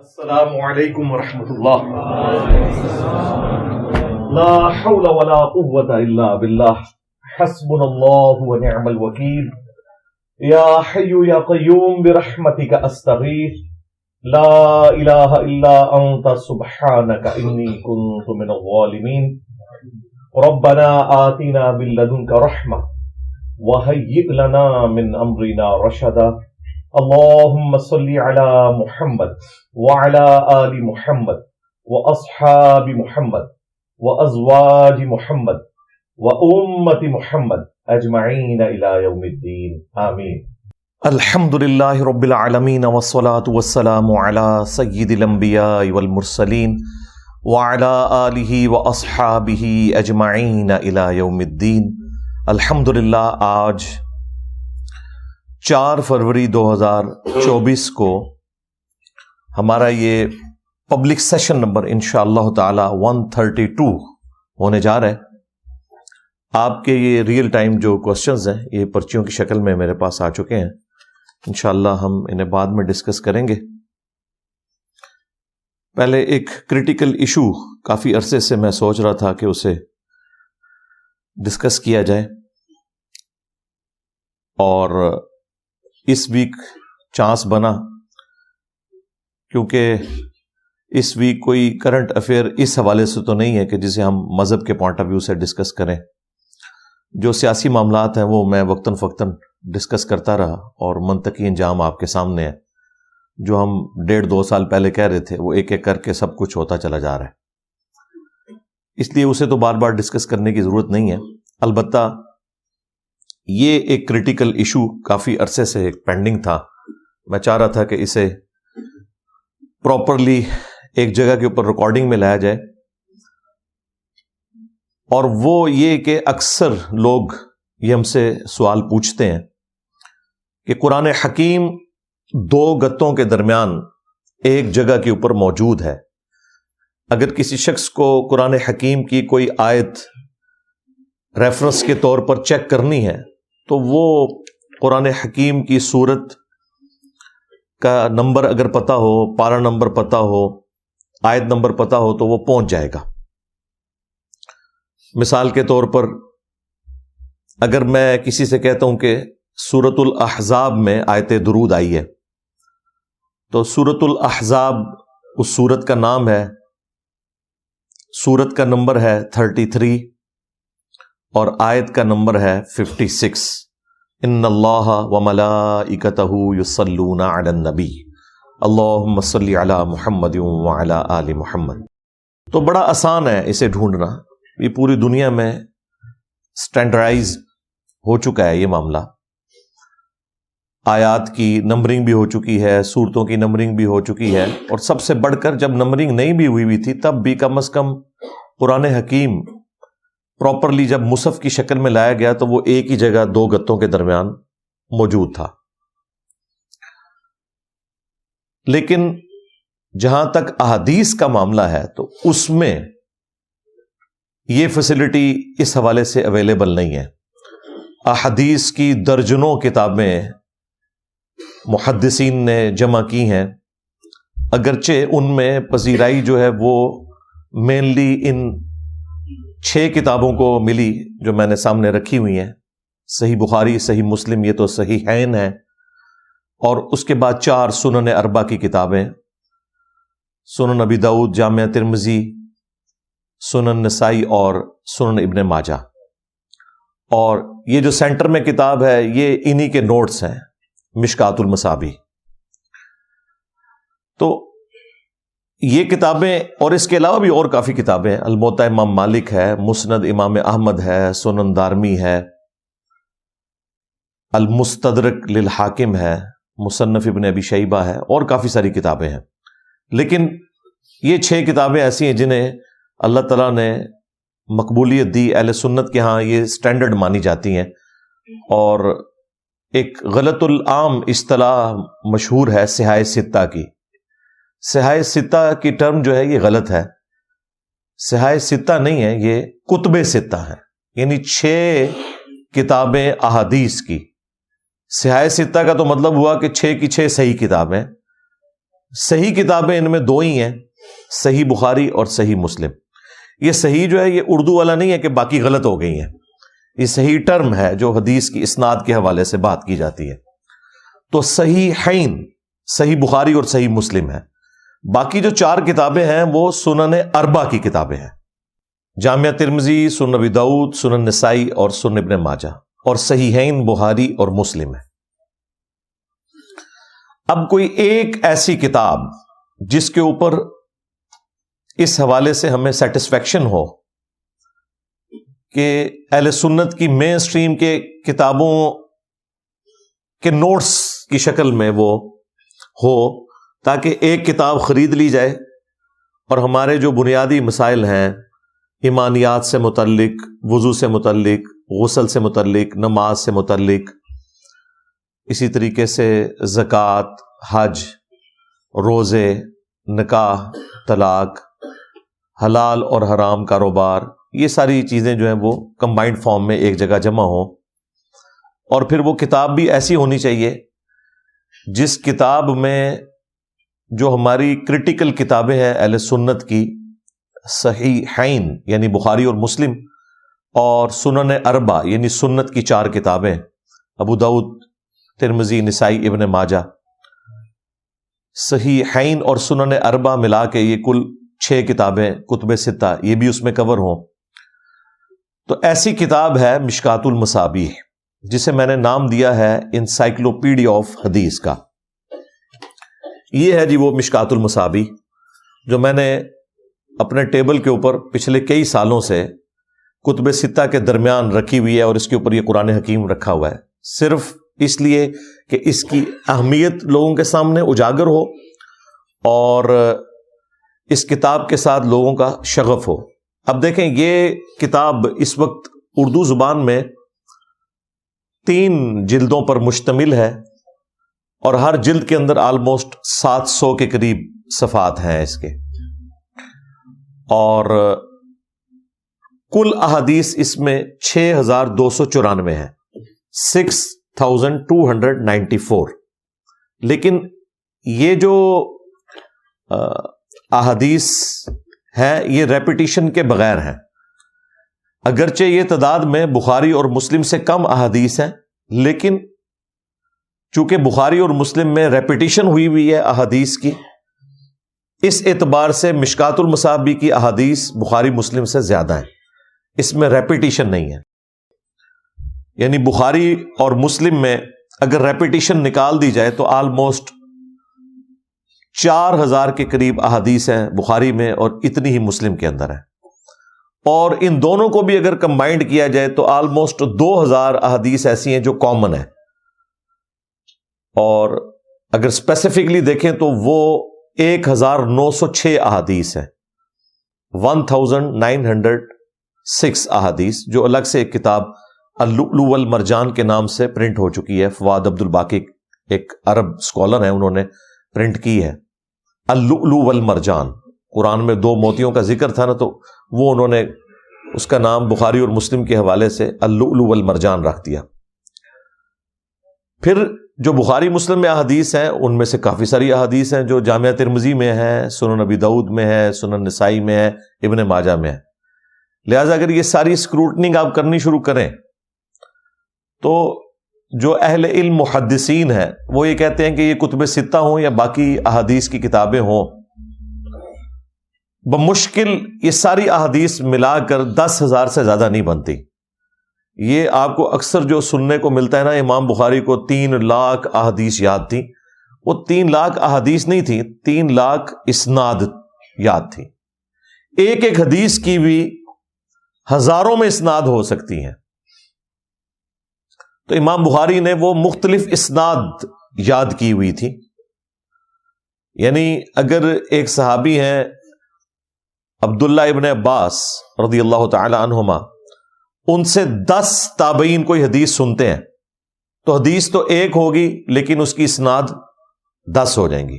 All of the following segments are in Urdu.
السلام علیکم ورحمۃ اللہ لا حول ولا قوة الا باللہ حسبنا اللہ ونعم الوکیل یا حی یا قیوم برحمتک استغیث لا الہ الا انت سبحانک انی کنت من الظالمین ربنا آتنا من لدنک رحمہ وهيئ لنا من امرنا رشدا. اللهم صل على محمد وعلى آل محمد وأصحاب محمد وأزواج محمد وأمة محمد أجمعين إلى يوم الدين. آمين. الحمد لله رب العالمين والصلاة والسلام على سيد الأنبياء والمرسلين وعلى آله وأصحابه أجمعين إلى يوم الدين. الحمد للہ آج چار فروری دو ہزار چوبیس کو ہمارا یہ پبلک سیشن نمبر ان شاء اللہ تعالی ون تھرٹی ٹو ہونے جا رہا ہے۔ آپ کے یہ ریئل ٹائم جو کوشچنز ہیں، یہ پرچیوں کی شکل میں میرے پاس آ چکے ہیں۔ انشاءاللہ ہم انہیں بعد میں ڈسکس کریں گے۔ پہلے ایک کریٹیکل ایشو کافی عرصے سے میں سوچ رہا تھا کہ اسے ڈسکس کیا جائے۔ اور اس ویک چانس بنا، کیونکہ اس ویک کوئی کرنٹ افیئر اس حوالے سے تو نہیں ہے کہ جسے ہم مذہب کے پوائنٹ آف ویو سے ڈسکس کریں۔ جو سیاسی معاملات ہیں وہ میں وقتاً فوقتاً ڈسکس کرتا رہا اور منطقی انجام آپ کے سامنے ہے۔ جو ہم ڈیڑھ دو سال پہلے کہہ رہے تھے، وہ ایک ایک کر کے سب کچھ ہوتا چلا جا رہا ہے۔ اس لیے اسے تو بار بار ڈسکس کرنے کی ضرورت نہیں ہے۔ البتہ یہ ایک کریٹیکل ایشو کافی عرصے سے ایک پینڈنگ تھا۔ میں چاہ رہا تھا کہ اسے پراپرلی ایک جگہ کے اوپر ریکارڈنگ میں لایا جائے۔ اور وہ یہ کہ اکثر لوگ یہ ہم سے سوال پوچھتے ہیں کہ قرآن حکیم دو گتوں کے درمیان ایک جگہ کے اوپر موجود ہے۔ اگر کسی شخص کو قرآن حکیم کی کوئی آیت ریفرنس کے طور پر چیک کرنی ہے تو وہ قرآن حکیم کی صورت کا نمبر اگر پتا ہو پارا نمبر پتا ہو، آیت نمبر پتا ہو تو وہ پہنچ جائے گا۔ مثال کے طور پر اگر میں کسی سے کہتا ہوں کہ سورت الاحزاب میں آیت درود آئی ہے، تو سورت الاحزاب اس سورت کا نام ہے، سورت کا نمبر ہے تھرٹی تھری۔ اور آیت کا نمبر ہے ففٹی سکس ان اللہ و ملا اکتہ یوسلون نبی اللہ مسلی علی محمد علی محمد. تو بڑا آسان ہے اسے ڈھونڈنا. یہ پوری دنیا میں اسٹینڈرائز ہو چکا ہے یہ معاملہ. آیات کی نمبرنگ بھی ہو چکی ہے، صورتوں کی نمبرنگ بھی ہو چکی ہے، اور سب سے بڑھ کر جب نمبرنگ نہیں بھی ہوئی ہوئی تھی، تب بھی کم از کم قرآن حکیم پراپرلی جب مصحف کی شکل میں لایا گیا تو وہ ایک ہی جگہ دو گتوں کے درمیان موجود تھا۔ لیکن جہاں تک احادیث کا معاملہ ہے تو اس میں یہ فیسلٹی اس حوالے سے اویلیبل نہیں ہے۔ احادیث کی درجنوں کتابیں محدثین نے جمع کی ہیں۔ اگرچہ ان میں پذیرائی جو ہے وہ مینلی ان چھ کتابوں کو ملی جو میں نے سامنے رکھی ہوئی ہیں۔ صحیح بخاری، صحیح مسلم، یہ تو صحیح عین ہے اور اس کے بعد چار سنن اربا کی کتابیں۔ سنن نبی دعود جامعہ ترمزی سنن نسائی اور سنن ابن ماجہ۔ اور یہ جو سینٹر میں کتاب ہے، یہ انہی کے نوٹس ہیں، مشکات المسابی تو یہ کتابیں اور اس کے علاوہ بھی اور کافی کتابیں الموتا امام مالک ہے، مسند امام احمد ہے، سنن دارمی ہے، المستدرک للحاکم ہے، مصنف ابن ابی شیبہ ہے، اور کافی ساری کتابیں ہیں۔ لیکن یہ چھ کتابیں ایسی ہیں جنہیں اللہ تعالیٰ نے مقبولیت دی، اہل سنت کے ہاں یہ اسٹینڈرڈ مانی جاتی ہیں۔ اور ایک غلط العام اصطلاح مشہور ہے سہائے ستہ کی۔ سہائے ستا کی ٹرم جو ہے یہ غلط ہے۔ سہائے ستا نہیں ہے، یہ کتب ستا ہے۔ یعنی چھ کتابیں احادیث کی۔ سہائے ستا کا تو مطلب ہوا کہ چھ کی چھ صحیح کتابیں۔ صحیح کتابیں ان میں دو ہی ہیں، صحیح بخاری اور صحیح مسلم۔ یہ صحیح جو ہے، یہ اردو والا نہیں ہے کہ باقی غلط ہو گئی ہیں۔ یہ صحیح ٹرم ہے جو حدیث کی اسناد کے حوالے سے بات کی جاتی ہے۔ تو صحیح حین صحیح بخاری اور صحیح مسلم ہے۔ باقی جو چار کتابیں ہیں وہ سنن اربا کی کتابیں ہیں۔ جامعہ ترمزی سن نبی دعود سنن نسائی اور سن ابن ماجہ۔ اور صحیح بخاری اور مسلم ہے اب کوئی ایک ایسی کتاب جس کے اوپر اس حوالے سے ہمیں سیٹسفیکشن ہو کہ اہل سنت کی مین اسٹریم کے کتابوں کے نوٹس کی شکل میں وہ ہو تاکہ ایک کتاب خرید لی جائے اور ہمارے جو بنیادی مسائل ہیں، ایمانیات سے متعلق، وضو سے متعلق، غسل سے متعلق، نماز سے متعلق، اسی طریقے سے زکوٰۃ، حج، روزے، نکاح، طلاق، حلال اور حرام کاروبار، یہ ساری چیزیں جو ہیں وہ کمبائنڈ فارم میں ایک جگہ جمع ہوں۔ اور پھر وہ کتاب بھی ایسی ہونی چاہیے جس کتاب میں جو ہماری کرٹیکل کتابیں ہیں اہل سنت کی صحیح حین یعنی بخاری اور مسلم، اور سنن اربا یعنی سنت کی چار کتابیں ابو دعود ترمزی نسائی، ابن ماجہ۔ صحیح حین اور سنن اربا ملا کے یہ کل چھ کتابیں کتب ستہ یہ بھی اس میں کور ہوں۔ تو ایسی کتاب ہے مشکات المسابی جسے میں نے نام دیا ہے انسائکلوپیڈی آف حدیث کا۔ یہ ہے جی وہ مشکات المسابی جو میں نے اپنے ٹیبل کے اوپر پچھلے کئی سالوں سے کتب ستہ کے درمیان رکھی ہوئی ہے اور اس کے اوپر یہ قرآن حکیم رکھا ہوا ہے۔ صرف اس لیے کہ اس کی اہمیت لوگوں کے سامنے اجاگر ہو اور اس کتاب کے ساتھ لوگوں کا شغف ہو۔ اب دیکھیں، یہ کتاب اس وقت اردو زبان میں تین جلدوں پر مشتمل ہے۔ اور ہر جلد کے اندر آلموسٹ سات سو کے قریب صفات ہیں اس کے۔ اور کل احادیث اس میں چھ ہزار دو سو چورانوے ہے six thousand two hundred ninety four. لیکن یہ جو احادیث ہے یہ ریپیٹیشن کے بغیر ہے اگرچہ یہ تعداد میں بخاری اور مسلم سے کم احادیث ہیں، لیکن چونکہ بخاری اور مسلم میں ریپیٹیشن ہوئی ہوئی ہے احادیث کی، اس اعتبار سے مشکات المصابی کی احادیث بخاری مسلم سے زیادہ ہے اس میں ریپیٹیشن نہیں ہے۔ یعنی بخاری اور مسلم میں اگر ریپیٹیشن نکال دی جائے تو آلموسٹ چار ہزار کے قریب احادیث ہیں بخاری میں اور اتنی ہی مسلم کے اندر ہے اور ان دونوں کو بھی اگر کمبائنڈ کیا جائے تو آلموسٹ دو ہزار احادیث ایسی ہیں جو کامن ہیں۔ اور اگر اسپیسیفکلی دیکھیں تو وہ ایک ہزار نو سو چھ احادیث ہیں۔ One thousand nine hundred six احادیث جو الگ سے ایک کتاب اللو المرجان کے نام سے پرنٹ ہو چکی ہے۔ فواد عبد الباقی ایک عرب اسکالر ہیں، انہوں نے پرنٹ کی ہے۔ اللو المرجان قرآن میں دو موتیوں کا ذکر تھا نا، تو وہ انہوں نے اس کا نام بخاری اور مسلم کے حوالے سے اللو المرجان رکھ دیا۔ پھر جو بخاری مسلم میں احادیث ہیں، ان میں سے کافی ساری احادیث ہیں جو جامعہ ترمزی میں ہیں، سنن نبی دعود میں ہے سنن نسائی میں ہے ابن ماجہ میں ہے لہٰذا اگر یہ ساری اسکروٹنگ آپ کرنی شروع کریں، تو جو اہل علم محدثین ہیں، وہ یہ کہتے ہیں کہ یہ کتب ستہ ہوں یا باقی احادیث کی کتابیں ہوں۔ بمشکل یہ ساری احادیث ملا کر دس ہزار سے زیادہ نہیں بنتی۔ یہ آپ کو اکثر جو سننے کو ملتا ہے نا، امام بخاری کو تین لاکھ احادیث یاد تھی وہ تین لاکھ احادیث نہیں تھی تین لاکھ اسناد یاد تھی ایک ایک حدیث کی بھی ہزاروں میں اسناد ہو سکتی ہیں۔ تو امام بخاری نے وہ مختلف اسناد یاد کی ہوئی تھی یعنی اگر ایک صحابی ہیں عبداللہ ابن عباس رضی اللہ تعالی عنہما ان سے دس تابعین کوئی حدیث سنتے ہیں۔ تو حدیث تو ایک ہوگی، لیکن اس کی اسناد دس ہو جائیں گی۔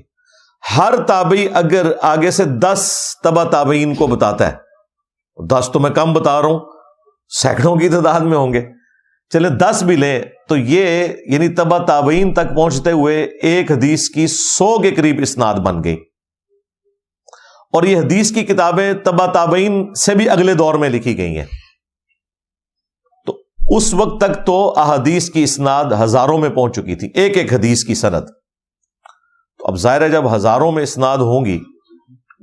ہر تابعی اگر آگے سے دس تبا تابعین کو بتاتا ہے، دس تو میں کم بتا رہا ہوں، سینکڑوں کی تعداد میں ہوں گے۔ چلے دس بھی لیں، تو یہ یعنی تبا تابعین تک پہنچتے ہوئے ایک حدیث کی سو کے قریب اسناد بن گئی۔ اور یہ حدیث کی کتابیں تبا تابعین سے بھی اگلے دور میں لکھی گئی ہیں۔ اس وقت تک تو احادیث کی اسناد ہزاروں میں پہنچ چکی تھی، ایک ایک حدیث کی سند۔ تو اب ظاہر ہے جب ہزاروں میں اسناد ہوں گی،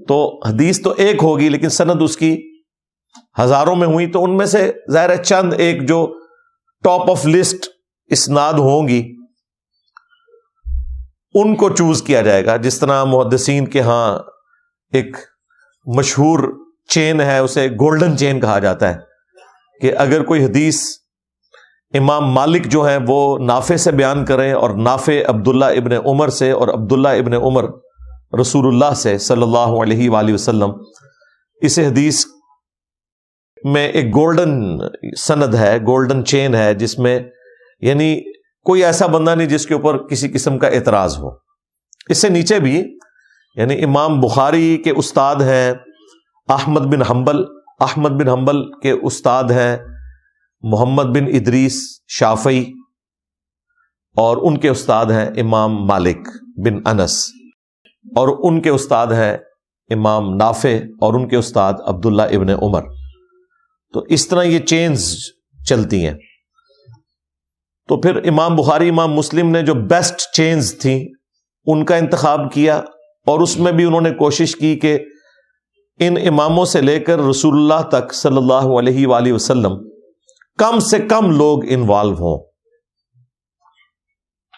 تو حدیث تو ایک ہوگی، لیکن سند اس کی ہزاروں میں ہوئی، تو ان میں سے ظاہر ہے چند، ایک جو ٹاپ آف لسٹ اسناد ہوں گی، ان کو چوز کیا جائے گا۔ جس طرح محدثین کے ہاں ایک مشہور چین ہے، اسے گولڈن چین کہا جاتا ہے کہ اگر کوئی حدیث امام مالک جو ہیں وہ نافے سے بیان کریں اور نافے عبداللہ ابن عمر سے اور عبداللہ ابن عمر رسول اللہ سے صلی اللہ علیہ وآلہ وسلم۔ اس حدیث میں ایک گولڈن سند ہے گولڈن چین ہے، جس میں یعنی کوئی ایسا بندہ نہیں جس کے اوپر کسی قسم کا اعتراض ہو۔ اس سے نیچے بھی یعنی امام بخاری کے استاد ہیں، احمد بن حنبل، احمد بن حنبل کے استاد ہیں۔ محمد بن ادریس شافی اور ان کے استاد ہیں امام مالک بن انس اور ان کے استاد ہیں امام نافع اور ان کے استاد عبداللہ ابن عمر تو اس طرح یہ چینز چلتی ہیں تو پھر امام بخاری، امام مسلم نے جو بیسٹ چینز تھیں ان کا انتخاب کیا اور اس میں بھی انہوں نے کوشش کی کہ ان اماموں سے لے کر رسول اللہ تک صلی اللہ علیہ وآلہ وسلم کم سے کم لوگ انوالو ہوں۔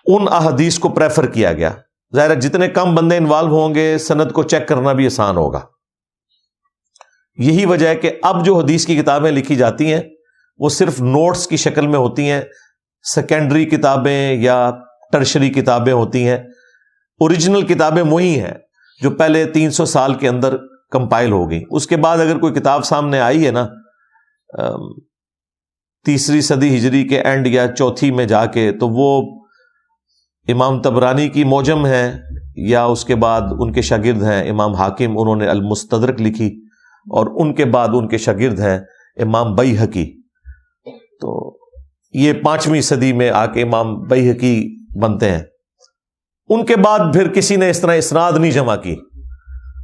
ان احادیث کو پریفر کیا گیا۔ ظاہر جتنے کم بندے انوالو ہوں گے، سند کو چیک کرنا بھی آسان ہوگا۔ یہی وجہ ہے کہ اب جو حدیث کی کتابیں لکھی جاتی ہیں، وہ صرف نوٹس کی شکل میں ہوتی ہیں سیکنڈری کتابیں یا ٹرشری کتابیں ہوتی ہیں۔ اوریجنل کتابیں وہی ہیں جو پہلے تین سو سال کے اندر کمپائل ہو گئی اس کے بعد اگر کوئی کتاب سامنے آئی ہے نا تیسری صدی ہجری کے اینڈ یا چوتھی میں جا کے تو وہ امام تبرانی کی موجم ہے یا اس کے بعد ان کے شاگرد ہیں، امام حاکم انہوں نے المستدرک لکھی اور ان کے بعد ان کے شاگرد ہیں امام بئی حکی تو یہ پانچویں صدی میں آ کے امام بئی حکی بنتے ہیں۔ ان کے بعد پھر کسی نے اس طرح اسناد نہیں جمع کی۔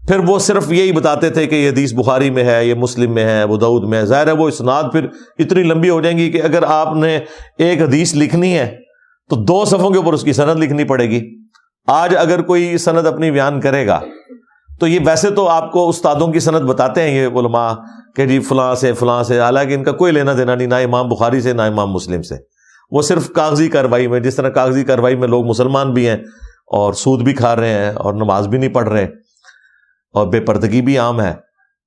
پھر وہ صرف یہی بتاتے تھے کہ یہ حدیث بخاری میں ہے، یہ مسلم میں ہے وہ دعود میں ہے۔ ظاہر ہے وہ اسناد پھر اتنی لمبی ہو جائیں گی کہ اگر آپ نے ایک حدیث لکھنی ہے تو دو صفوں کے اوپر اس کی صنعت لکھنی پڑے گی۔ آج اگر کوئی صنعت اپنی بیان کرے گا، تو یہ ویسے تو آپ کو استادوں کی صنعت بتاتے ہیں، یہ علماء کہ جی فلاں سے فلاں سے، حالانکہ ان کا کوئی لینا دینا نہیں، نہ امام بخاری سے، نہ امام مسلم سے۔ وہ صرف کاغذی کاروائی میں، جس طرح کاغذی کاروائی میں لوگ مسلمان بھی ہیں اور سود بھی کھا رہے ہیں اور نماز بھی نہیں پڑھ رہے اور بے پردگی بھی عام ہے۔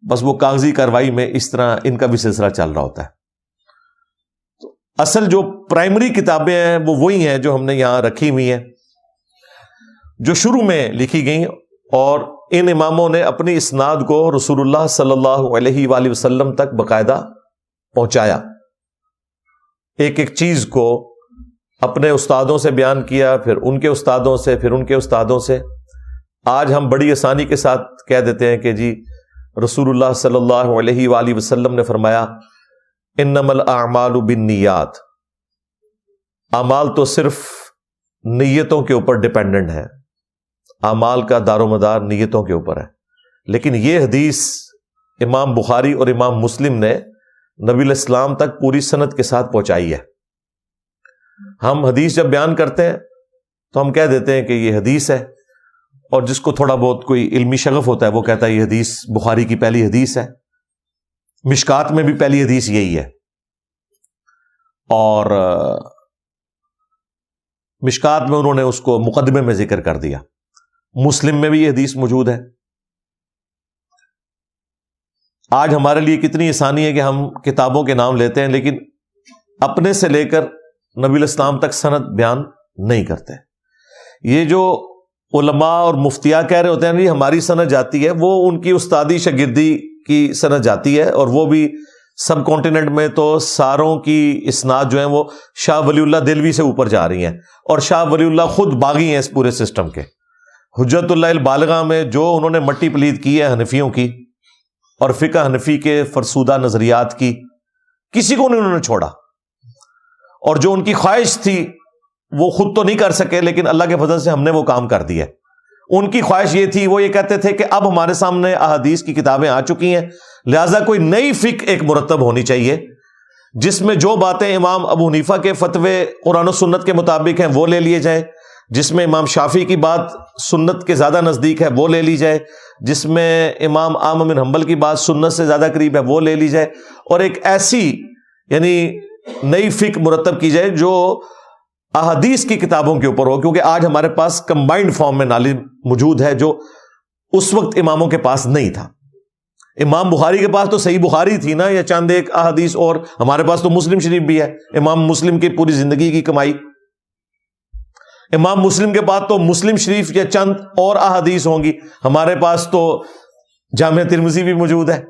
بس وہ کاغذی کاروائی میں اس طرح ان کا بھی سلسلہ چل رہا ہوتا ہے۔ اصل جو پرائمری کتابیں ہیں وہ وہی ہیں جو ہم نے یہاں رکھی ہوئی ہیں، جو شروع میں لکھی گئی اور ان اماموں نے اپنی اسناد کو رسول اللہ صلی اللہ علیہ وآلہ وسلم تک باقاعدہ پہنچایا۔ ایک ایک چیز کو اپنے استادوں سے بیان کیا، پھر ان کے استادوں سے، پھر ان کے استادوں سے۔ آج ہم بڑی آسانی کے ساتھ کہہ دیتے ہیں کہ جی رسول اللہ صلی اللہ علیہ وآلہ وسلم نے فرمایا ان نمل اعمال اعمال تو صرف نیتوں کے اوپر ڈپینڈنٹ ہے اعمال کا دار و مدار نیتوں کے اوپر ہے۔ لیکن یہ حدیث امام بخاری اور امام مسلم نے نبی الاسلام تک پوری صنعت کے ساتھ پہنچائی ہے۔ ہم حدیث جب بیان کرتے ہیں تو ہم کہہ دیتے ہیں کہ یہ حدیث ہے۔ اور جس کو تھوڑا بہت کوئی علمی شغف ہوتا ہے، وہ کہتا ہے یہ حدیث بخاری کی پہلی حدیث ہے۔ مشکات میں بھی پہلی حدیث یہی ہے۔ اور مشکات میں انہوں نے اس کو مقدمے میں ذکر کر دیا۔ مسلم میں بھی یہ حدیث موجود ہے۔ آج ہمارے لیے کتنی آسانی ہے کہ ہم کتابوں کے نام لیتے ہیں، لیکن اپنے سے لے کر نبی الاسلام تک صنعت بیان نہیں کرتے۔ یہ جو علماء اور مفتیا کہہ رہے ہوتے ہیں جی ہماری صنعت جاتی ہے۔ وہ ان کی استادی شاگردی کی صنعت جاتی ہے اور وہ بھی سب کانٹیننٹ میں تو ساروں کی اسناد جو ہیں وہ شاہ ولی اللہ دلوی سے اوپر جا رہی ہیں اور شاہ ولی اللہ خود باغی ہیں اس پورے سسٹم کے۔ حجت اللہ البالغ میں جو انہوں نے مٹی پلید کی ہے حنفیوں کی اور فقہ حنفی کے فرسودہ نظریات کی، کسی کو نہیں انہوں نے چھوڑا۔ اور جو ان کی خواہش تھی وہ خود تو نہیں کر سکے، لیکن اللہ کے فضل سے ہم نے وہ کام کر دیا ان کی خواہش یہ تھی، وہ یہ کہتے تھے کہ اب ہمارے سامنے احادیث کی کتابیں آ چکی ہیں۔ لہذا کوئی نئی فک ایک مرتب ہونی چاہیے، جس میں جو باتیں امام ابو حنیفہ کے فتوے قرآن و سنت کے مطابق ہیں وہ لے لیے جائیں، جس میں امام شافی کی بات سنت کے زیادہ نزدیک ہے وہ لے لی جائے، جس میں امام عام امن حنبل کی بات سنت سے زیادہ قریب ہے وہ لے لی جائے۔ اور ایک ایسی یعنی نئی فک مرتب کی جائے جو احادیث کی کتابوں کے اوپر ہو، کیونکہ آج ہمارے پاس کمبائنڈ فارم میں نالی موجود ہے جو اس وقت اماموں کے پاس نہیں تھا۔ امام بخاری کے پاس تو صحیح بخاری تھی نا یا چاند ایک احادیث، اور ہمارے پاس تو مسلم شریف بھی ہے۔ امام مسلم کی پوری زندگی کی کمائی۔ امام مسلم کے بعد تو مسلم شریف یا چند اور احادیث ہوں گی۔ ہمارے پاس تو جامعہ ترمزی بھی موجود ہے،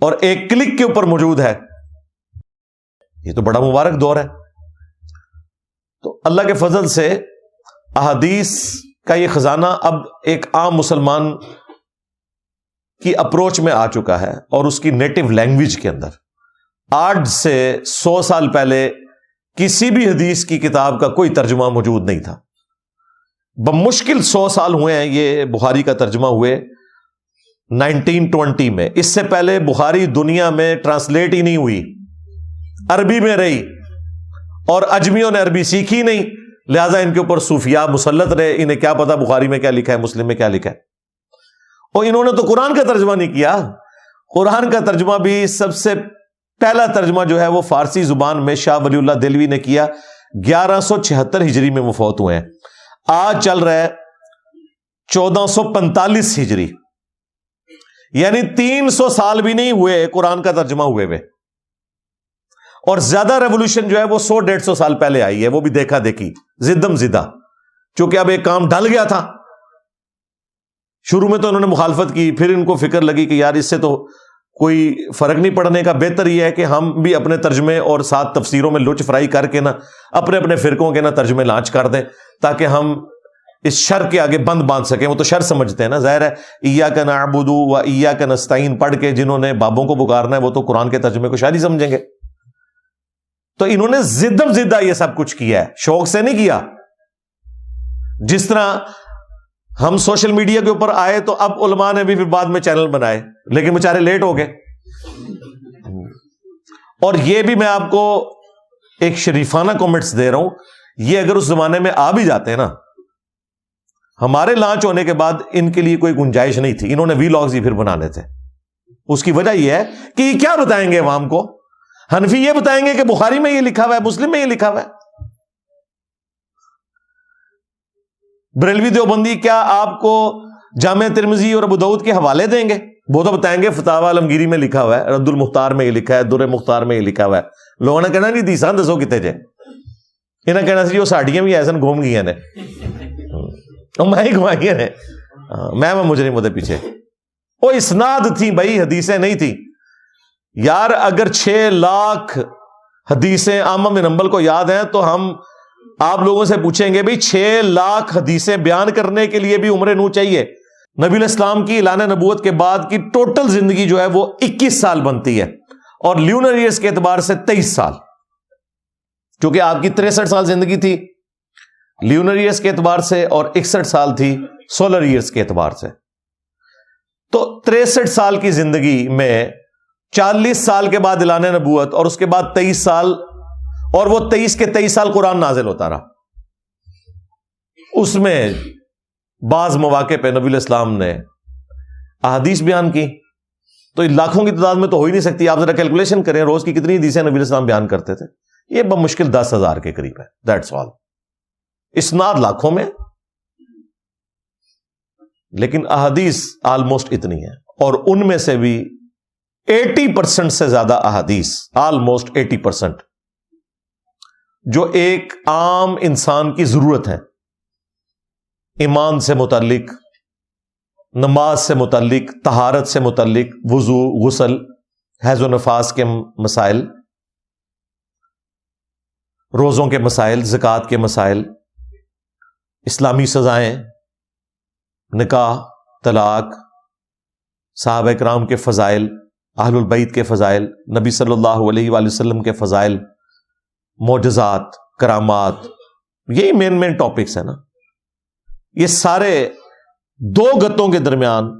اور ایک کلک کے اوپر موجود ہے۔ یہ تو بڑا مبارک دور ہے۔ تو اللہ کے فضل سے احادیث کا یہ خزانہ اب ایک عام مسلمان کی اپروچ میں آ چکا ہے اور اس کی نیٹو لینگویج کے اندر۔ آج سے سو سال پہلے کسی بھی حدیث کی کتاب کا کوئی ترجمہ موجود نہیں تھا۔ بمشکل سو سال ہوئے ہیں، یہ بخاری کا ترجمہ ہوئے۔ نائنٹین ٹوینٹی میں، اس سے پہلے بخاری دنیا میں ٹرانسلیٹ ہی نہیں ہوئی۔ عربی میں رہی۔ اور اجمیوں نے عربی سیکھی نہیں۔ لہذا ان کے اوپر صوفیہ مسلط رہے۔ انہیں کیا پتا بخاری میں کیا لکھا ہے، مسلم میں کیا لکھا ہے۔ اور انہوں نے تو قرآن کا ترجمہ نہیں کیا۔ قرآن کا ترجمہ بھی سب سے پہلا ترجمہ جو ہے وہ فارسی زبان میں شاہ ولی اللہ دلوی نے کیا۔ گیارہ سو چھہتر ہجری میں مفوت ہوئے ہیں۔ آج چل رہا ہے چودہ سو پینتالیس ہجری۔ یعنی تین سو سال بھی نہیں ہوئے قرآن کا ترجمہ ہوئے ہوئے۔ اور زیادہ ریولیوشن جو ہے وہ سو ڈیڑھ سو سال پہلے آئی ہے، وہ بھی دیکھا دیکھی۔ زدم زدہ۔ چونکہ اب ایک کام ڈل گیا تھا۔ شروع میں تو انہوں نے مخالفت کی، پھر ان کو فکر لگی کہ یار اس سے تو کوئی فرق نہیں پڑنے کا۔ بہتر یہ ہے کہ ہم بھی اپنے ترجمے اور سات تفسیروں میں لچ فرائی کر کے نا اپنے اپنے فرقوں کے نا ترجمے لانچ کر دیں، تاکہ ہم اس شر کے آگے بند باندھ سکیں۔ وہ تو شر سمجھتے ہیں نا۔ ظاہر ہے ایا کا نابودو و ایا کا نستعین پڑھ کے جنہوں نے بابوں کو پکارنا ہے، وہ تو قرآن کے ترجمے کو شاید ہی سمجھیں گے۔ تو انہوں نے زدم زدہ یہ سب کچھ کیا ہے۔ شوق سے نہیں کیا۔ جس طرح ہم سوشل میڈیا کے اوپر آئے تو اب علماء نے بھی پھر بعد میں چینل بنائے، لیکن بےچارے لیٹ ہو گئے۔ اور یہ بھی میں آپ کو ایک شریفانہ کامنٹس دے رہا ہوں۔ یہ اگر اس زمانے میں آ بھی جاتے ہیں نا، ہمارے لانچ ہونے کے بعد ان کے لیے کوئی گنجائش نہیں تھی۔ انہوں نے وی لاگز ہی پھر بنانے تھے اس کی وجہ یہ ہے کہ یہ کیا بتائیں گے عوام کو؟ حنفی یہ بتائیں گے کہ بخاری میں یہ لکھا ہوا ہے، مسلم میں یہ لکھا ہوا ہے۔ بریلوی دیوبندی کیا آپ کو جامع ترمزی اور ابود کے حوالے دیں گے؟ وہ تو بتائیں گے فتح عالمگیری میں لکھا ہوا ہے، رد المختار میں یہ لکھا ہے، در مختار میں یہ لکھا ہوا ہے۔ لوگوں نے کہنا نہیں دیسان دسو کتنے جائے انہیں کہنا سی وہ ساڑیاں بھی ایسا گھوم گئی نے۔ میں ہی گھمائی نے۔ ہاں، میں مجھے نہیں پیچھے۔ وہ اسناد تھی بھائی، حدیثیں نہیں تھی یار، اگر چھ لاکھ حدیثیں عام نمبل کو یاد ہیں تو ہم آپ لوگوں سے پوچھیں گے بھائی، چھ لاکھ حدیثیں بیان کرنے کے لیے بھی عمر نو چاہیے۔ نبی الاسلام کی اعلان نبوت کے بعد کی ٹوٹل زندگی جو ہے وہ اکیس سال بنتی ہے اور لیونر ایئرس کے اعتبار سے تیئیس سال۔ کیونکہ آپ کی تریسٹھ سال زندگی تھی۔ لیونر ایئرس کے اعتبار سے اور اکسٹھ سال تھی سولر ایئرس کے اعتبار سے۔ تو تریسٹھ سال کی زندگی میں چالیس سال کے بعد اعلان نبوت اور اس کے بعد تیئیس سال اور وہ تیئیس کے تیئیس سال قرآن نازل ہوتا رہا۔ اس میں بعض مواقع پہ نبی الاسلام نے احادیث بیان کی۔ تو لاکھوں کی تعداد میں تو ہو ہی نہیں سکتی۔ آپ ذرا کیلکولیشن کریں، روز کی کتنی حدیثیں نبی الاسلام بیان کرتے تھے؟ یہ بمشکل دس ہزار کے قریب ہے۔ دیٹس آل اسناد لاکھوں میں، لیکن احادیث آلموسٹ اتنی ہے اور ان میں سے بھی ایٹی پرسینٹ سے زیادہ احادیث آلموسٹ ایٹی پرسینٹ جو ایک عام انسان کی ضرورت ہے۔ ایمان سے متعلق، نماز سے متعلق تہارت سے متعلق، وضو، غسل، حیض و نفاس کے مسائل، روزوں کے مسائل، زکوٰۃ کے مسائل، اسلامی سزائیں، نکاح، طلاق، صحابہ کرام کے فضائل اہل البعید کے فضائل، نبی صلی اللہ علیہ وآلہ وسلم کے فضائل، معجزات، کرامات، یہی مین مین ٹاپکس ہیں نا۔ یہ سارے دو گتوں کے درمیان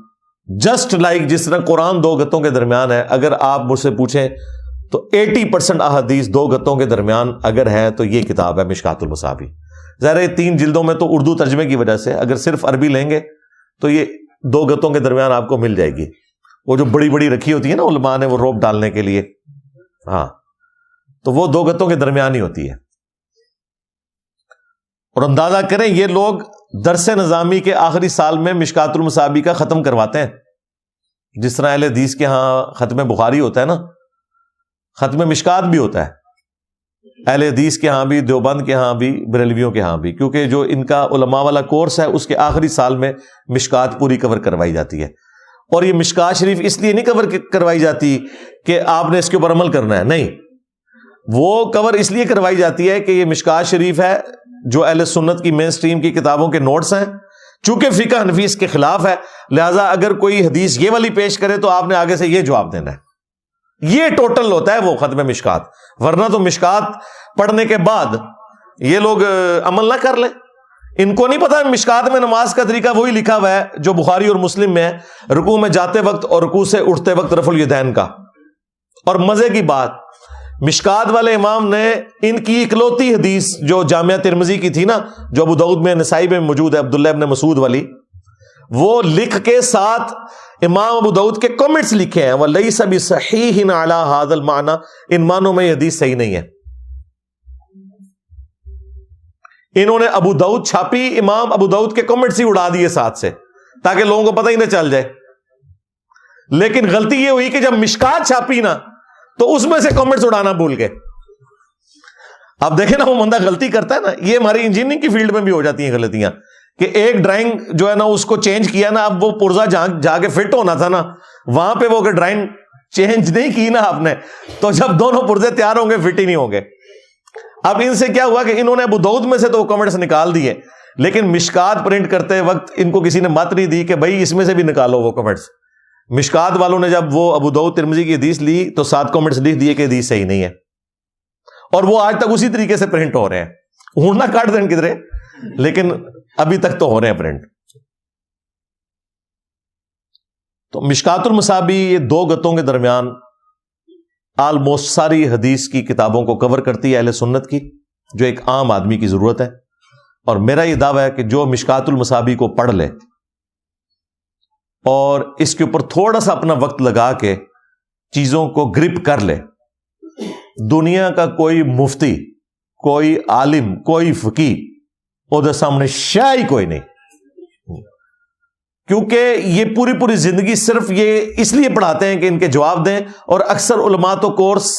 جسٹ لائک جس طرح قرآن دو گتوں کے درمیان ہے، اگر آپ مجھ سے پوچھیں تو ایٹی پرسینٹ احادیث دو گتوں کے درمیان اگر ہے تو یہ کتاب ہے مشکات المصابی ظاہر تین جلدوں میں تو اردو ترجمے کی وجہ سے، اگر صرف عربی لیں گے تو یہ دو گتوں کے درمیان آپ کو مل جائے گی۔ وہ جو بڑی بڑی رکھی ہوتی ہے نا علماء نے وہ روپ ڈالنے کے لیے۔ ہاں۔ تو وہ دو گتوں کے درمیان ہی ہوتی ہے۔ اور اندازہ کریں یہ لوگ درس نظامی کے آخری سال میں مشکات المصابی کا ختم کرواتے ہیں۔ جس طرح اہل حدیث کے ہاں ختم بخاری ہوتا ہے نا، ختم مشکات بھی ہوتا ہے۔ اہل حدیث کے ہاں بھی، دیوبند کے ہاں بھی، بریلویوں کے ہاں بھی، کیونکہ جو ان کا علماء والا کورس ہے، اس کے آخری سال میں مشکات پوری کور کروائی جاتی ہے۔ اور یہ مشکات شریف اس لیے نہیں کور کروائی جاتی کہ آپ نے اس کے اوپر عمل کرنا ہے۔ نہیں۔ وہ کور اس لیے کروائی جاتی ہے کہ یہ مشکات شریف ہے جو اہل سنت کی مین سٹریم کی کتابوں کے نوٹس ہیں۔ چونکہ فقہ حنفیس کے خلاف ہے، لہذا اگر کوئی حدیث یہ والی پیش کرے تو آپ نے آگے سے یہ جواب دینا ہے۔ یہ ٹوٹل ہوتا ہے وہ ختم مشکات۔ ورنہ تو مشکات پڑھنے کے بعد یہ لوگ عمل نہ کر لیں۔ ان کو نہیں پتا مشکات میں نماز کا طریقہ وہی لکھا ہوا ہے جو بخاری اور مسلم میں ہے رکو میں جاتے وقت اور رکو سے اٹھتے وقت رف الدین کا۔ اور مزے کی بات، مشکات والے امام نے ان کی اکلوتی حدیث جو جامعہ ترمزی کی تھی نا، جو ابو دعود میں، نسائی میں موجود ہے، عبداللہ ابن مسعود والی، وہ لکھ کے ساتھ امام ابو دعود کے کمنٹس لکھے ہیں۔ وہ لئی سبھی صحیح حاضل مانا ان معنوں میں یہ حدیث صحیح نہیں ہے۔ انہوں نے ابو دعود چھاپی، امام ابو دعود کے کمنٹس ہی اڑا دیے ساتھ سے، تاکہ لوگوں کو پتہ ہی نہ چل جائے۔ لیکن غلطی یہ ہوئی کہ جب مشکات چھاپی نا، تو اس میں سے کامنٹس اڑانا بھول گئے۔ اب دیکھیں نا، وہ بندہ غلطی کرتا ہے نا، یہ ہماری انجینئرنگ کی فیلڈ میں بھی ہو جاتی ہیں غلطیاں۔ کہ ایک ڈرائنگ جو ہے نا، اس کو چینج کیا نا، اب وہ پرزا جا کے فٹ ہونا تھا نا، وہاں پہ وہ ڈرائنگ چینج نہیں کی نا آپ نے، تو جب دونوں پرزے تیار ہوں گے فٹ ہی نہیں ہوں گے۔ اب ان سے کیا ہوا کہ انہوں نے ابو دعود میں سے تو کمنٹس نکال دیے، لیکن مشکات پرنٹ کرتے وقت ان کو کسی نے مت نہیں دی کہ بھائی اس میں سے بھی نکالو وہ کمنٹس مشکات والوں نے جب وہ ابو دو ترمزی کی حدیث لی تو سات کامنٹس لکھ دیے کہ حدیث صحیح نہیں ہے۔ اور وہ آج تک اسی طریقے سے پرنٹ ہو رہے ہیں۔ اڑنا کاٹ دیں کدھرے، لیکن ابھی تک تو ہو رہے ہیں پرنٹ۔ تو مشکات المسابی یہ دو گتوں کے درمیان آلموسٹ ساری حدیث کی کتابوں کو کور کرتی ہے اہل سنت کی، جو ایک عام آدمی کی ضرورت ہے۔ اور میرا یہ دعویٰ ہے کہ جو مشکات المسابی کو پڑھ لے، اور اس کے اوپر تھوڑا سا اپنا وقت لگا کے چیزوں کو گرپ کر لے۔ دنیا کا کوئی مفتی، کوئی عالم، کوئی فقی ادھر سامنے شاہی کوئی نہیں۔ کیونکہ یہ پوری پوری زندگی صرف یہ اس لیے پڑھاتے ہیں کہ ان کے جواب دیں اور اکثر علماء تو کورس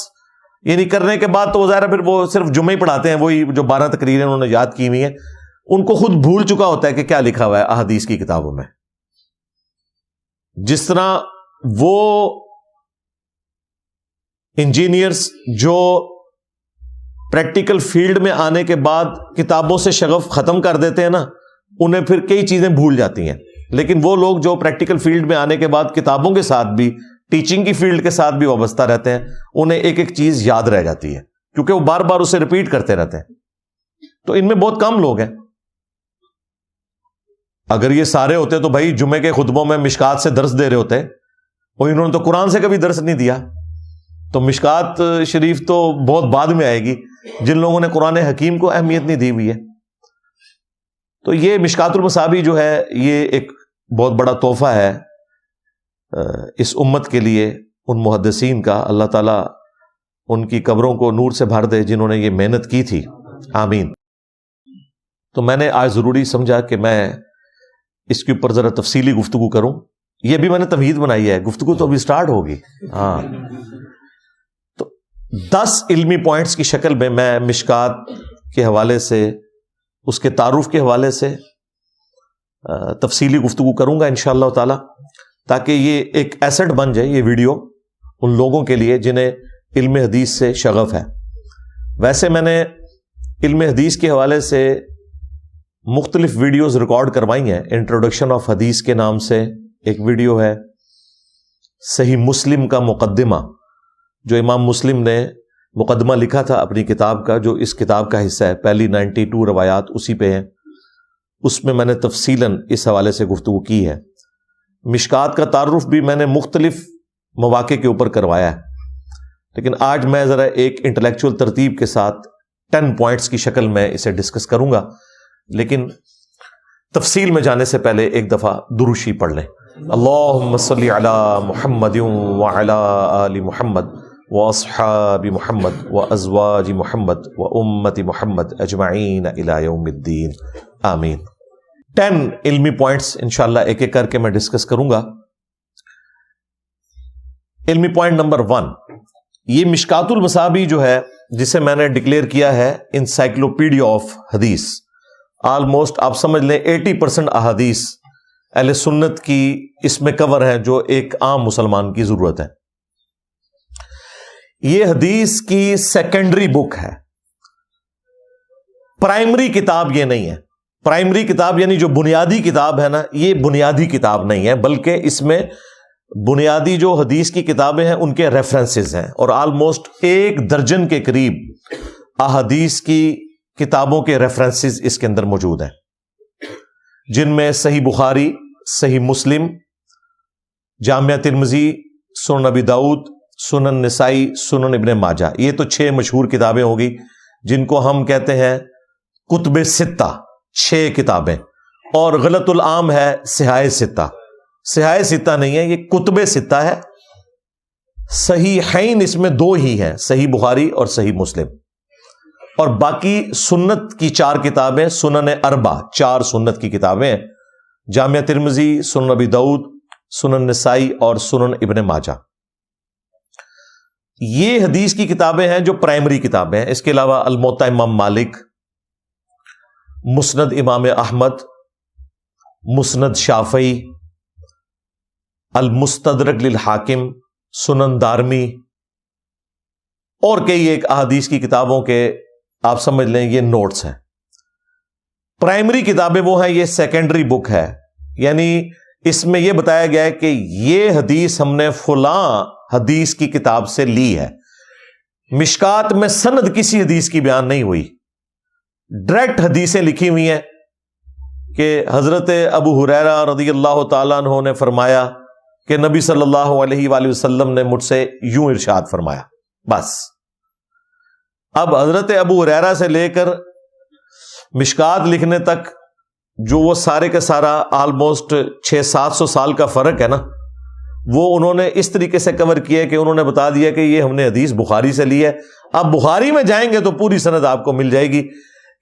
یعنی کرنے کے بعد تو ظاہر پھر وہ صرف جمعہ ہی پڑھاتے ہیں، وہی جو بارہ تقریریں انہوں نے یاد کی ہوئی ہیں۔ ان کو خود بھول چکا ہوتا ہے کہ کیا لکھا ہوا ہے احادیث کی کتابوں میں۔ جس طرح وہ انجینئرس جو پریکٹیکل فیلڈ میں آنے کے بعد کتابوں سے شغف ختم کر دیتے ہیں نا، انہیں پھر کئی چیزیں بھول جاتی ہیں۔ لیکن وہ لوگ جو پریکٹیکل فیلڈ میں آنے کے بعد کتابوں کے ساتھ بھی ٹیچنگ کی فیلڈ کے ساتھ بھی وابستہ رہتے ہیں، انہیں ایک ایک چیز یاد رہ جاتی ہے، کیونکہ وہ بار بار اسے ریپیٹ کرتے رہتے ہیں۔ تو ان میں بہت کم لوگ ہیں۔ اگر یہ سارے ہوتے تو بھائی جمعے کے خطبوں میں مشکات سے درس دے رہے ہوتے، اور انہوں نے تو قرآن سے کبھی درس نہیں دیا۔ تو مشکات شریف تو بہت بعد میں آئے گی، جن لوگوں نے قرآن حکیم کو اہمیت نہیں دی ہوئی ہے۔ تو یہ مشکات المصابی جو ہے، یہ ایک بہت بڑا تحفہ ہے اس امت کے لیے، ان محدثین کا۔ اللہ تعالیٰ ان کی قبروں کو نور سے بھر دے جنہوں نے یہ محنت کی تھی۔ آمین۔ تو میں نے آج ضروری سمجھا کہ میں اس کے اوپر ذرا تفصیلی گفتگو کروں۔ یہ بھی میں نے تمہید بنائی ہے، گفتگو تو ابھی اسٹارٹ ہوگی۔ ہاں۔ تو دس علمی پوائنٹس کی شکل میں میں مشکات کے حوالے سے اس کے تعارف کے حوالے سے تفصیلی گفتگو کروں گا ان شاء اللہ تعالی، تاکہ یہ ایک ایسٹ بن جائے یہ ویڈیو ان لوگوں کے لیے جنہیں علم حدیث سے شغف ہے۔ ویسے میں نے علم حدیث کے حوالے سے مختلف ویڈیوز ریکارڈ کروائی ہیں۔ انٹروڈکشن آف حدیث کے نام سے ایک ویڈیو ہے۔ صحیح مسلم کا مقدمہ، جو امام مسلم نے مقدمہ لکھا تھا اپنی کتاب کا، جو اس کتاب کا حصہ ہے۔ پہلی نائنٹی ٹو روایات اسی پہ ہیں۔ اس میں میں نے تفصیل اس حوالے سے گفتگو کی ہے۔ مشکات کا تعارف بھی میں نے مختلف مواقع کے اوپر کروایا ہے۔ لیکن آج میں ذرا ایک انٹلیکچوئل ترتیب کے ساتھ ٹین پوائنٹس کی شکل میں اسے ڈسکس کروں گا۔ لیکن تفصیل میں جانے سے پہلے ایک دفعہ دروشی پڑھ لیں۔ اللہ صلی علی محمد آل محمد۔ و اصحاب محمد و ازواج محمد و امت محمد اجمعین یوم الدین آمین. ٹین علمی پوائنٹس انشاءاللہ ایک ایک کر کے میں ڈسکس کروں گا. علمی پوائنٹ نمبر ون یہ مشکات المسابی جو ہے، جسے میں نے ڈکلیئر کیا ہے انسائکلوپیڈیا آف حدیث آلموسٹ آپ سمجھ لیں ایٹی پرسینٹ احادیث اہل سنت کی اس میں کور ہے جو ایک عام مسلمان کی ضرورت ہے۔ یہ حدیث کی سیکنڈری بک ہے۔ پرائمری کتاب یہ نہیں ہے۔ پرائمری کتاب یعنی جو بنیادی کتاب ہے نا، یہ بنیادی کتاب نہیں ہے، بلکہ اس میں بنیادی جو حدیث کی کتابیں ہیں، ان کے ریفرنسز ہیں۔ اور آلموسٹ ایک درجن کے قریب احادیث کی کتابوں کے ریفرنسز اس کے اندر موجود ہیں۔ جن میں صحیح بخاری، صحیح مسلم، جامعہ ترمزی سنن نبی داود سنن نسائی، سنن ابن ماجہ۔ یہ تو چھ مشہور کتابیں ہوگی جن کو ہم کہتے ہیں کتب ستہ چھ کتابیں۔ اور غلط العام ہے سہائے ستہ سہائے ستہ نہیں ہے، یہ کتب ستہ ہے۔ صحیح اس میں دو ہی ہیں، صحیح بخاری اور صحیح مسلم۔ اور باقی سنت کی چار کتابیں، سنن اربا چار سنت کی کتابیں جامعہ ترمزی سنن نبی دعود سنن نسائی اور سنن ابن ماجہ۔ یہ حدیث کی کتابیں ہیں جو پرائمری کتابیں ہیں۔ اس کے علاوہ الموتا امام مالک، مسند امام احمد، مسند شافعی، المستدرک للحاکم، سنن دارمی اور کئی ایک احادیث کی کتابوں کے آپ سمجھ لیں یہ نوٹس ہیں۔ پرائمری کتابیں وہ ہیں، یہ سیکنڈری بک ہے۔ یعنی اس میں یہ بتایا گیا ہے کہ یہ حدیث ہم نے فلاں حدیث کی کتاب سے لی ہے۔ مشکات میں سند کسی حدیث کی بیان نہیں ہوئی۔ ڈائریکٹ حدیثیں لکھی ہوئی ہیں کہ حضرت ابو حریرا رضی اللہ تعالیٰ عنہ نے فرمایا کہ نبی صلی اللہ علیہ وآلہ وسلم نے مجھ سے یوں ارشاد فرمایا۔ بس۔ اب حضرت ابو ریرا سے لے کر مشکات لکھنے تک جو وہ سارے کا سارا آلموسٹ چھ سات سو سال کا فرق ہے نا۔ وہ انہوں نے اس طریقے سے کور کیا کہ انہوں نے بتا دیا کہ یہ ہم نے حدیث بخاری سے لی ہے۔ اب بخاری میں جائیں گے تو پوری سند آپ کو مل جائے گی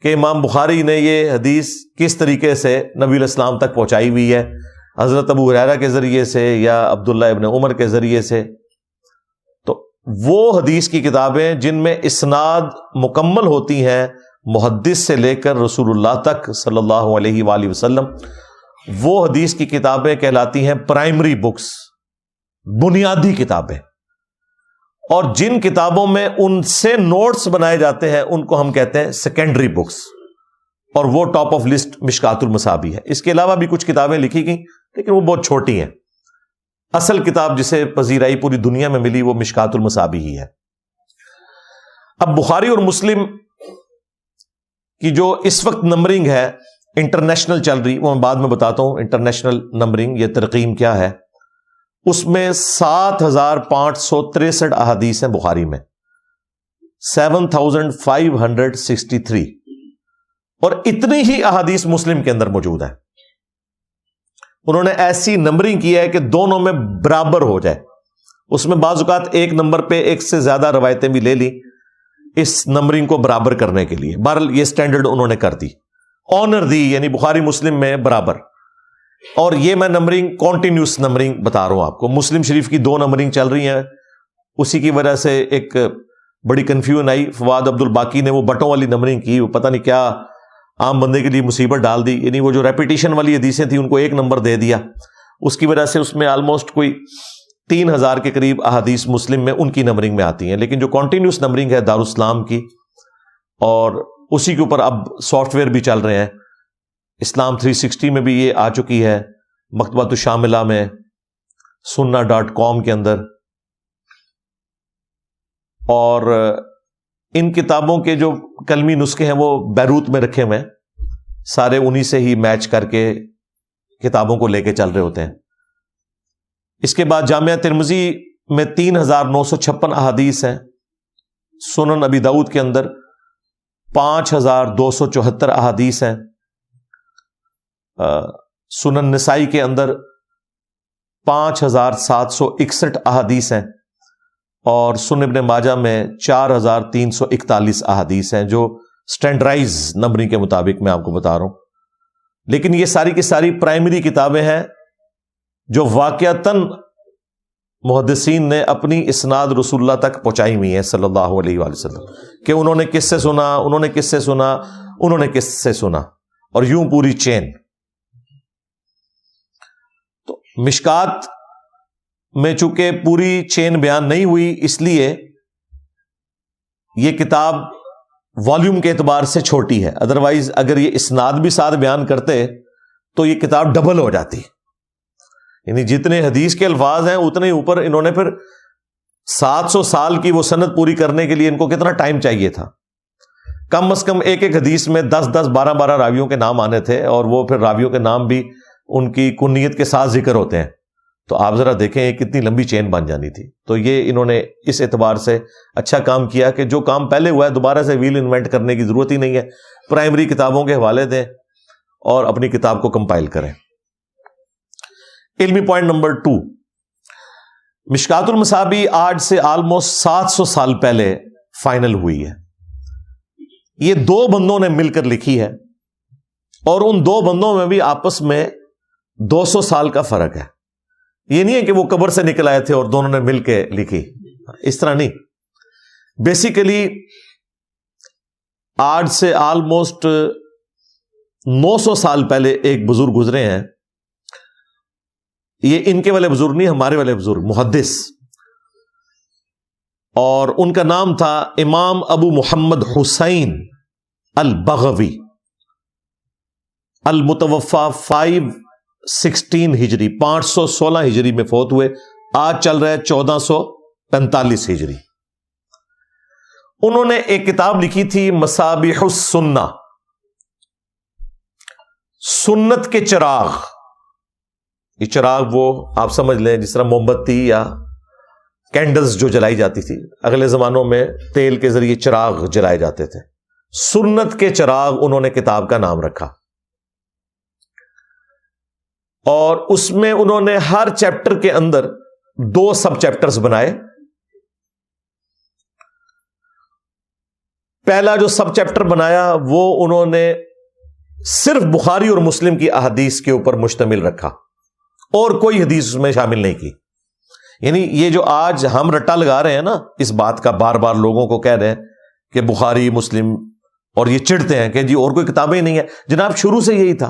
کہ امام بخاری نے یہ حدیث کس طریقے سے نبی الاسلام تک پہنچائی ہوئی ہے۔ حضرت ابو ریرا کے ذریعے سے یا عبداللہ ابن عمر کے ذریعے سے۔ تو وہ حدیث کی کتابیں جن میں اسناد مکمل ہوتی ہیں محدث سے لے کر رسول اللہ تک صلی اللہ علیہ وآلہ وسلم، وہ حدیث کی کتابیں کہلاتی ہیں پرائمری بکس بنیادی کتابیں اور جن کتابوں میں ان سے نوٹس بنائے جاتے ہیں، ان کو ہم کہتے ہیں سیکنڈری بکس اور وہ ٹاپ آف لسٹ مشکات المسابی ہے۔ اس کے علاوہ بھی کچھ کتابیں لکھی گئیں، لیکن وہ بہت چھوٹی ہیں۔ اصل کتاب جسے پذیرائی پوری دنیا میں ملی، وہ مشکات المسابی ہی ہے۔ اب بخاری اور مسلم کی جو اس وقت نمبرنگ ہے انٹرنیشنل چل رہی، وہ میں بعد میں بتاتا ہوں انٹرنیشنل نمبرنگ یہ ترقیم کیا ہے۔ اس میں سات ہزار پانچ سو تریسٹھ احادیث ہیں بخاری میں۔ Seven thousand five hundred sixty three. اور اتنی ہی احادیث مسلم کے اندر موجود ہے انہوں نے ایسی نمبرنگ کی ہے کہ دونوں میں برابر ہو جائے۔ اس میں بعض اوقات ایک نمبر پہ ایک سے زیادہ روایتیں بھی لے لی۔ اس نمبرنگ کو برابر کرنے کے لیے۔ بہرحال یہ اسٹینڈرڈ انہوں نے کر دی۔ آنر دی یعنی بخاری مسلم میں برابر۔ اور یہ میں نمبرنگ کانٹینیوس نمبرنگ بتا رہا ہوں آپ کو۔ مسلم شریف کی دو نمبرنگ چل رہی ہیں۔ اسی کی وجہ سے ایک بڑی کنفیوژن آئی۔ فواد عبد الباقی نے وہ بٹوں والی نمبرنگ کی، وہ پتہ نہیں کیا عام بندے کے لیے مصیبت ڈال دی۔ یعنی وہ جو ریپیٹیشن والی حدیثیں تھیں، ان کو ایک نمبر دے دیا۔ اس کی وجہ سے اس میں آلموسٹ کوئی تین ہزار کے قریب احادیث مسلم میں ان کی نمبرنگ میں آتی ہیں۔ لیکن جو کنٹینیوس نمبرنگ ہے دارالاسلام کی، اور اسی کے اوپر اب سافٹ ویئر بھی چل رہے ہیں۔ اسلام 360 میں بھی یہ آ چکی ہے مکتبہ تو شاملہ میں، سننا ڈاٹ کام کے اندر۔ اور ان کتابوں کے جو کلمی نسخے ہیں وہ بیروت میں رکھے ہوئے سارے انہی سے ہی میچ کر کے کتابوں کو لے کے چل رہے ہوتے ہیں۔ اس کے بعد جامعہ ترمزی میں تین ہزار نو سو چھپن احادیث ہیں۔ سنن ابی دعود کے اندر پانچ ہزار دو سو چوہتر احادیث ہیں۔ سنن نسائی کے اندر پانچ ہزار سات سو اکسٹھ احادیث ہیں اور سن ابن ماجہ میں چار ہزار تین سو اکتالیس احادیث ہیں، جو اسٹینڈرائز نمبرنگ کے مطابق میں آپ کو بتا رہا ہوں۔ لیکن یہ ساری کی ساری پرائمری کتابیں ہیں جو واقعتاً محدثین نے اپنی اسناد رسول اللہ تک پہنچائی ہوئی ہیں صلی اللہ علیہ وآلہ وسلم، کہ انہوں نے کس سے سنا، انہوں نے کس سے سنا، انہوں نے کس سے سنا، اور یوں پوری چین۔ مشکات میں چونکہ پوری چین بیان نہیں ہوئی، اس لیے یہ کتاب والیوم کے اعتبار سے چھوٹی ہے۔ ادروائز اگر یہ اسناد بھی ساتھ بیان کرتے تو یہ کتاب ڈبل ہو جاتی۔ یعنی جتنے حدیث کے الفاظ ہیں، اتنے اوپر انہوں نے پھر سات سو سال کی وہ صنعت پوری کرنے کے لیے ان کو کتنا ٹائم چاہیے تھا۔ کم از کم ایک ایک حدیث میں دس دس بارہ بارہ راویوں کے نام آنے تھے اور وہ پھر راویوں کے نام بھی ان کی کنیت کے ساتھ ذکر ہوتے ہیں۔ تو آپ ذرا دیکھیں یہ کتنی لمبی چین بن جانی تھی۔ تو یہ انہوں نے اس اعتبار سے اچھا کام کیا کہ جو کام پہلے ہوا ہے، دوبارہ سے ویل انوینٹ کرنے کی ضرورت ہی نہیں ہے۔ پرائمری کتابوں کے حوالے دیں اور اپنی کتاب کو کمپائل کریں۔ علمی پوائنٹ نمبر ٹو۔ مشکات المسابی آج سے آلموسٹ سات سو سال پہلے فائنل ہوئی ہے۔ یہ دو بندوں نے مل کر لکھی ہے اور ان دو بندوں میں بھی آپس میں دو سو سال کا فرق ہے۔ یہ نہیں ہے کہ وہ قبر سے نکل آئے تھے اور دونوں نے مل کے لکھی۔ اس طرح نہیں۔ بیسیکلی آج سے آلموسٹ نو سو سال پہلے ایک بزرگ گزرے ہیں۔ یہ ان کے والے بزرگ نہیں، ہمارے والے بزرگ، محدث۔ اور ان کا نام تھا امام ابو محمد حسین البغوی۔ المتوفا فائیو سکسٹین ہجری، پانچ سو سولہ ہجری میں فوت ہوئے۔ آج چل رہا ہے چودہ سو پینتالیس ہجری۔ انہوں نے ایک کتاب لکھی تھی مسابح السنہ۔ سنت کے چراغ۔ یہ چراغ وہ آپ سمجھ لیں، جس طرح موم بتی یا کینڈلز جو جلائی جاتی تھی۔ اگلے زمانوں میں تیل کے ذریعے چراغ جلائے جاتے تھے۔ سنت کے چراغ انہوں نے کتاب کا نام رکھا۔ اور اس میں انہوں نے ہر چیپٹر کے اندر دو سب چیپٹرز بنائے۔ پہلا جو سب چیپٹر بنایا، وہ انہوں نے صرف بخاری اور مسلم کی احادیث کے اوپر مشتمل رکھا، اور کوئی حدیث اس میں شامل نہیں کی۔ یعنی یہ جو آج ہم رٹا لگا رہے ہیں نا، اس بات کا بار بار لوگوں کو کہہ رہے ہیں کہ بخاری، مسلم اور یہ چڑھتے ہیں کہ جی اور کوئی کتابیں نہیں ہیں جناب، شروع سے یہی تھا۔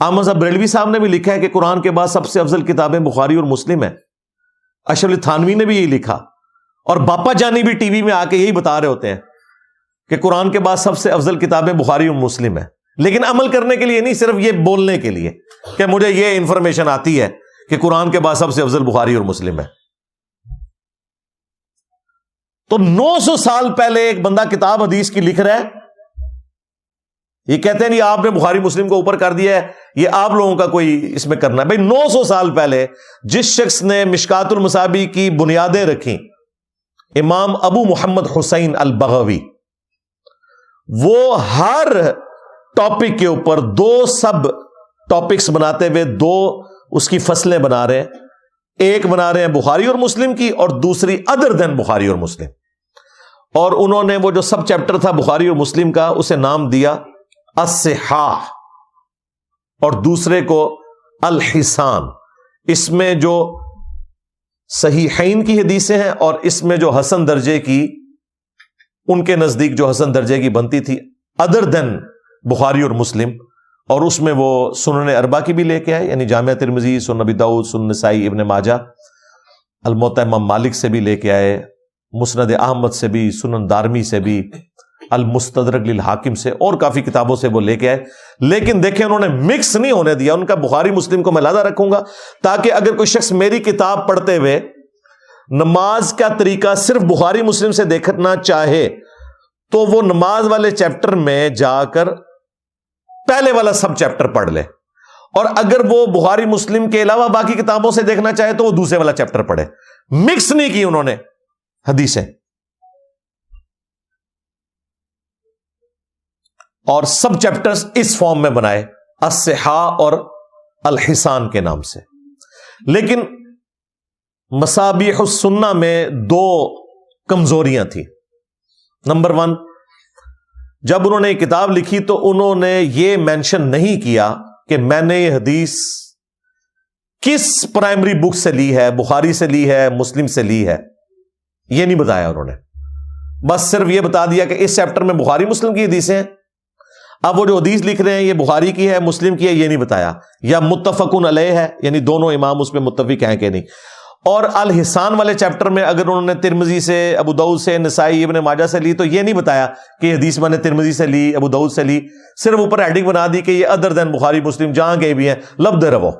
احمد بریلوی صاحب نے بھی لکھا ہے کہ قرآن کے بعد سب سے افضل کتابیں بخاری اور مسلم ہے اشرف تھانوی نے بھی یہی لکھا۔ اور باپا جانی بھی ٹی وی میں آ کے یہی بتا رہے ہوتے ہیں کہ قرآن کے بعد سب سے افضل کتابیں بخاری اور مسلم ہے لیکن عمل کرنے کے لیے نہیں، صرف یہ بولنے کے لیے کہ مجھے یہ انفارمیشن آتی ہے کہ قرآن کے بعد سب سے افضل بخاری اور مسلم ہے تو نو سو سال پہلے ایک بندہ کتاب حدیث کی لکھ رہا ہے یہ کہتے ہیں نہیں، آپ نے بخاری مسلم کو اوپر کر دیا ہے، یہ آپ لوگوں کا کوئی اس میں کرنا ہے۔ بھائی، نو سو سال پہلے جس شخص نے مشکات المسابی کی بنیادیں رکھی امام ابو محمد حسین البغوی، وہ ہر ٹاپک کے اوپر دو سب ٹاپکس بناتے ہوئے دو اس کی فصلیں بنا رہے ہیں۔ ایک بنا رہے ہیں بخاری اور مسلم کی اور دوسری ادر دین بخاری اور مسلم۔ اور انہوں نے وہ جو سب چیپٹر تھا بخاری اور مسلم کا، اسے نام دیا اور دوسرے کو الحسان۔ اس میں جو صحیحین کی حدیثیں ہیں اور اس میں جو حسن درجے کی، ان کے نزدیک جو حسن درجے کی بنتی تھی ادر دین بخاری اور مسلم، اور اس میں وہ سنن اربا کی بھی لے کے آئے یعنی جامعہ ترمزی سن نبی داؤد سن نسائی، ابن ماجہ الموت امام مالک سے بھی لے کے آئے، مسند احمد سے بھی، سنن دارمی سے بھی۔ المستدرک للحاکم سے اور کافی کتابوں سے وہ لے کے آئے۔ لیکن دیکھیں انہوں نے مکس نہیں ہونے دیا۔ ان کا بخاری مسلم کو میں لادہ رکھوں گا تاکہ اگر کوئی شخص میری کتاب پڑھتے ہوئے نماز کا طریقہ صرف بخاری مسلم سے دیکھنا چاہے، تو وہ نماز والے چیپٹر میں جا کر پہلے والا سب چیپٹر پڑھ لے۔ اور اگر وہ بخاری مسلم کے علاوہ باقی کتابوں سے دیکھنا چاہے تو وہ دوسرے والا چیپٹر پڑھے۔ مکس نہیں کی انہوں نے حدیثیں۔ اور سب چیپٹرز اس فارم میں بنائے اسحا اور الحسان کے نام سے۔ لیکن مسابیح السنہ میں دو کمزوریاں تھیں۔ نمبر ون، جب انہوں نے یہ کتاب لکھی تو انہوں نے یہ مینشن نہیں کیا کہ میں نے یہ حدیث کس پرائمری بک سے لی ہے، بخاری سے لی ہے، مسلم سے لی ہے۔ یہ نہیں بتایا انہوں نے۔ بس صرف یہ بتا دیا کہ اس چیپٹر میں بخاری مسلم کی حدیثیں ہیں۔ اب وہ جو حدیث لکھ رہے ہیں، یہ بخاری کی ہے، مسلم کی ہے، یہ نہیں بتایا۔ یا متفقن علیہ ہے یعنی دونوں امام اس میں متفق ہیں کہ نہیں۔ اور الحسان والے چیپٹر میں اگر انہوں نے ترمزی سے، ابو دعود سے، نسائی ابن ماجہ سے لی، تو یہ نہیں بتایا کہ حدیث میں نے ترمزی سے لی، ابو دعود سے لی۔ صرف اوپر ایڈنگ بنا دی کہ یہ ادر دین بخاری، مسلم، جہاں گئے بھی ہیں، لب دے رہو۔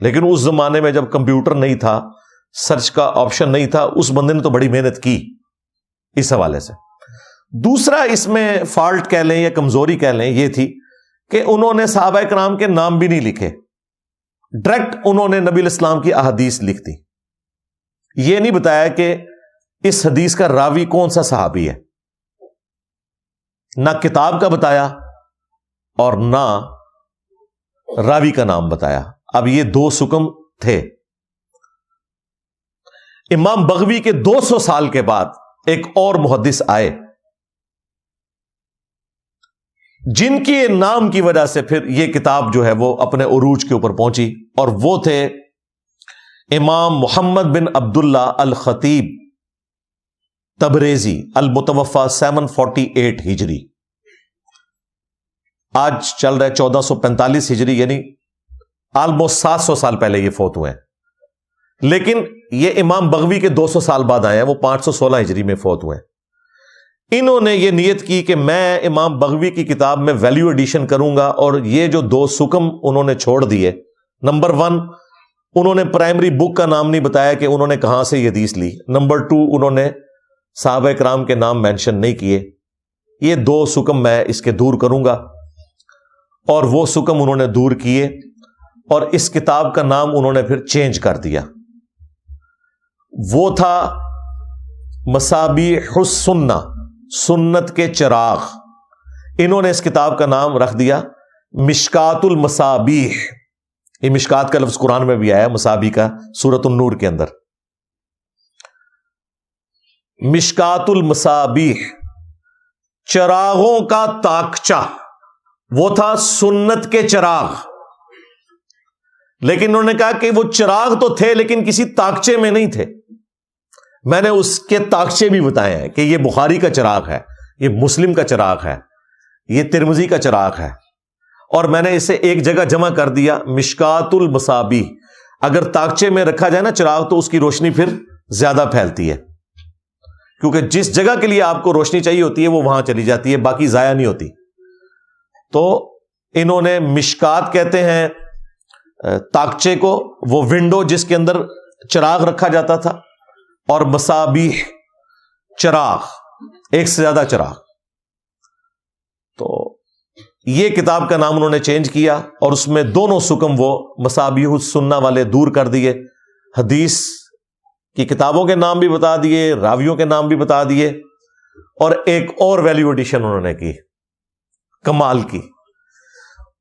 لیکن اس زمانے میں جب کمپیوٹر نہیں تھا، سرچ کا آپشن نہیں تھا، اس بندے نے تو بڑی محنت کی۔ اس حوالے سے۔ دوسرا اس میں فالٹ کہہ لیں یا کمزوری کہہ لیں یہ تھی کہ انہوں نے صحابہ کرام کے نام بھی نہیں لکھے۔ ڈائریکٹ انہوں نے نبی الاسلام کی احادیث لکھ دی۔ یہ نہیں بتایا کہ اس حدیث کا راوی کون سا صحابی ہے۔ نہ کتاب کا بتایا اور نہ راوی کا نام بتایا۔ اب یہ دو سکم تھے۔ امام بغوی کے دو سو سال کے بعد ایک اور محدث آئے۔ جن کے نام کی وجہ سے پھر یہ کتاب جو ہے وہ اپنے عروج کے اوپر پہنچی اور وہ تھے امام محمد بن عبداللہ الخطیب تبریزی المتوفا سیون فورٹی ایٹ ہجری۔ آج چل رہے چودہ سو پینتالیس ہجری یعنی آلموسٹ سات سو سال پہلے یہ فوت ہوئے لیکن یہ امام بغوی کے دو سو سال بعد آئے ہیں، وہ پانچ سو سولہ ہجری میں فوت ہوئے انہوں نے یہ نیت کی کہ میں امام بغوی کی کتاب میں ویلیو ایڈیشن کروں گا اور یہ جو دو سکم انہوں نے چھوڑ دیے نمبر ون انہوں نے پرائمری بک کا نام نہیں بتایا کہ انہوں نے کہاں سے یہ حدیث لی۔ نمبر ٹو انہوں نے صحابہ کرام کے نام مینشن نہیں کیے۔ یہ دو سکم میں اس کے دور کروں گا۔ اور وہ سکم انہوں نے دور کیے اور اس کتاب کا نام انہوں نے پھر چینج کر دیا۔ وہ تھا مسابی حسنہ سنت کے چراغ۔ انہوں نے اس کتاب کا نام رکھ دیا مشکات المسابیح یہ مشکات کا لفظ قرآن میں بھی آیا مسابی کا سورت النور کے اندر۔ مشکات المسابیح چراغوں کا تاکچا وہ تھا سنت کے چراغ۔ لیکن انہوں نے کہا کہ وہ چراغ تو تھے، لیکن کسی تاکچے میں نہیں تھے۔ میں نے اس کے تاکچے بھی بتائے ہیں کہ یہ بخاری کا چراغ ہے، یہ مسلم کا چراغ ہے، یہ ترمزی کا چراغ ہے۔ اور میں نے اسے ایک جگہ جمع کر دیا، مشکات المسابی اگر تاکچے میں رکھا جائے نا چراغ تو اس کی روشنی پھر زیادہ پھیلتی ہے۔ کیونکہ جس جگہ کے لیے آپ کو روشنی چاہیے ہوتی ہے، وہ وہاں چلی جاتی ہے، باقی ضائع نہیں ہوتی۔ تو انہوں نے مشکات کہتے ہیں، تاکچے کو، وہ ونڈو جس کے اندر چراغ رکھا جاتا تھا۔ اور مسابی چراغ، ایک سے زیادہ چراغ۔ تو یہ کتاب کا نام انہوں نے چینج کیا اور اس میں دونوں سکم وہ مسابی سننا والے دور کر دیے۔ حدیث کی کتابوں کے نام بھی بتا دیے، راویوں کے نام بھی بتا دیے اور ایک اور ویلیو ایڈیشن انہوں نے کی، کمال کی۔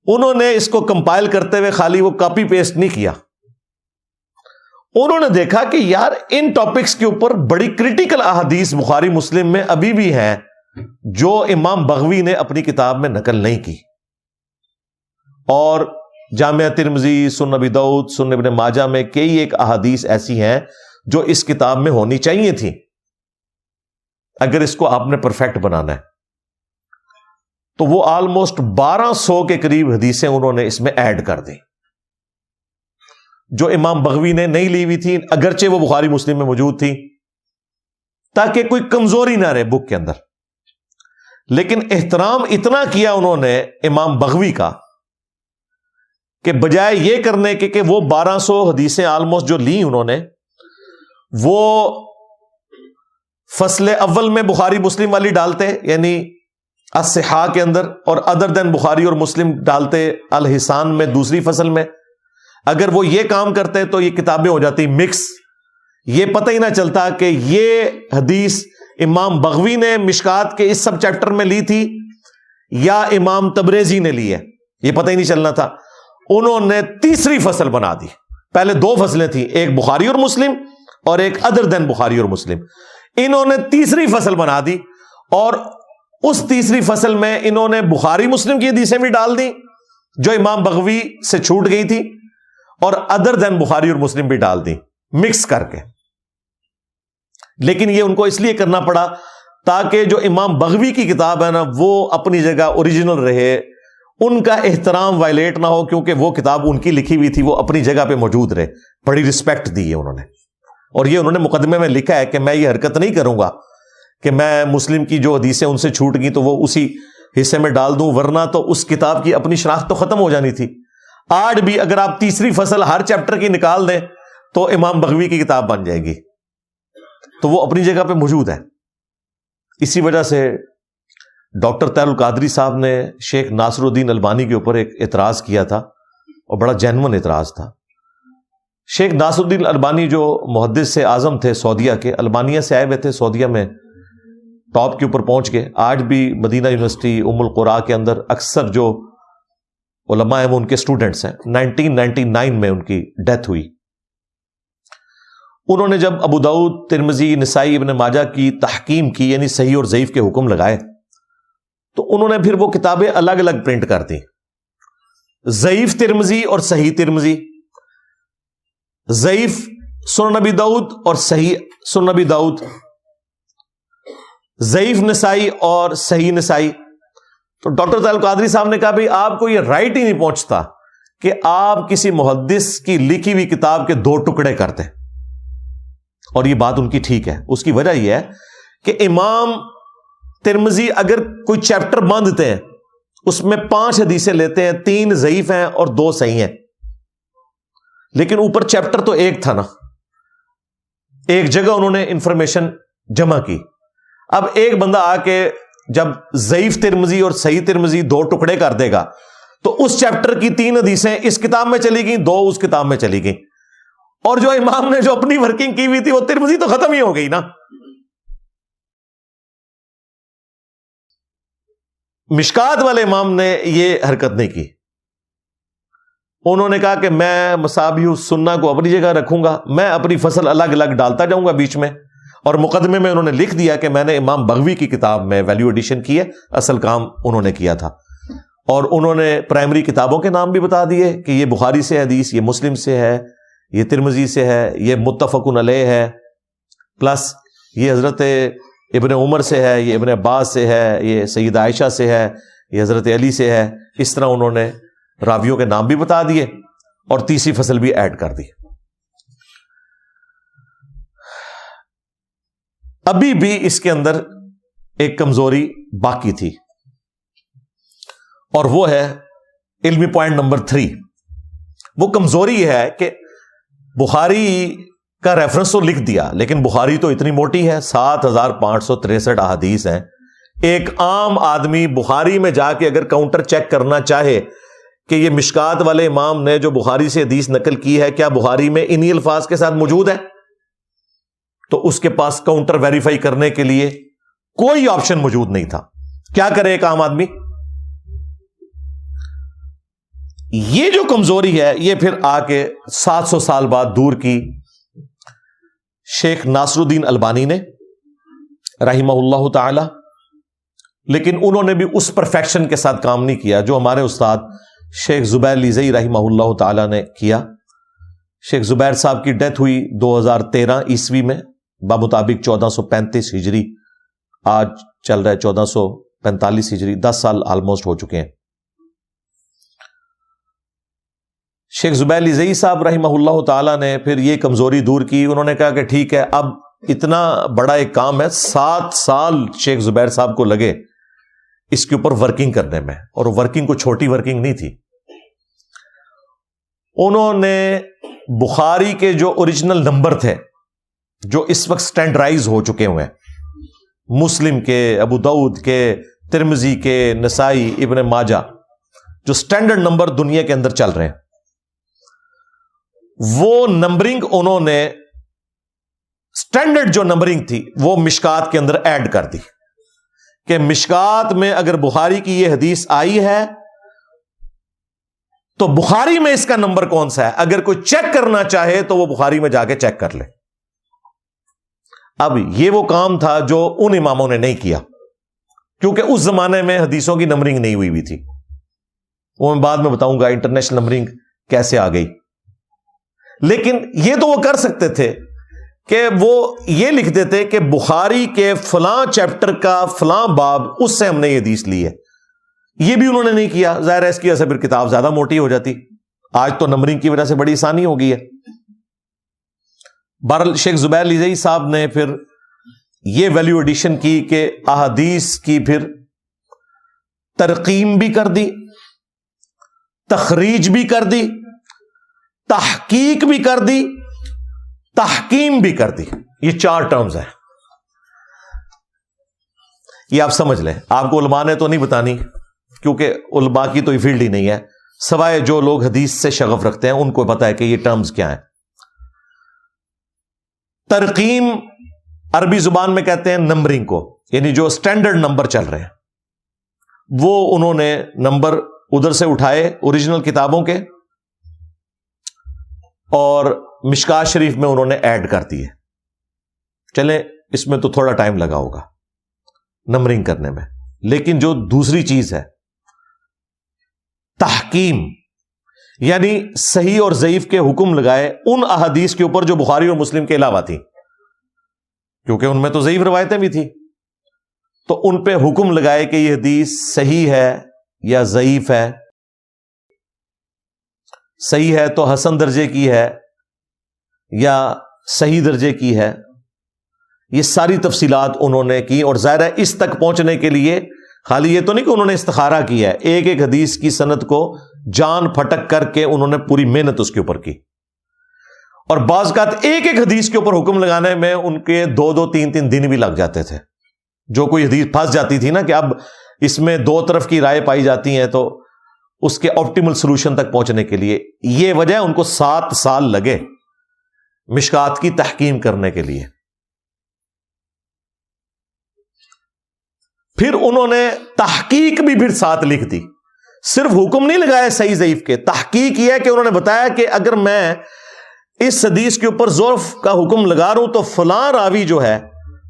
انہوں نے اس کو کمپائل کرتے ہوئے خالی وہ کاپی پیسٹ نہیں کیا۔ انہوں نے دیکھا کہ یار ان ٹاپکس کے اوپر بڑی کریٹیکل احادیث بخاری مسلم میں ابھی بھی ہیں جو امام بغوی نے اپنی کتاب میں نقل نہیں کی۔ اور جامعہ ترمزی سن نبی دعود سن ابن ماجہ میں کئی ایک احادیث ایسی ہیں جو اس کتاب میں ہونی چاہیے تھی اگر اس کو آپ نے پرفیکٹ بنانا ہے۔ تو وہ آلموسٹ بارہ سو کے قریب حدیثیں انہوں نے اس میں ایڈ کر دی جو امام بغوی نے نہیں لی ہوئی تھی، اگرچہ وہ بخاری مسلم میں موجود تھی، تاکہ کوئی کمزوری نہ رہے بک کے اندر۔ لیکن احترام اتنا کیا انہوں نے امام بغوی کا، کہ بجائے یہ کرنے کے کہ وہ بارہ سو حدیثیں آلموسٹ جو لی انہوں نے، وہ فصل اول میں بخاری مسلم والی ڈالتے یعنی اسحا کے اندر، اور ادر دین بخاری اور مسلم ڈالتے الحسان میں، دوسری فصل میں۔ اگر وہ یہ کام کرتے تو یہ کتابیں ہو جاتی مکس۔ یہ پتہ ہی نہ چلتا کہ یہ حدیث امام بغوی نے مشکات کے اس سب چیپٹر میں لی تھی یا امام تبریزی نے لی ہے۔ یہ پتہ ہی نہیں چلنا تھا۔ انہوں نے تیسری فصل بنا دی۔ پہلے دو فصلیں تھیں، ایک بخاری اور مسلم اور ایک ادر دین بخاری اور مسلم۔ انہوں نے تیسری فصل بنا دی اور اس تیسری فصل میں انہوں نے بخاری مسلم کی حدیثیں بھی ڈال دی جو امام بغوی سے چھوٹ گئی تھی۔ اور ادر دین بخاری اور مسلم بھی ڈال دی مکس کر کے لیکن یہ ان کو اس لیے کرنا پڑا تاکہ جو امام بغوی کی کتاب ہے نا، وہ اپنی جگہ اوریجنل رہے۔ ان کا احترام وائلیٹ نہ ہو، کیونکہ وہ کتاب ان کی لکھی ہوئی تھی، وہ اپنی جگہ پہ موجود رہے۔ بڑی رسپیکٹ دی ہے انہوں نے۔ اور یہ انہوں نے مقدمے میں لکھا ہے کہ میں یہ حرکت نہیں کروں گا کہ میں مسلم کی جو حدیثیں ان سے چھوٹ گئی تو وہ اسی حصے میں ڈال دوں، ورنہ تو اس کتاب کی اپنی شناخت تو ختم ہو جانی تھی۔ آج بھی اگر آپ تیسری فصل ہر چیپٹر کی نکال دیں تو امام بغوی کی کتاب بن جائے گی۔ تو وہ اپنی جگہ پہ موجود ہے اسی وجہ سے ڈاکٹر تیر القادری صاحب نے شیخ ناصر الدین البانی کے اوپر ایک اعتراض کیا تھا اور بڑا جینون اعتراض تھا۔ شیخ ناصر الدین البانی جو محدث سے اعظم تھے سعودیہ کے، البانیہ سے آئے ہوئے تھے سعودیہ میں ٹاپ کے اوپر پہنچ گئے۔ آج بھی مدینہ یونیورسٹی، ام القرا کے اندر اکثر جو علماء ہیں وہ ان کے اسٹوڈنٹس ہیں۔ نائنٹین نائنٹی نائن میں ان کی ڈیتھ ہوئی۔ انہوں نے جب ابو داود ترمزی نسائی، ابن ماجہ کی تحکیم کی یعنی صحیح اور ضعیف کے حکم لگائے، تو انہوں نے پھر وہ کتابیں الگ الگ پرنٹ کر دی ضعیف ترمزی اور صحیح ترمزی ضعیف سن نبی داؤد اور صحیح سن نبی داؤد۔ ضعیف نسائی اور صحیح نسائی۔ تو ڈاکٹر تعلق قادری صاحب نے کہا بھائی، آپ کو یہ رائٹ ہی نہیں پہنچتا کہ آپ کسی محدث کی لکھی ہوئی کتاب کے دو ٹکڑے کرتے اور یہ بات ان کی ٹھیک ہے۔ اس کی وجہ یہ ہے کہ امام ترمزی اگر کوئی چیپٹر باندھتے ہیں، اس میں پانچ حدیثیں لیتے ہیں، تین ضعیف ہیں اور دو صحیح ہیں۔ لیکن اوپر چیپٹر تو ایک تھا نا۔ ایک جگہ انہوں نے انفارمیشن جمع کی۔ اب ایک بندہ آ کے جب ضعیف ترمزی اور صحیح ترمزی دو ٹکڑے کر دے گا، تو اس چیپٹر کی تین حدیثیں اس کتاب میں چلی گئیں، دو اس کتاب میں چلی گئیں۔ اور جو امام نے جو اپنی ورکنگ کی ہوئی تھی، وہ ترمزی تو ختم ہی ہو گئی نا۔ مشکات والے امام نے یہ حرکت نہیں کی۔ انہوں نے کہا کہ میں مسابی سننا کو اپنی جگہ رکھوں گا، میں اپنی فصل الگ الگ ڈالتا جاؤں گا بیچ میں۔ اور مقدمے میں انہوں نے لکھ دیا کہ میں نے امام بغوی کی کتاب میں ویلیو ایڈیشن کی ہے، اصل کام انہوں نے کیا تھا۔ اور انہوں نے پرائمری کتابوں کے نام بھی بتا دیے کہ یہ بخاری سے حدیث، یہ مسلم سے ہے، یہ ترمزی سے ہے، یہ متفق علیہ ہے۔ پلس یہ حضرت ابن عمر سے ہے، یہ ابن عباس سے ہے، یہ سید عائشہ سے ہے، یہ حضرت علی سے ہے۔ اس طرح انہوں نے راویوں کے نام بھی بتا دیے اور تیسری فصل بھی ایڈ کر دی۔ ابھی بھی اس کے اندر ایک کمزوری باقی تھی۔ اور وہ ہے علمی پوائنٹ نمبر تھری وہ کمزوری ہے کہ بخاری کا ریفرنس تو لکھ دیا، لیکن بخاری تو اتنی موٹی ہے، سات ہزار پانچ سو تریسٹھ احادیث ہیں۔ ایک عام آدمی بخاری میں جا کے اگر کاؤنٹر چیک کرنا چاہے کہ یہ مشکات والے امام نے جو بخاری سے حدیث نقل کی ہے، کیا بخاری میں انہی الفاظ کے ساتھ موجود ہے تو اس کے پاس کاؤنٹر ویریفائی کرنے کے لیے کوئی آپشن موجود نہیں تھا۔ کیا کرے ایک عام آدمی؟ یہ جو کمزوری ہے، یہ پھر آ کے سات سو سال بعد دور کی۔ شیخ ناصر الدین البانی نے، رحمہ اللہ تعالی، لیکن انہوں نے بھی اس پرفیکشن کے ساتھ کام نہیں کیا جو ہمارے استاد شیخ زبیر لیزئی رحمہ اللہ تعالی نے کیا۔ شیخ زبیر صاحب کی ڈیتھ ہوئی دو ہزار تیرہ عیسوی میں۔ بمطابق چودہ سو پینتیس ہجری، آج چل رہا ہے چودہ سو پینتالیس ہجری، دس سال آلموسٹ ہو چکے ہیں۔ شیخ زبیر لیزئی صاحب رحمہ اللہ تعالیٰ نے پھر یہ کمزوری دور کی، انہوں نے کہا کہ ٹھیک ہے، اب اتنا بڑا ایک کام ہے، سات سال شیخ زبیر صاحب کو لگے اس کے اوپر ورکنگ کرنے میں، اور ورکنگ کو چھوٹی ورکنگ نہیں تھی۔ انہوں نے بخاری کے جو اوریجنل نمبر تھے جو اس وقت اسٹینڈرائز ہو چکے ہوئے ہیں۔ مسلم کے، ابو دعود کے ترمزی کے، نسائی، ابن ماجا جو اسٹینڈرڈ نمبر دنیا کے اندر چل رہے ہیں۔ وہ نمبرنگ انہوں نے اسٹینڈرڈ جو نمبرنگ تھی، وہ مشکات کے اندر ایڈ کر دی۔ کہ مشکات میں اگر بخاری کی یہ حدیث آئی ہے، تو بخاری میں اس کا نمبر کون سا ہے؟ اگر کوئی چیک کرنا چاہے، تو وہ بخاری میں جا کے چیک کر لے۔ اب یہ وہ کام تھا جو ان اماموں نے نہیں کیا، کیونکہ اس زمانے میں حدیثوں کی نمبرنگ نہیں ہوئی ہوئی تھی۔ وہ میں بعد میں بتاؤں گا انٹرنیشنل نمبرنگ کیسے آ گئی۔ لیکن یہ تو وہ کر سکتے تھے کہ وہ یہ لکھ دیتے کہ بخاری کے فلاں چیپٹر کا فلاں باب، اس سے ہم نے یہ حدیث لی ہے۔ یہ بھی انہوں نے نہیں کیا۔ ظاہر ہے اس کی وجہ سے پھر کتاب زیادہ موٹی ہو جاتی۔ آج تو نمبرنگ کی وجہ سے بڑی آسانی ہو گئی ہے۔ بہرحال شیخ زبیر لیزئی صاحب نے پھر یہ ویلیو ایڈیشن کی کہ احادیث کی پھر ترقیم بھی کر دی، تخریج بھی کر دی، تحقیق بھی کر دی، تحکیم بھی کر دی۔ یہ چار ٹرمز ہیں۔ یہ آپ سمجھ لیں۔ آپ کو علماء نے تو نہیں بتانی، کیونکہ علماء کی تو یہ فیلڈ ہی نہیں ہے۔ سوائے جو لوگ حدیث سے شغف رکھتے ہیں، ان کو پتا ہے کہ یہ ٹرمز کیا ہیں۔ ترقیم عربی زبان میں کہتے ہیں نمبرنگ کو یعنی جو اسٹینڈرڈ نمبر چل رہے ہیں۔ وہ انہوں نے نمبر ادھر سے اٹھائے اوریجنل کتابوں کے، اور مشکا شریف میں انہوں نے ایڈ کر دیے چلیں، اس میں تو تھوڑا ٹائم لگا ہوگا نمبرنگ کرنے میں۔ لیکن جو دوسری چیز ہے، تحکیم۔ یعنی صحیح اور ضعیف کے حکم لگائے ان احادیث کے اوپر جو بخاری اور مسلم کے علاوہ تھی۔ کیونکہ ان میں تو ضعیف روایتیں بھی تھیں۔ تو ان پہ حکم لگائے کہ یہ حدیث صحیح ہے یا ضعیف ہے۔ صحیح ہے تو حسن درجے کی ہے یا صحیح درجے کی ہے۔ یہ ساری تفصیلات انہوں نے کی اور ظاہر ہے اس تک پہنچنے کے لیے خالی یہ تو نہیں کہ انہوں نے استخارہ کیا ہے، ایک ایک حدیث کی صنعت کو جان پھٹک کر کے انہوں نے پوری محنت اس کے اوپر کی۔ اور بعض کا ایک ایک حدیث کے اوپر حکم لگانے میں ان کے دو دو تین تین دن بھی لگ جاتے تھے۔ جو کوئی حدیث پھنس جاتی تھی نا کہ اب اس میں دو طرف کی رائے پائی جاتی ہیں تو اس کے آپٹیمل سولوشن تک پہنچنے کے لیے یہ وجہ ان کو سات سال لگے مشکات کی تحکیم کرنے کے لیے۔ پھر انہوں نے تحقیق بھی پھر ساتھ لکھ دی۔ صرف حکم نہیں لگایا صحیح ضعیف کے، تحقیق یہ ہے کہ انہوں نے بتایا کہ اگر میں اس حدیث کے اوپر ضرف کا حکم لگا رہا ہوں تو فلاں راوی جو ہے،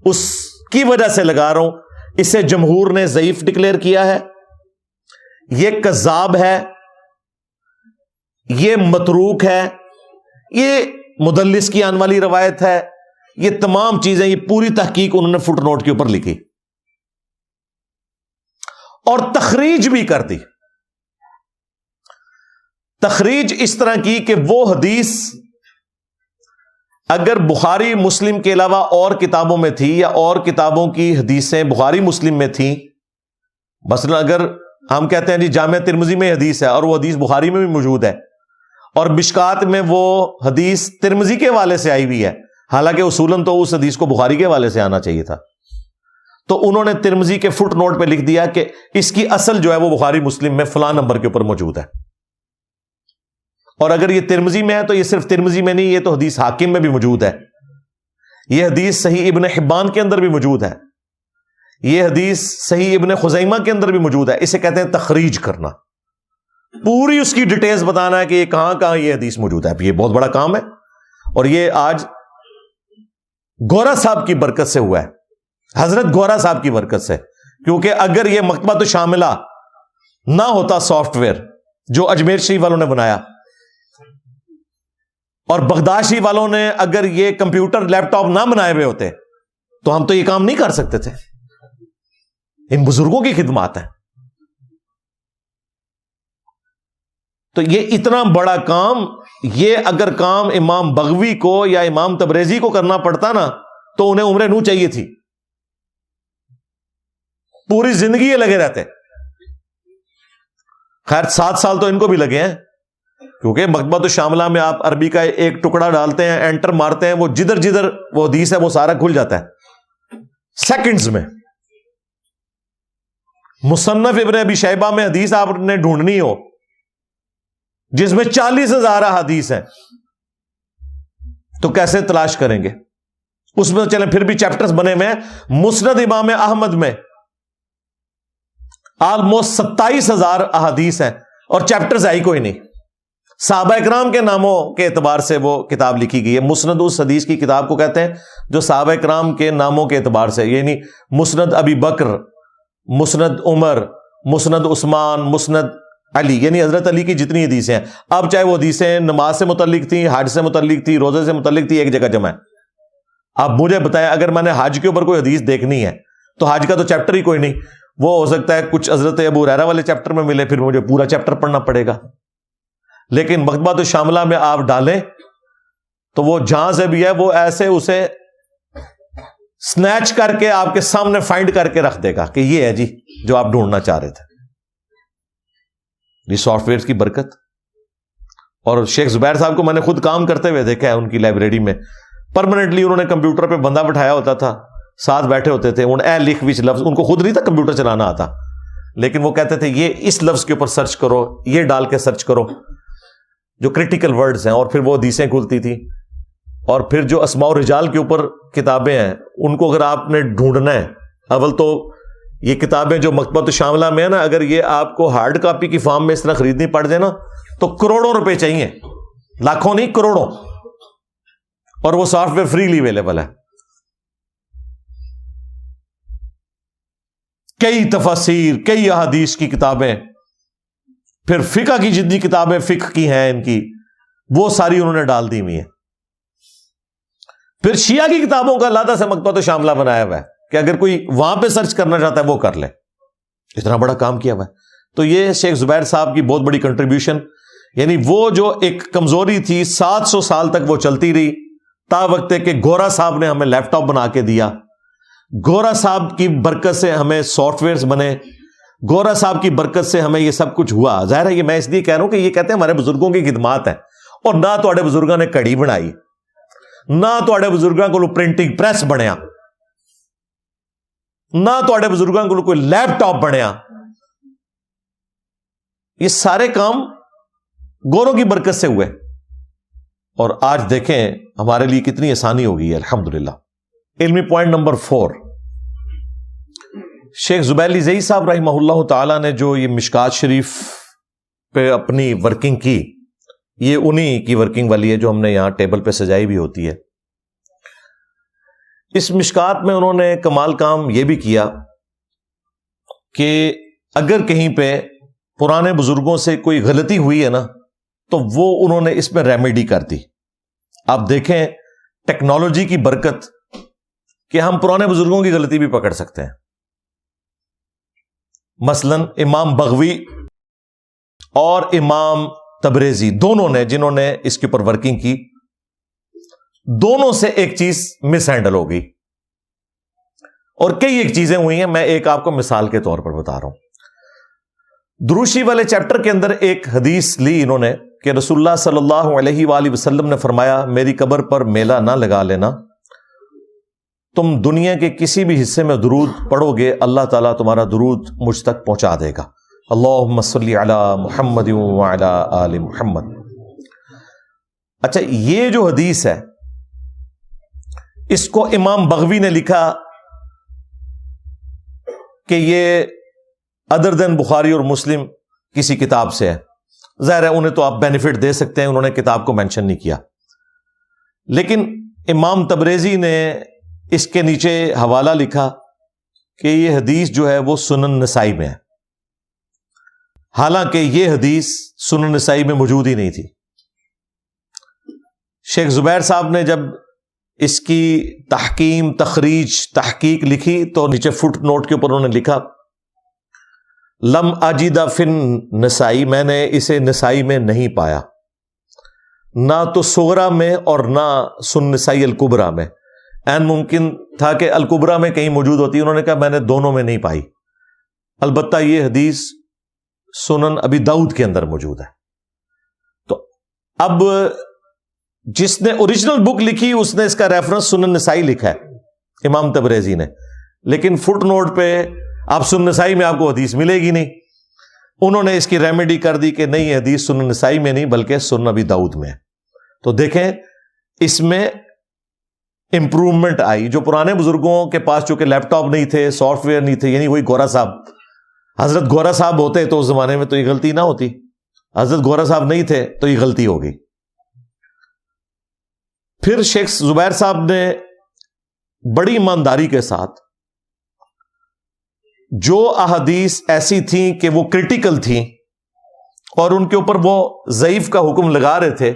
اس کی وجہ سے لگا رہا ہوں۔ اسے جمہور نے ضعیف ڈکلیئر کیا ہے۔ یہ کذاب ہے۔ یہ متروک ہے۔ یہ مدلس کی آنے والی روایت ہے۔ یہ تمام چیزیں، یہ پوری تحقیق انہوں نے فٹ نوٹ کے اوپر لکھی۔ اور تخریج بھی کر دی۔ تخریج اس طرح کی کہ وہ حدیث اگر بخاری مسلم کے علاوہ اور کتابوں میں تھی یا اور کتابوں کی حدیثیں بخاری مسلم میں تھیں، مثلا اگر ہم کہتے ہیں جی جامعہ ترمزی میں حدیث ہے اور وہ حدیث بخاری میں بھی موجود ہے اور بشکات میں وہ حدیث ترمزی کے والے سے آئی ہوئی ہے، حالانکہ اصولن تو اس حدیث کو بخاری کے والے سے آنا چاہیے تھا۔ تو انہوں نے ترمزی کے فٹ نوٹ پہ لکھ دیا کہ اس کی اصل جو ہے وہ بخاری مسلم میں فلاں نمبر کے اوپر موجود ہے۔ اور اگر یہ ترمزی میں ہے تو یہ صرف ترمزی میں نہیں، یہ تو حدیث حاکم میں بھی موجود ہے۔ یہ حدیث صحیح ابن حبان کے اندر بھی موجود ہے۔ یہ حدیث صحیح ابن خزیمہ کے اندر بھی موجود ہے۔ اسے کہتے ہیں تخریج کرنا۔ پوری اس کی ڈیٹیلز بتانا ہے کہ یہ کہاں کہاں یہ حدیث موجود ہے۔ یہ بہت بڑا کام ہے۔ اور یہ آج گورا صاحب کی برکت سے ہوا ہے۔ حضرت گورا صاحب کی برکت سے، کیونکہ اگر یہ مکتبہ تو شاملہ نہ ہوتا سافٹ ویئر جو اجمیر شریف والوں نے بنایا۔ اور بغداشی والوں نے اگر یہ کمپیوٹر لیپ ٹاپ نہ بنائے ہوئے ہوتے، تو ہم تو یہ کام نہیں کر سکتے تھے۔ ان بزرگوں کی خدمات ہیں۔ تو یہ اتنا بڑا کام، یہ اگر کام امام بغوی کو یا امام تبریزی کو کرنا پڑتا نا، تو انہیں عمریں نو چاہیے تھی۔ پوری زندگی یہ لگے رہتے خیر، سات سال تو ان کو بھی لگے ہیں۔ کیونکہ مکبہ تو شاملہ میں آپ عربی کا ایک ٹکڑا ڈالتے ہیں، انٹر مارتے ہیں، وہ جدھر جدھر وہ حدیث ہے، وہ سارا کھل جاتا ہے۔ سیکنڈز میں۔ مصنف ابن ابی شیبہ میں حدیث آپ نے ڈھونڈنی ہو، جس میں چالیس ہزار حدیث ہیں۔ تو کیسے تلاش کریں گے؟ اس میں چلیں، پھر بھی چیپٹرز بنے ہوئے ہیں۔ مسند امام احمد میں آلموسٹ ستائیس ہزار احادیث ہیں اور چیپٹرز آئی کوئی نہیں۔ صحابہ اکرام کے ناموں کے اعتبار سے وہ کتاب لکھی گئی ہے۔ مسند اس حدیث کی کتاب کو کہتے ہیں جو صحابہ اکرام کے ناموں کے اعتبار سے یعنی مسند ابی بکر، مسند عمر، مسند عثمان، مسند علی یعنی حضرت علی کی جتنی حدیثیں ہیں۔ اب چاہے وہ حدیثیں نماز سے متعلق تھیں، حج سے متعلق تھی روزے سے متعلق تھی ایک جگہ جمع ہے آپ مجھے بتائیں، اگر میں نے حج کے اوپر کوئی حدیث دیکھنی ہے تو حج کا تو چیپٹر ہی کوئی نہیں۔ وہ ہو سکتا ہے کچھ حضرت ابو ریرا والے چیپٹر میں ملے، پھر مجھے پورا چیپٹر پڑھنا پڑے گا۔ لیکن مکتبہ تو شاملہ میں آپ ڈالیں، تو وہ جہاں سے بھی ہے، وہ ایسے اسے سنیچ کر کے آپ کے سامنے فائنڈ کر کے رکھ دے گا کہ یہ ہے جی جو آپ ڈھونڈنا چاہ رہے تھے۔ یہ سافٹ ویئر کی برکت۔ اور شیخ زبیر صاحب کو میں نے خود کام کرتے ہوئے دیکھا ہے ان کی لائبریری میں۔ پرماننٹلی انہوں نے کمپیوٹر پہ بندہ بٹھایا ہوتا تھا۔ ساتھ بیٹھے ہوتے تھے، ان اے لکھ وچ لفظ، ان کو خود نہیں تھا کمپیوٹر چلانا آتا۔ لیکن وہ کہتے تھے، یہ اس لفظ کے اوپر سرچ کرو، یہ ڈال کے سرچ کرو۔ جو کریٹیکل ورڈز ہیں، اور پھر وہ حدیثیں کھلتی تھی اور پھر جو اسماء رجال کے اوپر کتابیں ہیں، ان کو اگر آپ نے ڈھونڈنا ہے، اول تو یہ کتابیں جو مکبت شاملہ میں ہے نا، اگر یہ آپ کو ہارڈ کاپی کی فارم میں اس طرح خریدنی پڑ جائے نا، تو کروڑوں روپے چاہیے۔ لاکھوں نہیں، کروڑوں۔ اور وہ سافٹ ویئر فریلی اویلیبل ہے۔ کئی تفاصیر کئی احادیث کی کتابیں، پھر فقہ کی جتنی کتابیں فقہ کی ہیں ان کی، وہ ساری انہوں نے ڈال دی ہوئی ہیں۔ پھر شیعہ کی کتابوں کا اللہ سے مکتبہ تو شاملہ بنایا ہوا ہے کہ اگر کوئی وہاں پہ سرچ کرنا چاہتا ہے وہ کر لے۔ اتنا بڑا کام کیا ہوا ہے۔ تو یہ شیخ زبیر صاحب کی بہت بڑی کنٹریبیوشن یعنی وہ جو ایک کمزوری تھی، سات سو سال تک وہ چلتی رہی، تا وقت کہ گورا صاحب نے ہمیں لیپ ٹاپ بنا کے دیا۔ گورا صاحب کی برکت سے ہمیں سافٹ ویئر بنے۔ گورا صاحب کی برکت سے ہمیں یہ سب کچھ ہوا۔ ظاہر ہے یہ میں اس لیے کہہ رہا ہوں کہ یہ کہتے ہیں ہمارے بزرگوں کی خدمات ہیں اور نہ تو بزرگوں نے کڑی بنائی، نہ تو بزرگوں کو پرنٹنگ پریس بنیا، نہ تو بزرگوں کو کوئی لیپ ٹاپ بنیا۔ یہ سارے کام گوروں کی برکت سے ہوئے۔ اور آج دیکھیں ہمارے لیے کتنی آسانی ہوگی الحمد للہ علمی پوائنٹ نمبر فور۔ شیخ زبیلی زئی صاحب رحمہ اللہ تعالی نے جو یہ مشکات شریف پہ اپنی ورکنگ کی، یہ انہی کی ورکنگ والی ہے جو ہم نے یہاں ٹیبل پہ سجائی بھی ہوتی ہے۔ اس مشکات میں انہوں نے کمال کام یہ بھی کیا کہ اگر کہیں پہ پرانے بزرگوں سے کوئی غلطی ہوئی ہے نا، تو وہ انہوں نے اس میں ریمیڈی کر دی۔ آپ دیکھیں، ٹیکنالوجی کی برکت کہ ہم پرانے بزرگوں کی غلطی بھی پکڑ سکتے ہیں۔ مثلا امام بغوی اور امام تبریزی دونوں نے، جنہوں نے اس کے اوپر ورکنگ کی، دونوں سے ایک چیز مس ہینڈل ہو گئی۔ اور کئی ایک چیزیں ہوئی ہیں، میں ایک آپ کو مثال کے طور پر بتا رہا ہوں۔ دروشی والے چیپٹر کے اندر ایک حدیث لی انہوں نے کہ رسول اللہ صلی اللہ علیہ وآلہ وسلم نے فرمایا، میری قبر پر میلہ نہ لگا لینا۔ تم دنیا کے کسی بھی حصے میں درود پڑھو گے، اللہ تعالیٰ تمہارا درود مجھ تک پہنچا دے گا۔ اللہ صلی علی محمد آل محمد۔ اچھا یہ جو حدیث ہے، اس کو امام بغوی نے لکھا کہ یہ ادر دین بخاری اور مسلم کسی کتاب سے ہے۔ ظاہر ہے، انہیں تو آپ بینیفٹ دے سکتے ہیں، انہوں نے کتاب کو مینشن نہیں کیا۔ لیکن امام تبریزی نے اس کے نیچے حوالہ لکھا کہ یہ حدیث جو ہے وہ سنن نسائی میں ہے۔ حالانکہ یہ حدیث سنن نسائی میں موجود ہی نہیں تھی۔ شیخ زبیر صاحب نے جب اس کی تحکیم تخریج، تحقیق لکھی تو نیچے فٹ نوٹ کے اوپر انہوں نے لکھا، لم اجیدہ فن نسائی میں نے اسے نسائی میں نہیں پایا۔ نہ تو سغرا میں اور نہ سن نسائی القبرا میں۔ این ممکن تھا کہ القبرا میں کہیں موجود ہوتی، انہوں نے کہا میں نے دونوں میں نہیں پائی۔ البتہ یہ حدیث سنن ابھی داؤد کے اندر موجود ہے۔ تو اب جس نے اوریجنل بک لکھی، اس نے اس کا ریفرنس سنن نسائی لکھا ہے۔ امام تبریزی نے۔ لیکن فٹ نوٹ پہ آپ سن نسائی میں آپ کو حدیث ملے گی نہیں۔ انہوں نے اس کی ریمیڈی کر دی کہ نہیں حدیث سن نسائی میں نہیں، بلکہ سن نبی داؤد میں تو دیکھیں، اس میں امپروومنٹ آئی، جو پرانے بزرگوں کے پاس چونکہ لیپ ٹاپ نہیں تھے سافٹ ویئر نہیں تھے یعنی وہی گورا صاحب۔ حضرت گورا صاحب ہوتے تو اس زمانے میں تو یہ غلطی نہ ہوتی۔ حضرت گورا صاحب نہیں تھے تو یہ غلطی ہوگی پھر شیخ زبیر صاحب نے بڑی ایمانداری کے ساتھ جو احادیث ایسی تھیں کہ وہ کرٹیکل تھیں اور ان کے اوپر وہ ضعیف کا حکم لگا رہے تھے،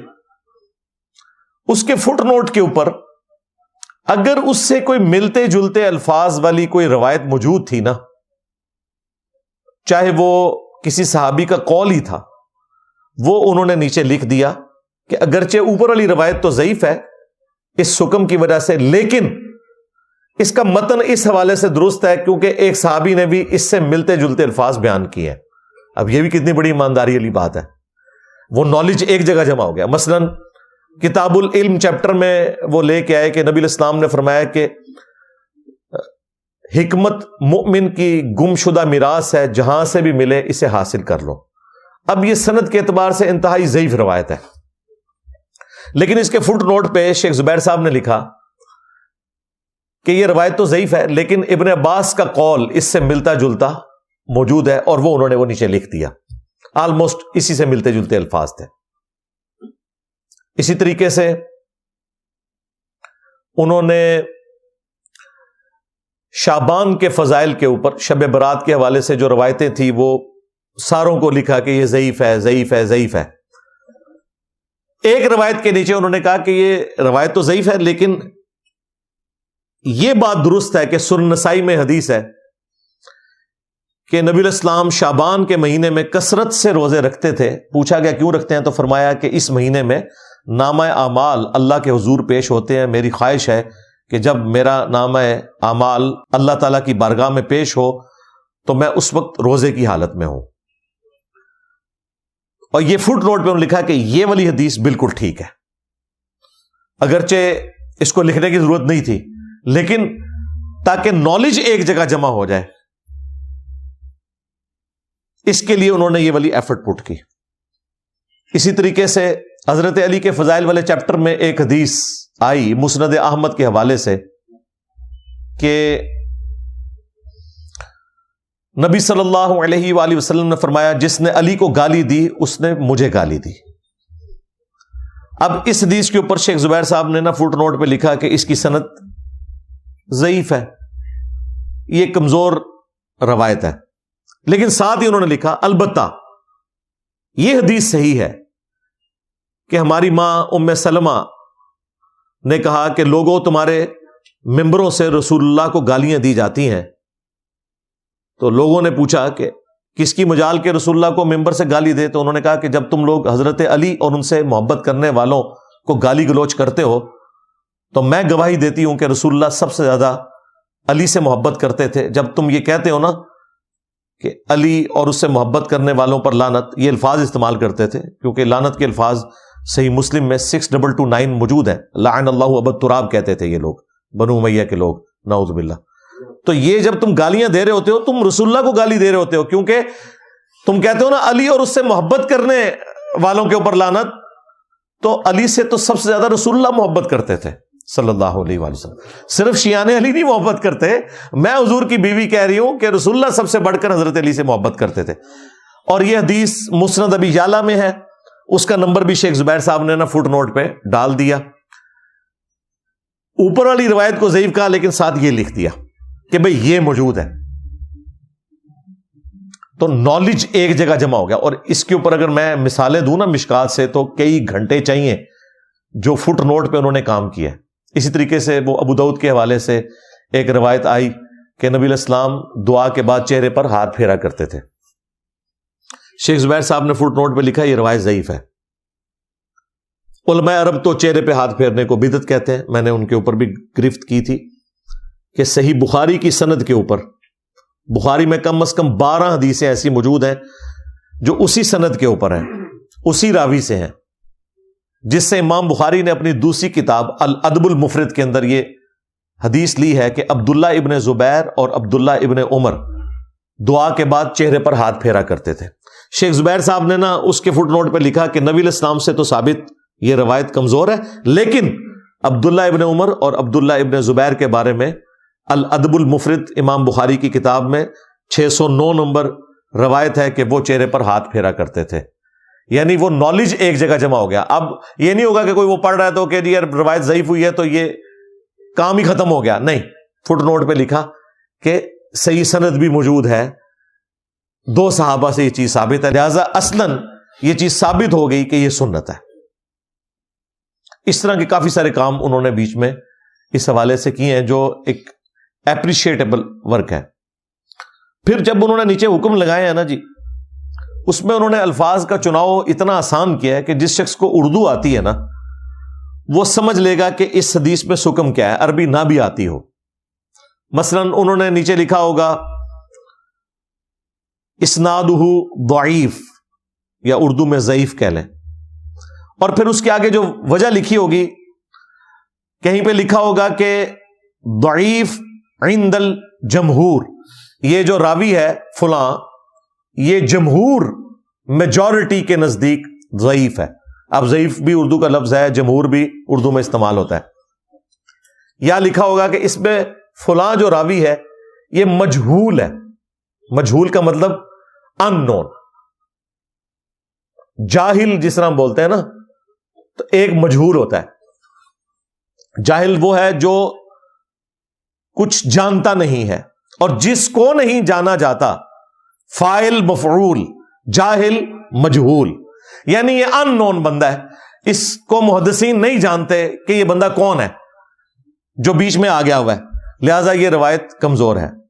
اس کے فٹ نوٹ کے اوپر اگر اس سے کوئی ملتے جلتے الفاظ والی کوئی روایت موجود تھی نا، چاہے وہ کسی صحابی کا کال ہی تھا، وہ انہوں نے نیچے لکھ دیا کہ اگرچہ اوپر والی روایت تو ضعیف ہے، اس حکم کی وجہ سے، لیکن اس کا متن اس حوالے سے درست ہے کیونکہ ایک صحابی نے بھی اس سے ملتے جلتے الفاظ بیان کیے ہیں۔ اب یہ بھی کتنی بڑی ایمانداری والی بات ہے۔ وہ نالج ایک جگہ جمع ہو گیا۔ مثلا کتاب العلم چیپٹر میں وہ لے کے آئے کہ نبی الاسلام نے فرمایا کہ، حکمت مؤمن کی گم شدہ میراث ہے، جہاں سے بھی ملے اسے حاصل کر لو۔ اب یہ صنعت کے اعتبار سے انتہائی ضعیف روایت ہے۔ لیکن اس کے فٹ نوٹ پہ شیخ زبیر صاحب نے لکھا کہ یہ روایت تو ضعیف ہے، لیکن ابن عباس کا قول اس سے ملتا جلتا موجود ہے اور وہ انہوں نے وہ نیچے لکھ دیا۔ آلموسٹ اسی سے ملتے جلتے الفاظ تھے۔ اسی طریقے سے انہوں نے شابان کے فضائل کے اوپر، شب برات کے حوالے سے جو روایتیں تھیں، وہ ساروں کو لکھا کہ یہ ضعیف ہے ضعیف ہے ضعیف ہے۔ ایک روایت کے نیچے انہوں نے کہا کہ یہ روایت تو ضعیف ہے، لیکن یہ بات درست ہے کہ سرنسائی میں حدیث ہے کہ نبی الاسلام شابان کے مہینے میں کثرت سے روزے رکھتے تھے۔ پوچھا گیا کیوں رکھتے ہیں؟ تو فرمایا کہ اس مہینے میں نام اعمال اللہ کے حضور پیش ہوتے ہیں۔ میری خواہش ہے کہ جب میرا نام اعمال اللہ تعالیٰ کی بارگاہ میں پیش ہو، تو میں اس وقت روزے کی حالت میں ہوں۔ اور یہ فٹ نوٹ پہ انہوں نے لکھا کہ یہ والی حدیث بالکل ٹھیک ہے۔ اگرچہ اس کو لکھنے کی ضرورت نہیں تھی، لیکن تاکہ نالج ایک جگہ جمع ہو جائے، اس کے لیے انہوں نے یہ والی ایفرٹ پٹ کی۔ اسی طریقے سے حضرت علی کے فضائل والے چیپٹر میں ایک حدیث آئی مسند احمد کے حوالے سے کہ نبی صلی اللہ علیہ وآلہ وسلم نے فرمایا، جس نے علی کو گالی دی، اس نے مجھے گالی دی۔ اب اس حدیث کے اوپر شیخ زبیر صاحب نے نا فوٹ نوٹ پہ لکھا کہ اس کی صنعت ضعیف ہے۔ یہ کمزور روایت ہے۔ لیکن ساتھ ہی انہوں نے لکھا، البتہ یہ حدیث صحیح ہے۔ کہ ہماری ماں ام سلمہ نے کہا کہ لوگوں تمہارے ممبروں سے رسول اللہ کو گالیاں دی جاتی ہیں۔ تو لوگوں نے پوچھا کہ کس کی مجال کے رسول اللہ کو ممبر سے گالی دے؟ تو انہوں نے کہا کہ جب تم لوگ حضرت علی اور ان سے محبت کرنے والوں کو گالی گلوچ کرتے ہو، تو میں گواہی دیتی ہوں کہ رسول اللہ سب سے زیادہ علی سے محبت کرتے تھے۔ جب تم یہ کہتے ہو نا کہ علی اور اس سے محبت کرنے والوں پر لانت یہ الفاظ استعمال کرتے تھے، کیونکہ لانت کے الفاظ صحیح مسلم میں سکس ڈبل ٹو نائن موجود ہے لعن اللہ ابد تراب کہتے تھے یہ لوگ، بنو میاں کے لوگ، نعوذ باللہ۔ تو یہ جب تم گالیاں دے رہے ہوتے ہو، تم رسول اللہ کو گالی دے رہے ہوتے ہو، کیونکہ تم کہتے ہو نا علی اور اس سے محبت کرنے والوں کے اوپر لانت تو علی سے تو سب سے زیادہ رسول اللہ محبت کرتے تھے، صلی اللہ علیہ وسلم۔ صرف شیان علی نہیں محبت کرتے، میں حضور کی بیوی کہہ رہی ہوں کہ رسول اللہ سب سے بڑھ کر حضرت علی سے محبت کرتے تھے۔ اور یہ حدیث مسند ابھی یالا میں ہے۔ اس کا نمبر بھی شیخ زبیر صاحب نے نا فٹ نوٹ پہ ڈال دیا۔ اوپر والی روایت کو ضعیف کہا، لیکن ساتھ یہ لکھ دیا کہ بھئی یہ موجود ہے۔ تو نالج ایک جگہ جمع ہو گیا۔ اور اس کے اوپر اگر میں مثالیں دوں نا مشکات سے، تو کئی گھنٹے چاہیے جو فٹ نوٹ پہ انہوں نے کام کیا اسی طریقے سے وہ ابو دعود کے حوالے سے ایک روایت آئی کہ نبی الاسلام دعا کے بعد چہرے پر ہاتھ پھیرا کرتے تھے۔ شیخ زبیر صاحب نے فٹ نوٹ پہ لکھا یہ روایت ضعیف ہے۔ علماء عرب تو چہرے پہ ہاتھ پھیرنے کو بدت کہتے ہیں۔ میں نے ان کے اوپر بھی گرفت کی تھی کہ صحیح بخاری کی سند کے اوپر، بخاری میں کم از کم بارہ حدیثیں ایسی موجود ہیں جو اسی سند کے اوپر ہیں، اسی راوی سے ہیں۔ جس سے امام بخاری نے اپنی دوسری کتاب الادب المفرد کے اندر یہ حدیث لی ہے کہ عبداللہ ابن زبیر اور عبداللہ ابن عمر دعا کے بعد چہرے پر ہاتھ پھیرا کرتے تھے۔ شیخ زبیر صاحب نے نا اس کے فٹ نوٹ پہ لکھا کہ نبی الاسلام سے تو ثابت یہ روایت کمزور ہے، لیکن عبداللہ ابن عمر اور عبداللہ ابن زبیر کے بارے میں الادب المفرد امام بخاری کی کتاب میں چھ سو نو نمبر روایت ہے کہ وہ چہرے پر ہاتھ پھیرا کرتے تھے۔ یعنی وہ نالج ایک جگہ جمع ہو گیا۔ اب یہ نہیں ہوگا کہ کوئی وہ پڑھ رہا ہے تو کہ جی یار روایت ضعیف ہوئی ہے تو یہ کام ہی ختم ہو گیا۔ نہیں، فٹ نوٹ پہ لکھا کہ صحیح سند بھی موجود ہے۔ دو صحابہ سے یہ چیز ثابت ہے۔ لہذا اصلاً یہ چیز ثابت ہو گئی کہ یہ سنت ہے۔ اس طرح کے کافی سارے کام انہوں نے بیچ میں اس حوالے سے کیے ہیں جو ایک اپریشیٹیبل ورک ہے۔ پھر جب انہوں نے نیچے حکم لگائے ہیں نا جی اس میں انہوں نے الفاظ کا چناؤ اتنا آسان کیا ہے کہ جس شخص کو اردو آتی ہے نا، وہ سمجھ لے گا کہ اس حدیث میں سکم کیا ہے، عربی نہ بھی آتی ہو۔ مثلا انہوں نے نیچے لکھا ہوگا اسناد ضعیف یا اردو میں ضعیف کہہ لیں۔ اور پھر اس کے آگے جو وجہ لکھی ہوگی، کہیں پہ لکھا ہوگا کہ ضعیف عند الجمہور، یہ جو راوی ہے فلاں، یہ جمہور میجورٹی کے نزدیک ضعیف ہے۔ اب ضعیف بھی اردو کا لفظ ہے، جمہور بھی اردو میں استعمال ہوتا ہے۔ یا لکھا ہوگا کہ اس میں فلاں جو راوی ہے، یہ مجہول ہے۔ مجہول کا مطلب ان نون جاہل جس طرح ہم بولتے ہیں نا، تو ایک مجہول ہوتا ہے۔ جاہل وہ ہے جو کچھ جانتا نہیں ہے، اور جس کو نہیں جانا جاتا فائل مفعول، جاہل مجہول۔ یعنی یہ ان نون بندہ ہے۔ اس کو محدثین نہیں جانتے کہ یہ بندہ کون ہے، جو بیچ میں آ گیا ہوا ہے۔ لہذا یہ روایت کمزور ہے۔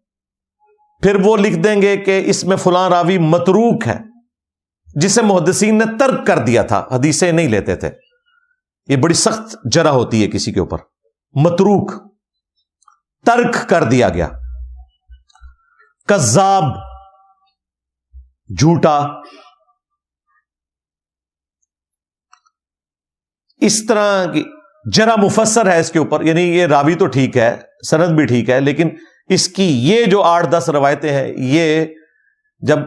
پھر وہ لکھ دیں گے کہ اس میں فلاں راوی متروک ہے، جسے محدثین نے ترک کر دیا تھا، حدیثیں نہیں لیتے تھے۔ یہ بڑی سخت جرا ہوتی ہے کسی کے اوپر۔ متروک، ترک کر دیا گیا۔ کذاب، جھوٹا۔ اس طرح کی جرا مفسر ہے اس کے اوپر یعنی یہ راوی تو ٹھیک ہے، سند بھی ٹھیک ہے، لیکن اس کی یہ جو آٹھ دس روایتیں ہیں، یہ جب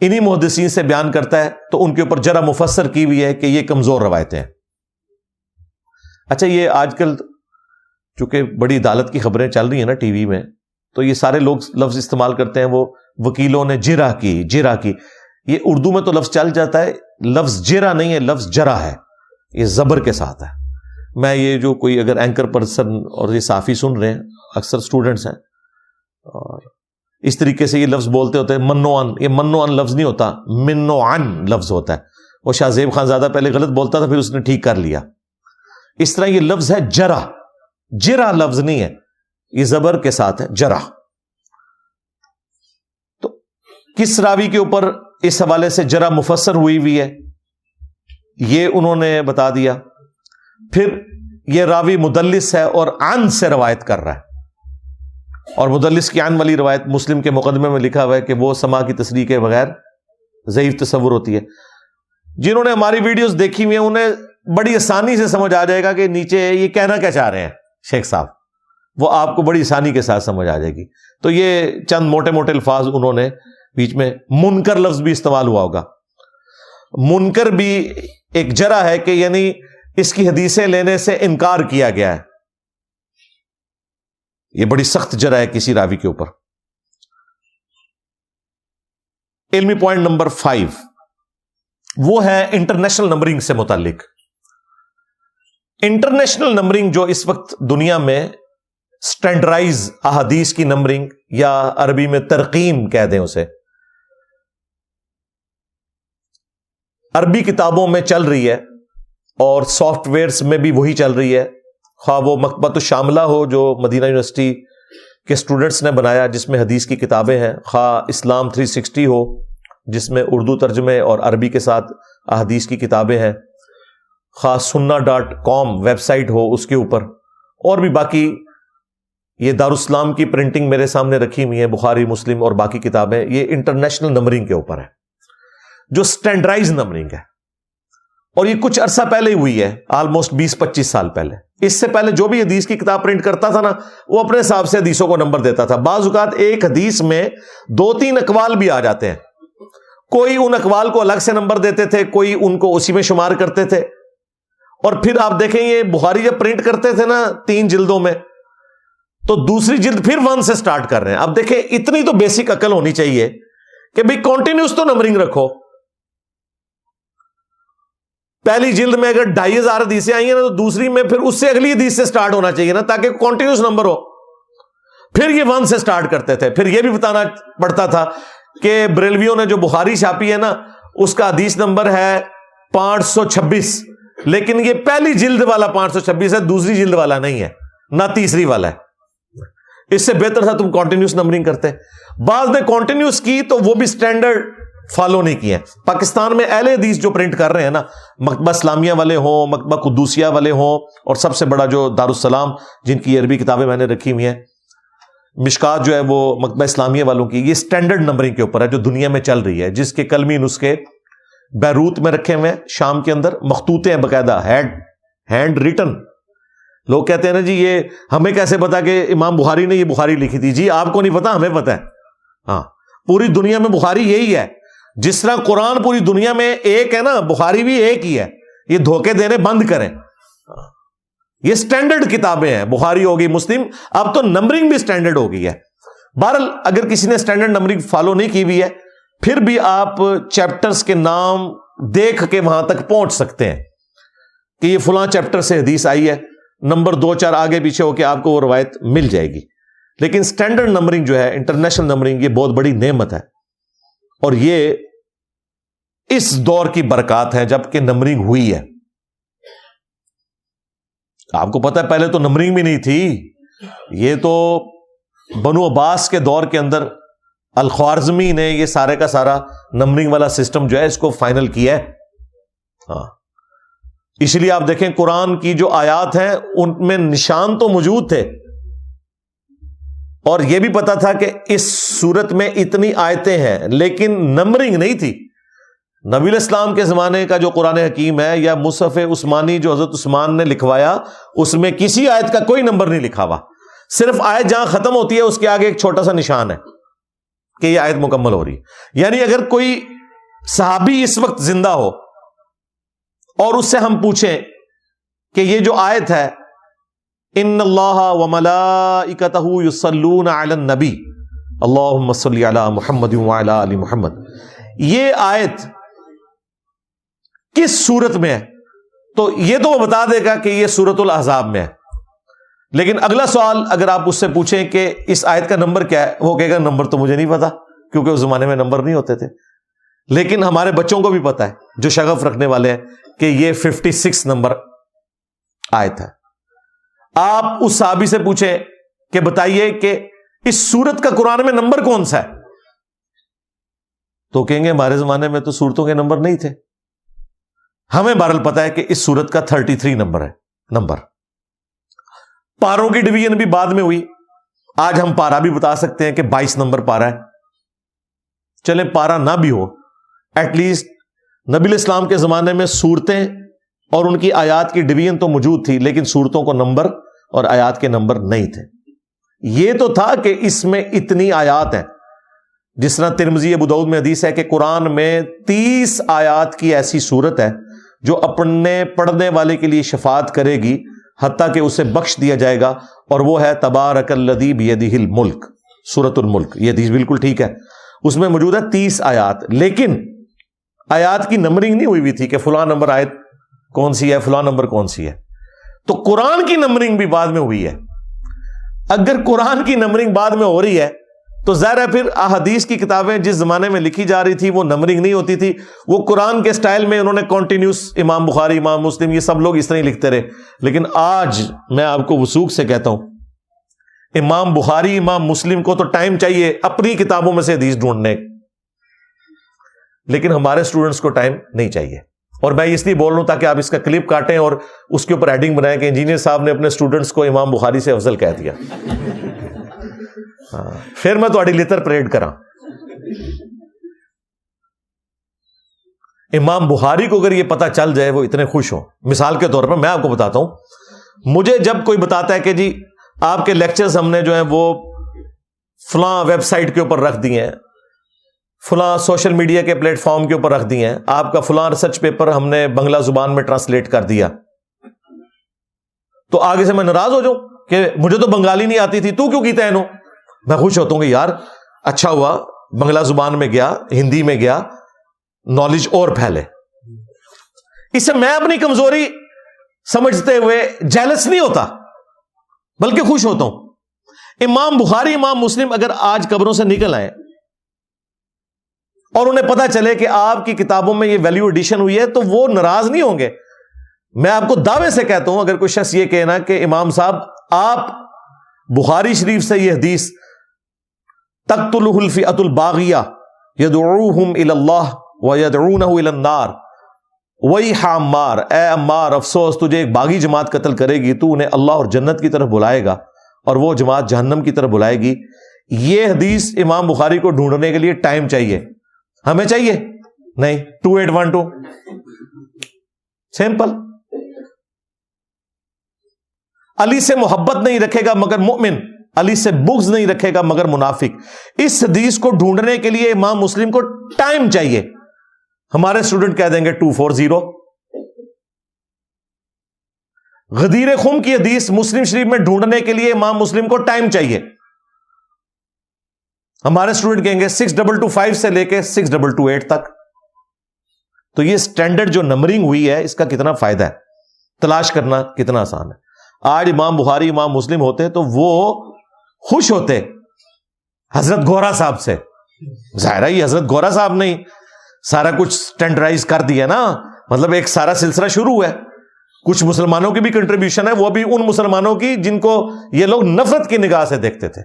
انہی محدثین سے بیان کرتا ہے، تو ان کے اوپر جرا مفسر کی ہوئی ہے کہ یہ کمزور روایتیں ہیں۔ اچھا یہ آج کل چونکہ بڑی عدالت کی خبریں چل رہی ہیں نا ٹی وی میں، تو یہ سارے لوگ لفظ استعمال کرتے ہیں، وہ وکیلوں نے جرا کی جرا کی۔ یہ اردو میں تو لفظ چل جاتا ہے، لفظ جرا نہیں ہے، لفظ جرا ہے۔ یہ زبر کے ساتھ ہے۔ میں یہ جو کوئی اگر اینکر پرسن اور یہ صافی سن رہے ہیں، اکثر اسٹوڈنٹس ہیں اور اس طریقے سے یہ لفظ بولتے ہوتے ہیں منو ان یہ منو ان لفظ نہیں ہوتا منو ان لفظ ہوتا ہے۔ وہ شاہ زیب خان زیادہ پہلے غلط بولتا تھا، پھر اس نے ٹھیک کر لیا۔ اس طرح یہ لفظ ہے جرا۔ جرا لفظ نہیں ہے، یہ زبر کے ساتھ ہے، جرا۔ تو کس راوی کے اوپر اس حوالے سے جرا مفسر ہوئی ہوئی ہے؟ یہ انہوں نے بتا دیا۔ پھر یہ راوی مدلس ہے اور ان سے روایت کر رہا ہے۔ اور مدلس کی آن والی روایت مسلم کے مقدمے میں لکھا ہوا ہے کہ وہ سما کی تصریح کے بغیر ضعیف تصور ہوتی ہے۔ جنہوں نے ہماری ویڈیوز دیکھی ہوئی ہیں، انہیں بڑی آسانی سے سمجھ آ جائے گا کہ نیچے یہ کہنا کیا چاہ رہے ہیں، شیخ صاحب۔ وہ آپ کو بڑی آسانی کے ساتھ سمجھ آ جائے گی۔ تو یہ چند موٹے موٹے الفاظ انہوں نے بیچ میں منکر لفظ بھی استعمال ہوا ہوگا۔ منکر بھی ایک جرا ہے کہ یعنی اس کی حدیثیں لینے سے انکار کیا گیا ہے۔ یہ بڑی سخت جرا ہے کسی راوی کے اوپر۔ علمی پوائنٹ نمبر فائیو وہ ہے انٹرنیشنل نمبرنگ سے متعلق۔ انٹرنیشنل نمبرنگ جو اس وقت دنیا میں اسٹینڈرائز احادیث کی نمبرنگ یا عربی میں ترقیم کہہ دیں اسے۔ عربی کتابوں میں چل رہی ہے اور سافٹ ویئرس میں بھی وہی چل رہی ہے۔ خواہ وہ مکبت الشاملہ ہو جو مدینہ یونیورسٹی کے اسٹوڈنٹس نے بنایا، جس میں حدیث کی کتابیں ہیں۔ خواہ اسلام 360 ہو، جس میں اردو ترجمے اور عربی کے ساتھ احادیث کی کتابیں ہیں۔ خواہ سننا ڈاٹ کام ویب سائٹ ہو اس کے اوپر۔ اور بھی باقی، یہ دارالسلام کی پرنٹنگ میرے سامنے رکھی ہوئی ہے بخاری، مسلم اور باقی کتابیں۔ یہ انٹرنیشنل نمبرنگ کے اوپر ہے۔ جو اسٹینڈرائز نمبرنگ ہے۔ اور یہ کچھ عرصہ پہلے ہی ہوئی ہے آلموسٹ بیس پچیس سال پہلے۔ اس سے پہلے جو بھی حدیث کی کتاب پرنٹ کرتا تھا نا، وہ اپنے حساب سے حدیثوں کو نمبر دیتا تھا۔ بعض اوقات ایک حدیث میں دو تین اقوال بھی آ جاتے ہیں۔ کوئی ان اقوال کو الگ سے نمبر دیتے تھے، کوئی ان کو اسی میں شمار کرتے تھے۔ اور پھر آپ دیکھیں، یہ بخاری جب پرنٹ کرتے تھے نا تین جلدوں میں، تو دوسری جلد پھر ون سے سٹارٹ کر رہے ہیں۔ اب دیکھیں، اتنی تو بیسک عقل ہونی چاہیے کہ بھائی کنٹینیوس تو نمبرنگ رکھو۔ پہلی جلد میں اگر ڈھائی ہزار حدیثیں آئی ہیں نا تو دوسری میں پھر اس سے اگلی حدیث سے سٹارٹ ہونا چاہیے نا تاکہ کنٹینیوس نمبر ہو۔ پھر یہ ون سے سٹارٹ کرتے تھے۔ پھر یہ بھی بتانا پڑتا تھا کہ بریلویوں نے جو بخاری چھاپی ہے نا، اس کا حدیث نمبر ہے پانچ سو چھبیس۔ لیکن یہ پہلی جلد والا پانچ سو چھبیس ہے، دوسری جلد والا نہیں ہے، نہ تیسری والا ہے۔ اس سے بہتر تھا تم کنٹینیوس نمبرنگ کرتے۔ بعض نے کنٹینیوس کی تو وہ بھی اسٹینڈرڈ فالو نہیں کیے پاکستان میں اہل حدیث جو پرنٹ کر رہے ہیں نا مکتبہ اسلامیہ والے ہوں مکتبہ قدوسیہ والے ہوں، اور سب سے بڑا جو دارالسلام، جن کی عربی کتابیں میں نے رکھی ہوئی ہیں، مشکات جو ہے وہ مکتبہ اسلامیہ والوں کی، یہ اسٹینڈرڈ نمبرنگ کے اوپر ہے جو دنیا میں چل رہی ہے، جس کے کلمی نسخے بیروت میں رکھے ہوئے ہیں، شام کے اندر مختوط ہیں باقاعدہ ہینڈ ہینڈ ریٹن لوگ کہتے ہیں نا جی یہ ہمیں کیسے پتا کہ امام بخاری نے یہ بخاری لکھی تھی؟ جی آپ کو نہیں پتا ہمیں پتا ہے۔ ہاں پوری دنیا میں بخاری یہی ہے۔ جس طرح قرآن پوری دنیا میں ایک ہے نا، بخاری بھی ایک ہی ہے۔ یہ دھوکے دینے بند کریں۔ یہ اسٹینڈرڈ کتابیں ہیں، بخاری ہوگی، مسلم۔ اب تو نمبرنگ بھی اسٹینڈرڈ ہو گئی ہے۔ بہرحال، اگر کسی نے اسٹینڈرڈ نمبرنگ فالو نہیں کی ہوئی ہے، پھر بھی آپ چیپٹرز کے نام دیکھ کے وہاں تک پہنچ سکتے ہیں کہ یہ فلاں چیپٹر سے حدیث آئی ہے۔ نمبر دو، چار آگے پیچھے ہو کے آپ کو وہ روایت مل جائے گی۔ لیکن اسٹینڈرڈ نمبرنگ جو ہے، انٹرنیشنل نمبرنگ، یہ بہت بڑی نعمت ہے۔ اور یہ اس دور کی برکات ہے جبکہ نمبرنگ ہوئی ہے۔ آپ کو پتا ہے، پہلے تو نمبرنگ بھی نہیں تھی۔ یہ تو بنو عباس کے دور کے اندر الخوارزمی نے یہ سارے کا سارا نمبرنگ والا سسٹم جو ہے، اس کو فائنل کیا ہے۔ ہاں۔ اس لیے آپ دیکھیں، قرآن کی جو آیات ہیں، ان میں نشان تو موجود تھے۔ اور یہ بھی پتا تھا کہ اس صورت میں اتنی آیتیں ہیں، لیکن نمبرنگ نہیں تھی۔ نبی الاسلام کے زمانے کا جو قرآن حکیم ہے یا مصحف عثمانی جو حضرت عثمان نے لکھوایا، اس میں کسی آیت کا کوئی نمبر نہیں لکھا ہوا۔ صرف آیت جہاں ختم ہوتی ہے، اس کے آگے ایک چھوٹا سا نشان ہے کہ یہ آیت مکمل ہو رہی۔ یعنی اگر کوئی صحابی اس وقت زندہ ہو اور اس سے ہم پوچھیں کہ یہ جو آیت ہے ان اللہ و النبی اللہ صلی علی محمد علی محمد یہ آیت کس صورت میں ہے تو یہ تو وہ بتا دے گا کہ یہ سورت الحضاب میں ہے۔ لیکن اگلا سوال اگر آپ اس سے پوچھیں کہ اس آیت کا نمبر کیا ہے؟ وہ کہے گا نمبر تو مجھے نہیں پتا، کیونکہ اس زمانے میں نمبر نہیں ہوتے تھے۔ لیکن ہمارے بچوں کو بھی پتا ہے، جو شغف رکھنے والے ہیں، کہ یہ ففٹی سکس نمبر آیت ہے۔ آپ اس صحابی سے پوچھیں کہ بتائیے کہ اس سورت کا قرآن میں نمبر کون سا ہے؟ تو کہیں گے ہمارے زمانے میں تو سورتوں کے نمبر نہیں تھے۔ ہمیں بہرحال پتا ہے کہ اس سورت کا تھرٹی تھری نمبر ہے۔ نمبر۔ پاروں کی ڈویژن بھی بعد میں ہوئی۔ آج ہم پارا بھی بتا سکتے ہیں کہ بائیس نمبر پارا ہے۔ چلے پارا نہ بھی ہو۔ ایٹ لیسٹ نبی اسلام کے زمانے میں صورتیں اور ان کی آیات کی ڈویژن تو موجود تھی، لیکن صورتوں کو نمبر اور آیات کے نمبر نہیں تھے۔ یہ تو تھا کہ اس میں اتنی آیات ہیں۔ جس طرح ترمزی ابود میں حدیث ہے کہ قرآن میں تیس آیات کی ایسی صورت ہے جو اپنے پڑھنے والے کے لیے شفات کرے گی، حتیٰ کہ اسے بخش دیا جائے گا۔ اور وہ ہے تبارک الدیب یدی ملک سورت الملک۔ یہ حدیث بالکل ٹھیک ہے۔ اس میں موجود ہے تیس آیات۔ لیکن آیات کی نمبرنگ نہیں ہوئی ہوئی تھی کہ فلاں نمبر آیت کون سی ہے، فلاں نمبر کون سی ہے۔ تو قرآن کی نمبرنگ بھی بعد میں ہوئی ہے۔ اگر قرآن کی نمبرنگ بعد میں ہو رہی ہے، تو ظاہر ہے پھر احادیث کی کتابیں جس زمانے میں لکھی جا رہی تھی، وہ نمبرنگ نہیں ہوتی تھی۔ وہ قرآن کے سٹائل میں انہوں نے کنٹینیوس امام بخاری، امام مسلم، یہ سب لوگ اس طرح ہی لکھتے رہے۔ لیکن آج میں آپ کو وسوخ سے کہتا ہوں، امام بخاری، امام مسلم کو تو ٹائم چاہیے اپنی کتابوں میں سے حدیث ڈھونڈنے۔ لیکن ہمارے اسٹوڈنٹس کو ٹائم نہیں چاہیے۔ اور میں اس لیے بول رہا ہوں تاکہ آپ اس کا کلپ کاٹیں اور اس کے اوپر ایڈنگ بنائیں کہ انجینئر صاحب نے اپنے اسٹوڈنٹس کو امام بخاری سے افضل کہہ دیا۔ ہاں، پھر میں تھوڑی لطر پریڈ کرا امام بخاری کو اگر یہ پتا چل جائے وہ اتنے خوش ہوں۔ مثال کے طور پر میں آپ کو بتاتا ہوں۔ مجھے جب کوئی بتاتا ہے کہ جی آپ کے لیکچرز ہم نے جو ہیں وہ فلاں ویب سائٹ کے اوپر رکھ دیے ہیں فلاں سوشل میڈیا کے پلیٹ فارم کے اوپر رکھ دیے ہیں۔ آپ کا فلاں ریسرچ پیپر ہم نے بنگلہ زبان میں ٹرانسلیٹ کر دیا۔ تو آگے سے میں ناراض ہو جاؤں کہ مجھے تو بنگالی نہیں آتی تھی۔ تو کیوں کیتا ہے میں خوش ہوتا ہوں کہ یار اچھا ہوا۔ بنگلہ زبان میں گیا، ہندی میں گیا۔ نالج اور پھیلے۔ اس سے میں اپنی کمزوری سمجھتے ہوئے جیلس نہیں ہوتا، بلکہ خوش ہوتا ہوں۔ امام بخاری، امام مسلم اگر آج قبروں سے نکل آئے اور انہیں پتا چلے کہ آپ کی کتابوں میں یہ ویلیو ایڈیشن ہوئی ہے تو وہ ناراض نہیں ہوں گے۔ میں آپ کو دعوے سے کہتا ہوں، اگر کوئی شخص یہ کہنا کہ امام صاحب، آپ بخاری شریف سے یہ حدیث تخت الفی ات الباغیہ ید اللہ و النار وہی حامار اے امار افسوس، تجھے ایک باغی جماعت قتل کرے گی، تو انہیں اللہ اور جنت کی طرف بلائے گا اور وہ جماعت جہنم کی طرف بلائے گی۔ یہ حدیث امام بخاری کو ڈھونڈنے کے لیے ٹائم چاہیے۔ ہمیں چاہیے؟ نہیں. Two eight one two simple Ali سے محبت نہیں رکھے گا مگر مؤمن علی سے بغض نہیں رکھے گا مگر منافق. اس حدیث کو ڈھونڈنے کے لیے امام مسلم کو ٹائم چاہیے. ہمارے اسٹوڈنٹ کہہ دیں گے ٹو فور زیرو غدیر خم کی حدیث مسلم شریف میں ڈھونڈنے کے لیے امام مسلم کو ٹائم چاہیے. ہمارے اسٹوڈنٹ کہیں گے سکس ڈبل ٹو فائیو سے لے کے سکس ڈبل ٹو ایٹ تک۔ تو یہ اسٹینڈرڈ جو نمبرنگ ہوئی ہے، اس کا کتنا فائدہ ہے؟ تلاش کرنا کتنا آسان ہے۔ آج امام بخاری، امام مسلم ہوتے تو وہ خوش ہوتے حضرت گورا صاحب سے۔ ظاہرہ یہ حضرت گورا صاحب نہیں۔ سارا کچھ اسٹینڈرائز کر دیا نا۔ مطلب ایک سارا سلسلہ شروع ہے۔ کچھ مسلمانوں کی بھی کنٹریبیوشن ہے، وہ بھی ان مسلمانوں کی جن کو یہ لوگ نفرت کی نگاہ سے دیکھتے تھے۔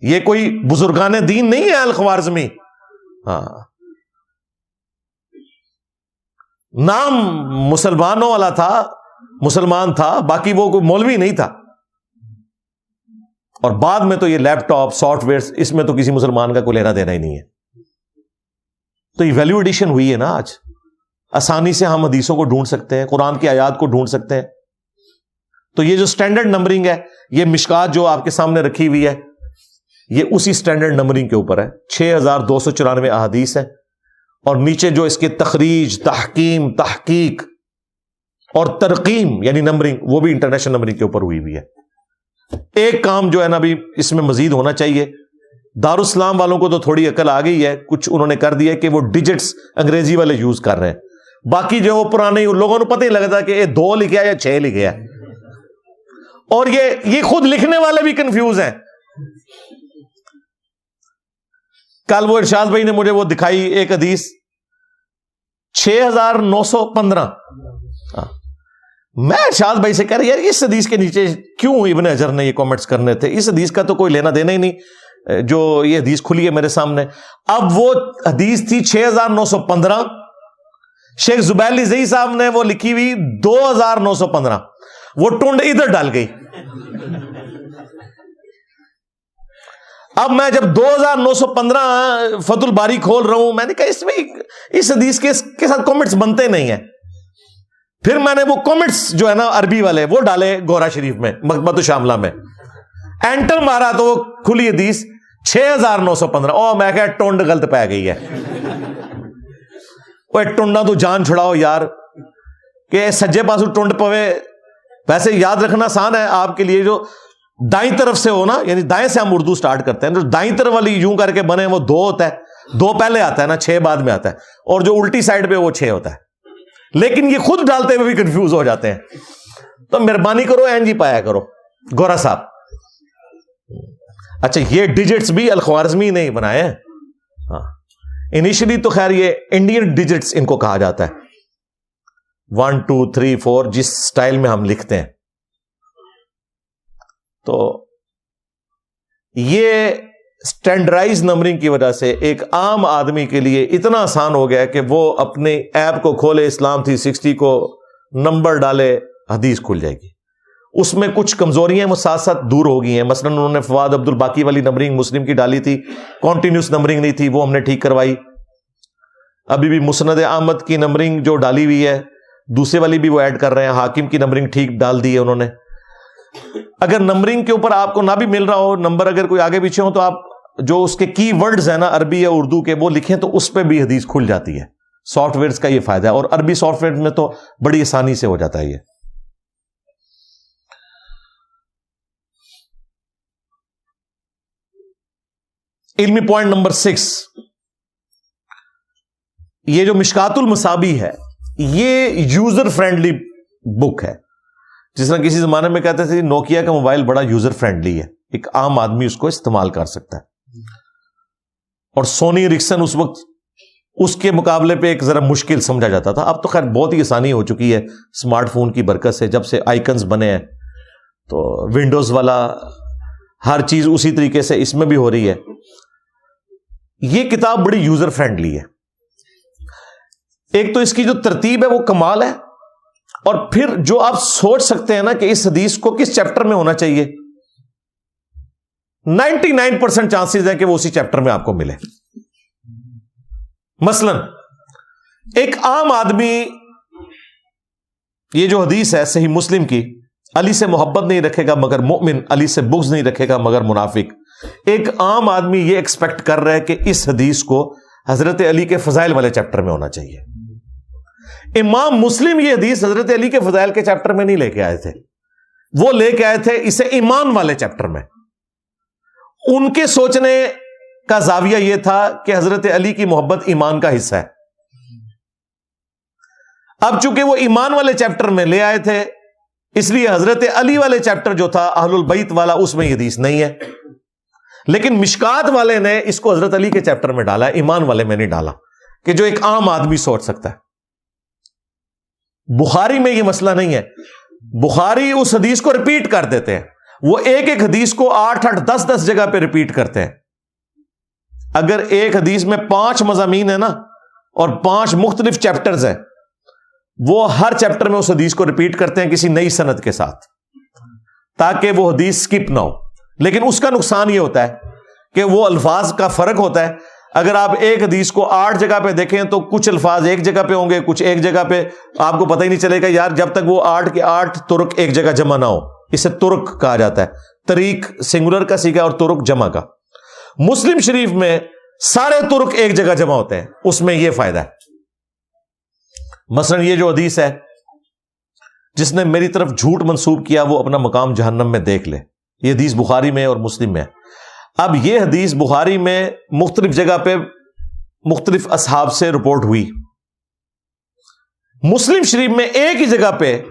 یہ کوئی بزرگان دین نہیں ہے الخوارزمی ہاں۔ نام مسلمانوں والا تھا، مسلمان تھا، باقی وہ کوئی مولوی نہیں تھا۔ اور بعد میں تو یہ لیپ ٹاپ، سافٹ ویئر، اس میں تو کسی مسلمان کا کوئی لینا دینا ہی نہیں ہے۔ تو یہ ویلو ایڈیشن ہوئی ہے نا آج۔ آسانی سے ہم حدیثوں کو ڈھونڈ سکتے ہیں، قرآن کی آیات کو ڈھونڈ سکتے ہیں۔ تو یہ جو اسٹینڈرڈ نمبرنگ ہے، یہ مشکات جو آپ کے سامنے رکھی ہوئی ہے یہ اسی اسٹینڈرڈ نمبرنگ کے اوپر ہے۔ چھ ہزار دو سو چورانوے احادیث ہے اور نیچے جو اس کی تخریج، تحکیم، تحقیق اور ترقیم یعنی نمبرنگ، وہ بھی انٹرنیشنل نمبرنگ کے اوپر ہوئی ہوئی ہے۔ ایک کام جو ہے نا ابھی اس میں مزید ہونا چاہیے۔ دارالسلام والوں کو تو تھوڑی عقل آ گئی ہے، کچھ انہوں نے کر دیا کہ وہ ڈیجٹس انگریزی والے یوز کر رہے ہیں۔ باقی جو وہ پرانے لوگوں کو پتہ ہی لگتا کہ یہ دو لکھا یا چھ لکھے اور یہ یہ خود لکھنے والے بھی کنفیوز ہیں۔ کل وہ ارشاد بھائی نے مجھے وہ دکھائی ایک حدیث چھ ہزار نو سو پندرہ۔ ہاں۔ میں ارشاد بھائی سے کہہ رہا یار اس حدیث کے نیچے کیوں ابن اجر نے یہ کامنٹس کرنے تھے؟ اس حدیث کا تو کوئی لینا دینا ہی نہیں، جو یہ حدیث کھلی ہے میرے سامنے۔ اب وہ حدیث تھی چھ ہزار نو سو پندرہ۔ شیخ زبیل زئی صاحب نے وہ لکھی ہوئی دو ہزار نو سو پندرہ۔ وہ ٹونڈ ادھر ڈال گئی۔ اب میں جب دو ہزار نو سو پندرہ فت الباری کھول رہا ہوں، میں نے کہا اس میں اس حدیث کے کے ساتھ کامنٹس بنتے نہیں ہیں۔ پھر میں نے وہ کامنٹس جو ہے نا عربی والے، وہ ڈالے گورا شریف میں مکبت شاملہ میں۔ اینٹر مارا تو وہ کھلی حدیث چھ ہزار نو سو پندرہ۔ او میں کہ ٹونڈ غلط پہ گئی ہے۔ وہ ٹونڈا تو جان چھڑاؤ یار، کہ سجے پاسو ٹونڈ پوے۔ ویسے یاد رکھنا آسان ہے آپ کے لیے جو دائیں طرف سے ہو نا یعنی دائیں سے ہم اردو سٹارٹ کرتے ہیں۔ جو دائیں طرف والی یوں کر کے بنے، وہ دو ہوتا ہے۔ دو پہلے آتا ہے نا، چھ بعد میں آتا ہے۔ اور جو الٹی سائڈ پہ وہ چھ ہوتا ہے۔ لیکن یہ خود ڈالتے ہوئے بھی کنفیوز ہو جاتے ہیں۔ تو مہربانی کرو، این جی پایا کرو۔ گورا صاحب۔ اچھا یہ ڈیجٹس بھی الخوارزمی نہیں بنائے ہاں۔ انیشلی تو خیر یہ انڈین ڈیجٹس ان کو کہا جاتا ہے۔ ون ٹو تھری فور جس اسٹائل میں ہم لکھتے ہیں۔ تو یہ اسٹینڈرائز نمبرنگ کی وجہ سے ایک عام آدمی کے لیے اتنا آسان ہو گیا کہ وہ اپنے ایپ کو کھولے، اسلام تھی سکسٹی کو نمبر ڈالے، حدیث کھل جائے گی۔ اس میں کچھ کمزوریاں وہ ساتھ ساتھ دور ہو گئی ہیں۔ مثلاً انہوں نے فواد عبد الباقی والی نمبرنگ مسلم کی ڈالی تھی کانٹینیوس نمبرنگ نہیں تھی، وہ ہم نے ٹھیک کروائی۔ ابھی بھی مسند احمد کی نمبرنگ جو ڈالی ہوئی ہے، دوسرے والی بھی وہ ایڈ کر رہے ہیں، حاکم کی نمبرنگ ٹھیک ڈال دی ہے انہوں نے۔ اگر نمبرنگ کے اوپر آپ کو نہ بھی مل رہا ہو، نمبر اگر کوئی آگے پیچھے ہو تو آپ جو اس کے کی ورڈز ہیں نا، عربی یا اردو کے، وہ لکھیں تو اس پہ بھی حدیث کھل جاتی ہے۔ سافٹ ویئر کا یہ فائدہ ہے۔ اور عربی سافٹ ویئر میں تو بڑی آسانی سے ہو جاتا ہے یہ۔ علمی پوائنٹ نمبر سکس یہ جو مشکات المسابی ہے، یہ یوزر فرینڈلی بک ہے۔ جس طرح کسی زمانے میں کہتے تھے نوکیا کا موبائل بڑا یوزر فرینڈلی ہے، ایک عام آدمی اس کو استعمال کر سکتا ہے۔ اور سونی رکسن اس وقت اس کے مقابلے پہ ایک ذرا مشکل سمجھا جاتا تھا۔ اب تو خیر بہت ہی آسانی ہو چکی ہے اسمارٹ فون کی برکت سے جب سے آئکنز بنے ہیں۔ تو ونڈوز والا ہر چیز اسی طریقے سے اس میں بھی ہو رہی ہے۔ یہ کتاب بڑی یوزر فرینڈلی ہے۔ ایک تو اس کی جو ترتیب ہے وہ کمال ہے۔ اور پھر جو آپ سوچ سکتے ہیں نا کہ اس حدیث کو کس چیپٹر میں ہونا چاہیے، نائنٹی نائن پرسینٹ چانسز ہے کہ وہ اسی چیپٹر میں آپ کو ملے۔ مثلا، ایک عام آدمی، یہ جو حدیث ہے صحیح مسلم کی، علی سے محبت نہیں رکھے گا مگر مومن علی سے بغض نہیں رکھے گا مگر منافق۔ ایک عام آدمی یہ ایکسپیکٹ کر رہا ہے کہ اس حدیث کو حضرت علی کے فضائل والے چیپٹر میں ہونا چاہیے۔ امام مسلم یہ حدیث حضرت علی کے فضائل کے چیپٹر میں نہیں لے کے آئے تھے۔ وہ لے کے آئے تھے اسے ایمان والے چیپٹر میں۔ ان کے سوچنے کا زاویہ یہ تھا کہ حضرت علی کی محبت ایمان کا حصہ ہے۔ اب چونکہ وہ ایمان والے چیپٹر میں لے آئے تھے، اس لیے حضرت علی والے چیپٹر جو تھا، اہل البیت والا، اس میں یہ حدیث نہیں ہے۔ لیکن مشکات والے نے اس کو حضرت علی کے چیپٹر میں ڈالا، ایمان والے میں نہیں ڈالا کہ جو ایک عام آدمی سوچ سکتا ہے۔ بخاری میں یہ مسئلہ نہیں ہے۔ بخاری اس حدیث کو ریپیٹ کر دیتے ہیں۔ وہ ایک ایک حدیث کو آٹھ آٹھ دس دس جگہ پہ ریپیٹ کرتے ہیں۔ اگر ایک حدیث میں پانچ مضامین ہے نا، اور پانچ مختلف چیپٹرز ہیں، وہ ہر چیپٹر میں اس حدیث کو ریپیٹ کرتے ہیں کسی نئی صنعت کے ساتھ۔ تاکہ وہ حدیث سکپ نہ ہو۔ لیکن اس کا نقصان یہ ہوتا ہے کہ وہ الفاظ کا فرق ہوتا ہے۔ اگر آپ ایک حدیث کو آٹھ جگہ پہ دیکھیں تو کچھ الفاظ ایک جگہ پہ ہوں گے، کچھ ایک جگہ پہ آپ کو پتہ ہی نہیں چلے گا یار جب تک وہ آٹھ کے آٹھ ترک ایک جگہ جمع نہ ہو۔ اسے ترک کہا جاتا ہے۔ طریق سنگولر کا سیکھا اور ترک جمع کا۔ مسلم شریف میں سارے ترک ایک جگہ جمع ہوتے ہیں۔ اس میں یہ فائدہ ہے۔ مثلا یہ جو حدیث ہے، جس نے میری طرف جھوٹ منسوب کیا، وہ اپنا مقام جہنم میں دیکھ لے۔ یہ حدیث بخاری میں اور مسلم میں ہے۔ اب یہ حدیث بخاری میں مختلف جگہ پہ مختلف اصحاب سے رپورٹ ہوئی۔ مسلم شریف میں ایک ہی جگہ پہ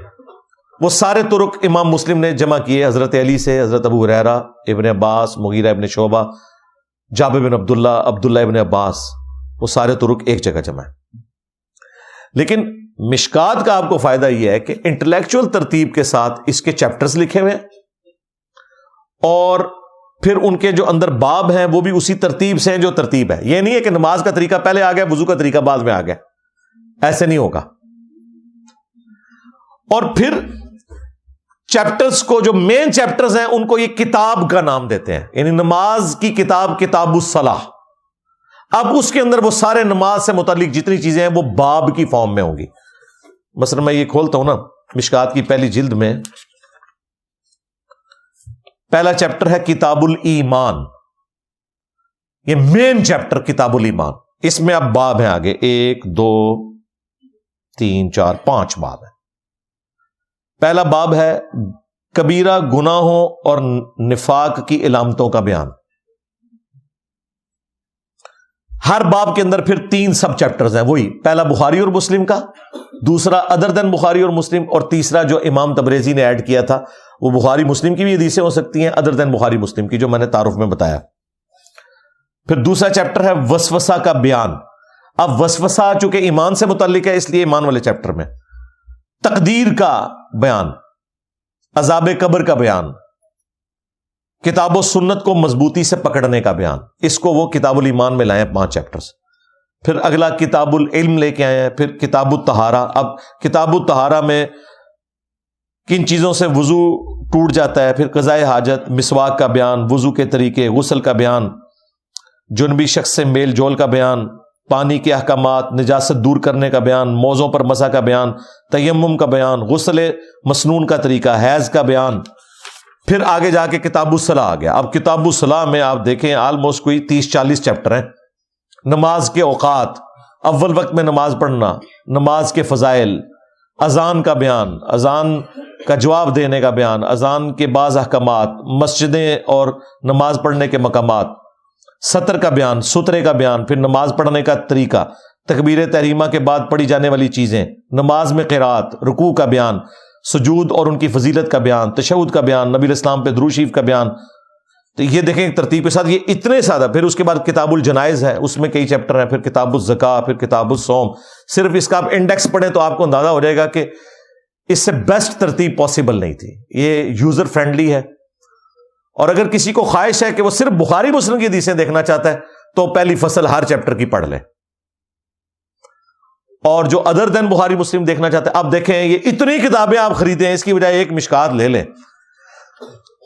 وہ سارے ترک امام مسلم نے جمع کیے، حضرت علی سے، حضرت ابو حریرا ابن عباس، مغیرہ ابن شعبہ جاب بن عبداللہ عبداللہ ابن عباس، وہ سارے ترک ایک جگہ جمع ہے لیکن مشکات کا آپ کو فائدہ یہ ہے کہ انٹلیکچل ترتیب کے ساتھ اس کے چیپٹرز لکھے ہوئے اور پھر ان کے جو اندر باب ہیں وہ بھی اسی ترتیب سے ہیں جو ترتیب ہے۔ یہ نہیں ہے کہ نماز کا طریقہ پہلے آ گیا، وضو کا طریقہ بعد میں آ گیا۔ ایسے نہیں ہوگا۔ اور پھر چیپٹرز کو جو مین چیپٹرز ہیں، ان کو یہ کتاب کا نام دیتے ہیں۔ یعنی نماز کی کتاب کتاب الصلاح۔ اب اس کے اندر وہ سارے نماز سے متعلق جتنی چیزیں ہیں، وہ باب کی فارم میں ہوں گی۔ مثلا میں یہ کھولتا ہوں نا، مشکات کی پہلی جلد میں۔ پہلا چیپٹر ہے کتاب المان یہ مین چیپٹر کتاب المان اس میں اب باب ہیں آگے۔ ایک، دو، تین، چار، پانچ باب ہیں۔ پہلا باب ہے کبیرہ گناہوں اور نفاق کی علامتوں کا بیان۔ ہر باب کے اندر پھر تین سب چیپٹرز ہیں۔ وہی پہلا بخاری اور مسلم کا، دوسرا ادر دن بخاری اور مسلم، اور تیسرا جو امام تبریزی نے ایڈ کیا تھا وہ بخاری مسلم کی بھی حدیثیں ہو سکتی ہیں ادر دین بخاری مسلم کی، جو میں نے تعارف میں بتایا۔ پھر دوسرا چیپٹر ہے وسوسا کا بیان۔ اب وسوسا چونکہ ایمان سے متعلق ہے، اس لیے ایمان والے چیپٹر میں۔ تقدیر کا بیان، عذاب قبر کا بیان۔ کتاب و سنت کو مضبوطی سے پکڑنے کا بیان۔ اس کو وہ کتاب الایمان میں لائے پانچ چیپٹرز پھر اگلا کتاب العلم لے کے آئے ہیں، پھر کتاب التہارا اب کتاب التہارا میں کن چیزوں سے وضو ٹوٹ جاتا ہے، پھر قضاء حاجت، مسواک کا بیان، وضو کے طریقے، غسل کا بیان، جنبی شخص سے میل جول کا بیان، پانی کے احکامات، نجاست دور کرنے کا بیان، موزوں پر مسا کا بیان، تیمم کا بیان، غسل مسنون کا طریقہ، حیض کا بیان۔ پھر آگے جا کے کتاب الصلاح آ گیا اب کتاب الصلاح میں آپ دیکھیں آلموسٹ کوئی تیس، چالیس چیپٹر ہیں۔ نماز کے اوقات، اول وقت میں نماز پڑھنا، نماز کے فضائل، اذان کا بیان، اذان کا جواب دینے کا بیان، اذان کے بعض احکامات، مسجدیں اور نماز پڑھنے کے مقامات، سطر کا بیان، سترے کا بیان، پھر نماز پڑھنے کا طریقہ، تکبیر تحریمہ کے بعد پڑھی جانے والی چیزیں، نماز میں قرات رکوع کا بیان، سجود اور ان کی فضیلت کا بیان تشود کا بیان، نبی اسلام پہ دروشیف کا بیان۔ تو یہ دیکھیں ترتیب کے ساتھ، یہ اتنے سادہ، پھر اس کے بعد کتاب الجنائز ہے، اس میں کئی چیپٹر ہیں، پھر کتاب الزکا پھر کتاب السوم صرف اس کا آپ انڈیکس پڑھیں تو آپ کو اندازہ ہو جائے گا کہ اس سے بیسٹ ترتیب پاسبل نہیں تھی۔ یہ یوزر فرینڈلی ہے۔ اور اگر کسی کو خواہش ہے کہ وہ صرف بخاری مسلم کی حدیثیں دیکھنا چاہتا ہے، تو پہلی فصل ہر چیپٹر کی پڑھ لے۔ اور جو ادر دین بخاری مسلم دیکھنا چاہتے ہیں اب دیکھیں، یہ اتنی کتابیں آپ خریدیں، اس کی بجائے ایک مشکات لے لیں۔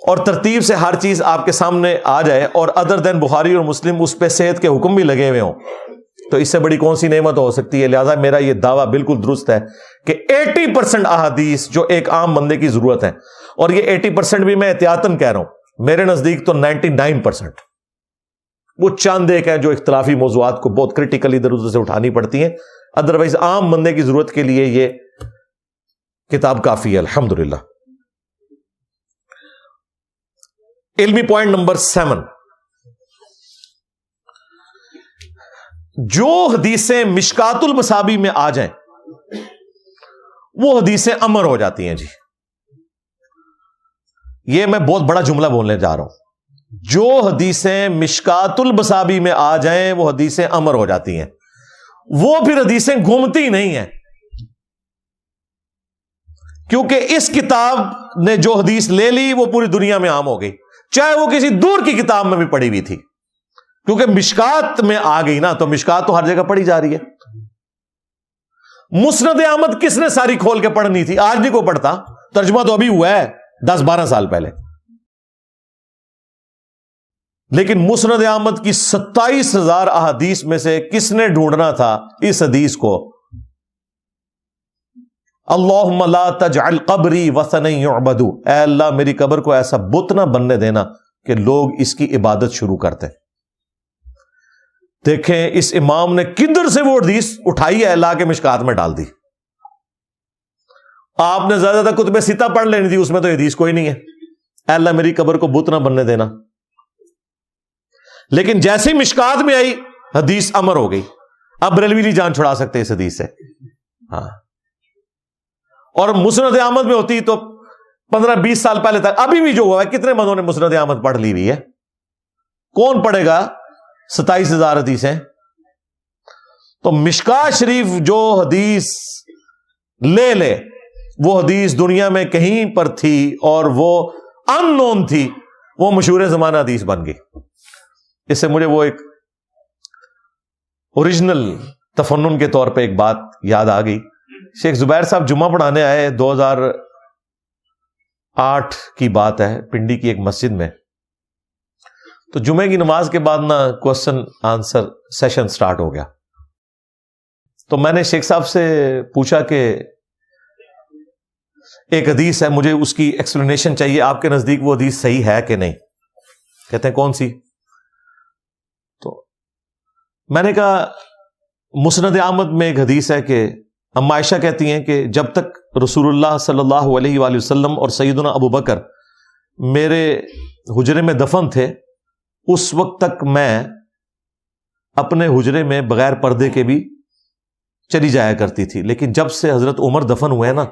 اور ترتیب سے ہر چیز آپ کے سامنے آ جائے، اور ادر دین بخاری اور مسلم اس پہ صحت کے حکم بھی لگے ہوئے ہوں۔ تو اس سے بڑی کون سی نعمت ہو سکتی ہے؟ لہٰذا میرا یہ دعویٰ بالکل درست ہے کہ ایٹی پرسینٹ احادیث جو ایک عام بندے کی ضرورت ہے اور یہ ایٹی پرسینٹ بھی میں احتیاطن کہہ رہا ہوں، میرے نزدیک تو نائنٹی نائن پرسینٹ وہ چاند ایک ہے جو اختلافی موضوعات کو بہت کریٹیکل ادھر ادھر سے اٹھانی پڑتی ہیں۔ ادروائز عام بندے کی ضرورت کے لیے یہ کتاب کافی ہے الحمد للہ علمی پوائنٹ نمبر سیون جو حدیثیں مشکات المسابی میں آ جائیں، وہ حدیثیں امر ہو جاتی ہیں جی۔ یہ میں بہت بڑا جملہ بولنے جا رہا ہوں۔ جو حدیثیں مشکات المسابی میں آ جائیں، وہ حدیثیں امر ہو جاتی ہیں۔ وہ پھر حدیثیں گھومتی نہیں ہیں۔ کیونکہ اس کتاب نے جو حدیث لے لی، وہ پوری دنیا میں عام ہو گئی۔ چاہے وہ کسی دور کی کتاب میں بھی پڑھی ہوئی تھی۔ کیونکہ مشکات میں آ گئی نا، تو مشکات تو ہر جگہ پڑھی جا رہی ہے۔ مسند آمد کس نے ساری کھول کے پڑھنی تھی؟ آج نہیں کو پڑھتا۔ ترجمہ تو ابھی ہوا ہے، دس بارہ سال پہلے۔ لیکن مسند احمد کی ستائیس ہزار احادیث میں سے کس نے ڈھونڈنا تھا اس حدیث کو؟ اللہ تجعل قبری وسن یعبدو۔ اے اللہ، میری قبر کو ایسا بت نہ بننے دینا کہ لوگ اس کی عبادت شروع کرتے۔ دیکھیں اس امام نے کدھر سے وہ حدیث اٹھائی ہے اللہ کے مشکات میں ڈال دی۔ آپ نے زیادہ تر کتب سیتا پڑھ لینی تھی، اس میں تو حدیث کوئی نہیں ہے۔ اے اللہ، میری قبر کو بت نہ بننے دینا۔ لیکن جیسی مشکات میں آئی، حدیث امر ہو گئی۔ اب ریلوی جان چھڑا سکتے اس حدیث سے۔ ہاں۔ اور مسرت احمد میں ہوتی تو پندرہ بیس سال پہلے تک، ابھی بھی جو ہوا ہے، کتنے بندوں نے مسرت احمد پڑھ لی ہوئی ہے؟ کون پڑھے گا؟ ستائیس ہزار حدیث ہیں تو مشکا شریف جو حدیث لے لے، وہ حدیث دنیا میں کہیں پر تھی اور وہ ان نون تھی، وہ مشہور زمانہ حدیث بن گئی۔ اس سے مجھے وہ ایک اوریجنل تفنن کے طور پہ ایک بات یاد آ گئی۔ شیخ زبیر صاحب جمعہ پڑھانے آئے، دو ہزار آٹھ کی بات ہے، پنڈی کی ایک مسجد میں۔ تو جمعے کی نماز کے بعد نا کوشچن آنسر سیشن سٹارٹ ہو گیا۔ تو میں نے شیخ صاحب سے پوچھا کہ ایک حدیث ہے، مجھے اس کی ایکسپلینیشن چاہیے۔ آپ کے نزدیک وہ حدیث صحیح ہے کہ نہیں؟ کہتے ہیں کون سی؟ تو میں نے کہا، مسند احمد میں ایک حدیث ہے کہ اما عائشہ کہتی ہیں کہ جب تک رسول اللہ صلی اللہ علیہ وآلہ وسلم اور سیدنا ابو بکر میرے حجرے میں دفن تھے اس وقت تک میں اپنے حجرے میں بغیر پردے کے بھی چلی جایا کرتی تھی۔ لیکن جب سے حضرت عمر دفن ہوئے نا،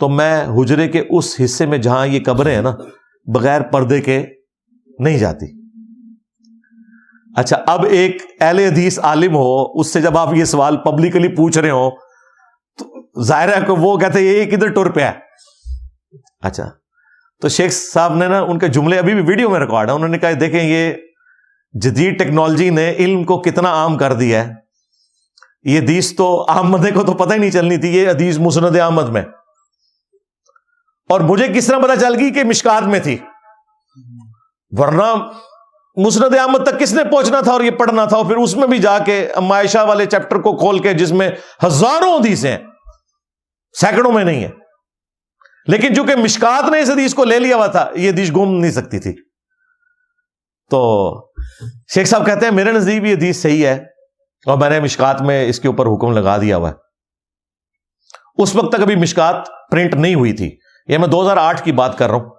تو میں حجرے کے اس حصے میں جہاں یہ قبریں ہیں نا، بغیر پردے کے نہیں جاتی۔ اچھا اب ایک اہل حدیث عالم ہو، اس سے جب آپ یہ سوال پبلکلی پوچھ رہے ہو تو ظاہر ہے کہ وہ کہتے یہ کدھر ٹور پہ ہے۔ اچھا تو شیخ صاحب نے نا ان کے جملے ابھی بھی ویڈیو میں ریکارڈ ہے انہوں نے کہا دیکھیں یہ جدید ٹیکنالوجی نے علم کو کتنا عام کر دیا ہے۔ یہ حدیث تو احمد کو تو پتہ ہی نہیں چلنی تھی، یہ حدیث مسند احمد میں۔ اور مجھے کس طرح پتا چل گئی کہ مشکات میں تھی؟ ورنہ مسند احمد تک کس نے پہنچنا تھا اور یہ پڑھنا تھا؟ اور پھر اس میں بھی جا کے معاشہ والے چیپٹر کو کھول کے جس میں ہزاروں حدیثیں ہیں، سینکڑوں میں نہیں ہے لیکن چونکہ مشکات نے اس حدیث کو لے لیا ہوا تھا، یہ حدیث گم نہیں سکتی تھی۔ تو شیخ صاحب کہتے ہیں، میرے نزدیک بھی حدیث صحیح ہے اور میں نے مشکات میں اس کے اوپر حکم لگا دیا ہوا ہے۔ اس وقت تک ابھی مشکات پرنٹ نہیں ہوئی تھی۔ یہ میں دو ہزار آٹھ کی بات کر رہا ہوں۔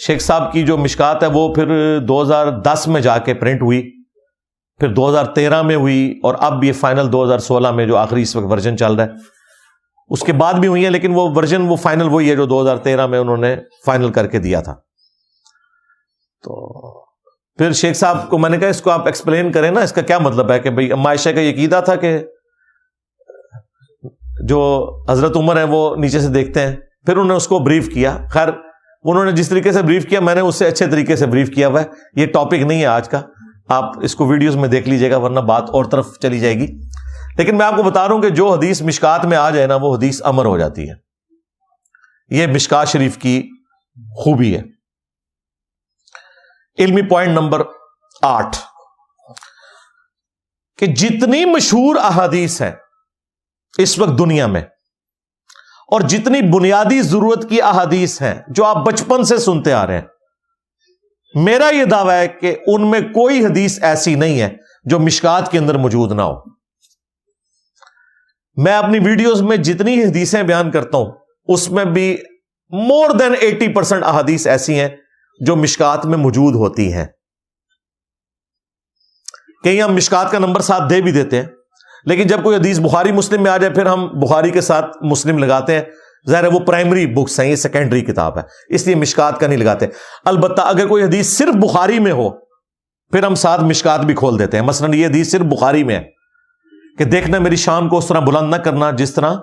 شیخ صاحب کی جو مشکات ہے، وہ پھر دو ہزار دس میں جا کے پرنٹ ہوئی، پھر دو ہزار تیرہ میں ہوئی اور اب یہ فائنل دو ہزار سولہ میں جو آخری اس وقت ورژن چل رہا ہے۔ اس کے بعد بھی ہوئی ہیں، لیکن وہ ورژن، وہ فائنل وہی ہے جو دو ہزار تیرہ میں انہوں نے فائنل کر کے دیا تھا۔ تو پھر شیخ صاحب کو میں نے کہا، اس کو آپ ایکسپلین کریں نا، اس کا کیا مطلب ہے کہ بھائی عائشہ کا یقیدہ تھا کہ جو حضرت عمر ہے وہ نیچے سے دیکھتے ہیں۔ پھر انہوں نے اس کو بریف کیا۔ خیر، انہوں نے جس طریقے سے بریف کیا، میں نے اس سے اچھے طریقے سے بریف کیا ہوا ہے۔ یہ ٹاپک نہیں ہے آج کا۔ آپ اس کو ویڈیوز میں دیکھ لیجیے گا، ورنہ بات اور طرف چلی جائے گی۔ لیکن میں آپ کو بتا رہا ہوں کہ جو حدیث مشکات میں آ جائے نا، وہ حدیث امر ہو جاتی ہے۔ یہ مشکات شریف کی خوبی ہے۔ علمی پوائنٹ نمبر آٹھ۔ کہ جتنی مشہور احادیث ہیں اس وقت دنیا میں، اور جتنی بنیادی ضرورت کی احادیث ہیں جو آپ بچپن سے سنتے آ رہے ہیں، میرا یہ دعویٰ ہے کہ ان میں کوئی حدیث ایسی نہیں ہے جو مشکات کے اندر موجود نہ ہو۔ میں اپنی ویڈیوز میں جتنی حدیثیں بیان کرتا ہوں، اس میں بھی مور دین ایٹی پرسینٹ احادیث ایسی ہیں جو مشکات میں موجود ہوتی ہیں۔ کہیں ہم مشکات کا نمبر ساتھ دے بھی دیتے ہیں، لیکن جب کوئی حدیث بخاری مسلم میں آ جائے، پھر ہم بخاری کے ساتھ مسلم لگاتے ہیں۔ ظاہر ہے وہ پرائمری بکس ہیں، یہ سیکنڈری کتاب ہے، اس لیے مشکات کا نہیں لگاتے۔ البتہ اگر کوئی حدیث صرف بخاری میں ہو، پھر ہم ساتھ مشکات بھی کھول دیتے ہیں۔ مثلا یہ حدیث صرف بخاری میں ہے۔ کہ دیکھنا میری شان کو اس طرح بلند نہ کرنا جس طرح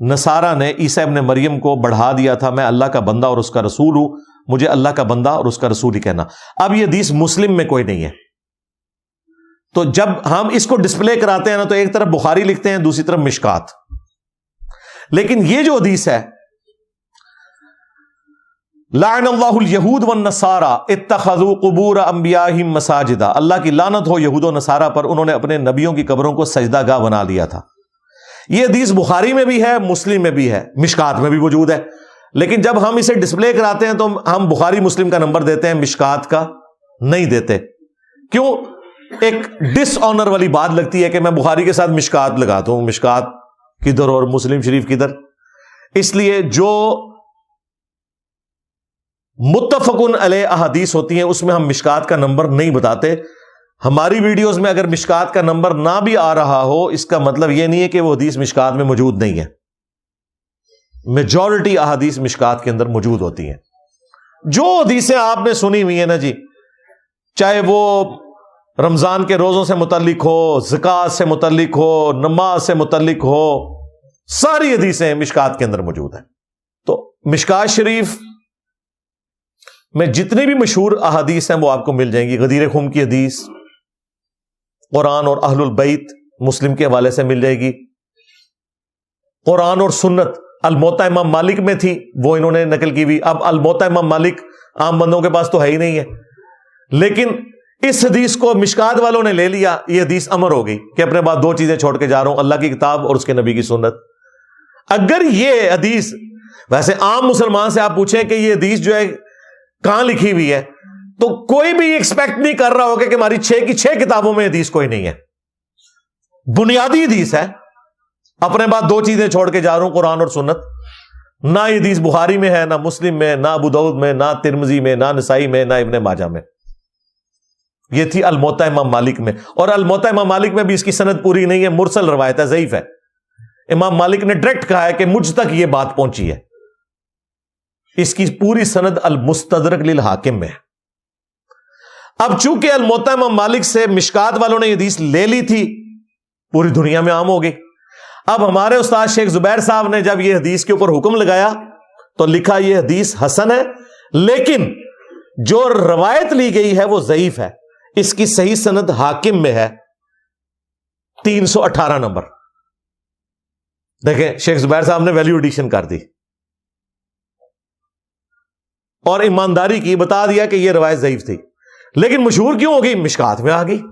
نسارا نے عیسیٰ ابن مریم کو بڑھا دیا تھا، میں اللہ کا بندہ اور اس کا رسول ہوں، مجھے اللہ کا بندہ اور اس کا رسول ہی کہنا۔ اب یہ حدیث مسلم میں کوئی نہیں ہے۔ تو جب ہم اس کو ڈسپلے کراتے ہیں نا، تو ایک طرف بخاری لکھتے ہیں، دوسری طرف مشکات۔ لیکن یہ جو حدیث ہے لعن اللہ الیہود والنصارى اتخذوا قبور انبیاءہم مساجدہ۔ اللہ کی لعنت ہو یہود و نصارہ پر، انہوں نے اپنے نبیوں کی قبروں کو سجدہ گاہ بنا لیا تھا۔ یہ حدیث بخاری میں بھی ہے، مسلم میں بھی ہے، مشکات میں بھی موجود ہے۔ لیکن جب ہم اسے ڈسپلے کراتے ہیں تو ہم بخاری مسلم کا نمبر دیتے ہیں، مشکات کا نہیں دیتے۔ کیوں؟ ایک ڈس آنر والی بات لگتی ہے کہ میں بخاری کے ساتھ مشکات لگاتا ہوں، مشکات کدھر اور مسلم شریف کدھر۔ اس لیے جو متفقن علیہ احادیث ہوتی ہیں، اس میں ہم مشکات کا نمبر نہیں بتاتے۔ ہماری ویڈیوز میں اگر مشکات کا نمبر نہ بھی آ رہا ہو، اس کا مطلب یہ نہیں ہے کہ وہ حدیث مشکات میں موجود نہیں ہے۔ میجورٹی احادیث مشکات کے اندر موجود ہوتی ہیں۔ جو حدیثیں آپ نے سنی ہوئی ہیں نا جی چاہے وہ رمضان کے روزوں سے متعلق ہو زکات سے متعلق ہو، نماز سے متعلق ہو، ساری حدیثیں مشکات کے اندر موجود ہیں۔ تو مشکات شریف میں جتنی بھی مشہور احادیث ہیں وہ آپ کو مل جائیں گی۔ غدیر خم کی حدیث، قرآن اور اہل البیت مسلم کے حوالے سے مل جائے گی۔ قرآن اور سنت الموتا امام مالک میں تھی، وہ انہوں نے نقل کی ہوئی۔ اب الموتا امام مالک عام بندوں کے پاس تو ہے ہی نہیں ہے۔ لیکن اس حدیث کو مشکات والوں نے لے لیا، یہ حدیث امر ہو گئی کہ اپنے بعد دو چیزیں چھوڑ کے جا رہا ہوں، اللہ کی کتاب اور اس کے نبی کی سنت۔ اگر یہ حدیث، ویسے عام مسلمان سے آپ پوچھیں کہ یہ حدیث جو ہے کہاں لکھی ہوئی ہے؟ تو کوئی بھی ایکسپیکٹ نہیں کر رہا ہوگا کہ ہماری چھ کی چھ کتابوں میں حدیث کوئی نہیں ہے۔ بنیادی حدیث ہے۔ اپنے بعد دو چیزیں چھوڑ کے جا رہا ہوں، قرآن اور سنت۔ نہ حدیث بخاری میں ہے، نہ مسلم میں، نہ ابود میں، نہ ترمزی میں، نہ نسائی میں، نہ ابن ماجہ میں۔ یہ تھی الموتا امام مالک میں۔ اور الموتا امام مالک میں بھی اس کی صنعت پوری نہیں ہے، مرسل روایت ہے، ضعیف ہے۔ امام مالک نے ڈائریکٹ کہا ہے کہ مجھ تک یہ بات پہنچی ہے۔ اس کی پوری سند المستدرک للحاکم میں اب چونکہ الموتا امام مالک سے مشکات والوں نے یہ حدیث لے لی تھی، پوری دنیا میں عام ہو گئی۔ اب ہمارے استاد شیخ زبیر صاحب نے جب یہ حدیث کے اوپر حکم لگایا تو لکھا یہ حدیث حسن ہے، لیکن جو روایت لی گئی ہے وہ ضعیف ہے۔ اس کی صحیح سند حاکم میں ہے۔ تین سو اٹھارہ نمبر۔ دیکھیں، شیخ زبیر صاحب نے ویلو ایڈیشن کر دی۔ اور ایمانداری کی بتا دیا کہ یہ روایت ضعیف تھی۔ لیکن مشہور کیوں ہوگی مشکات میں آ گئی۔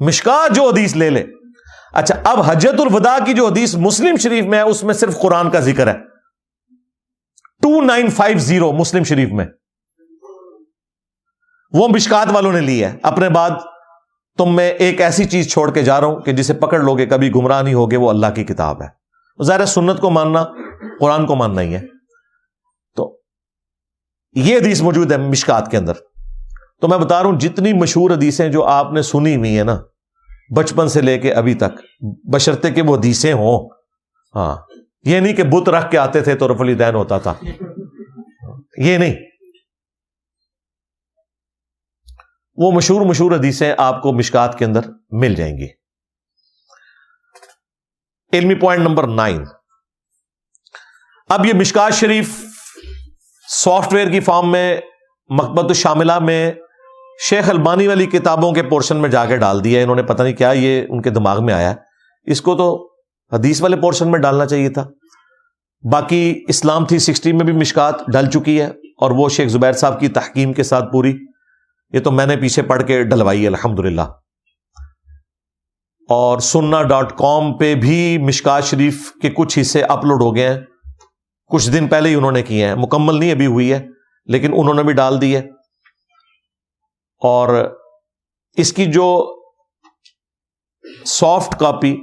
مشکات جو حدیث لے لے اچھا اب حجت الوداع کی جو حدیث مسلم شریف میں ہے، اس میں صرف قرآن کا ذکر ہے۔ ٹو نائن فائیو زیرو مسلم شریف میں۔ وہ مشکات والوں نے لی ہے۔ اپنے بعد تم میں ایک ایسی چیز چھوڑ کے جا رہا ہوں کہ جسے پکڑ لو گے، کبھی گمراہ نہیں ہوگے، وہ اللہ کی کتاب ہے۔ ظاہر سنت کو ماننا، قرآن کو ماننا ہی ہے۔ یہ حدیث موجود ہے مشکات کے اندر۔ تو میں بتا رہا ہوں، جتنی مشہور حدیثیں جو آپ نے سنی ہوئی ہیں نا، بچپن سے لے کے ابھی تک بشرتے کہ وہ حدیثیں ہوں۔ ہاں یہ نہیں کہ بت رکھ کے آتے تھے تو رف دین ہوتا تھا۔ یہ نہیں۔ وہ مشہور مشہور حدیثیں آپ کو مشکات کے اندر مل جائیں گی۔ علمی پوائنٹ نمبر نائن۔ اب یہ مشکات شریف سافٹ ویئر کی فارم میں مکبت الشاملہ میں شیخ البانی والی کتابوں کے پورشن میں جا کے ڈال دیا انہوں نے پتہ نہیں کیا یہ ان کے دماغ میں آیا۔ اس کو تو حدیث والے پورشن میں ڈالنا چاہیے تھا۔ باقی اسلام تھی سکسٹی میں بھی مشکات ڈل چکی ہے اور وہ شیخ زبیر صاحب کی تحکیم کے ساتھ پوری۔ یہ تو میں نے پیچھے پڑھ کے ڈلوائی الحمد للہ اور سننا ڈاٹ کام پہ بھی مشکات شریف کے کچھ حصے اپلوڈ ہو گئے ہیں۔ کچھ دن پہلے ہی انہوں نے کیے ہیں۔ مکمل نہیں ابھی ہوئی ہے، لیکن انہوں نے بھی ڈال دی ہے۔ اور اس کی جو سافٹ کاپی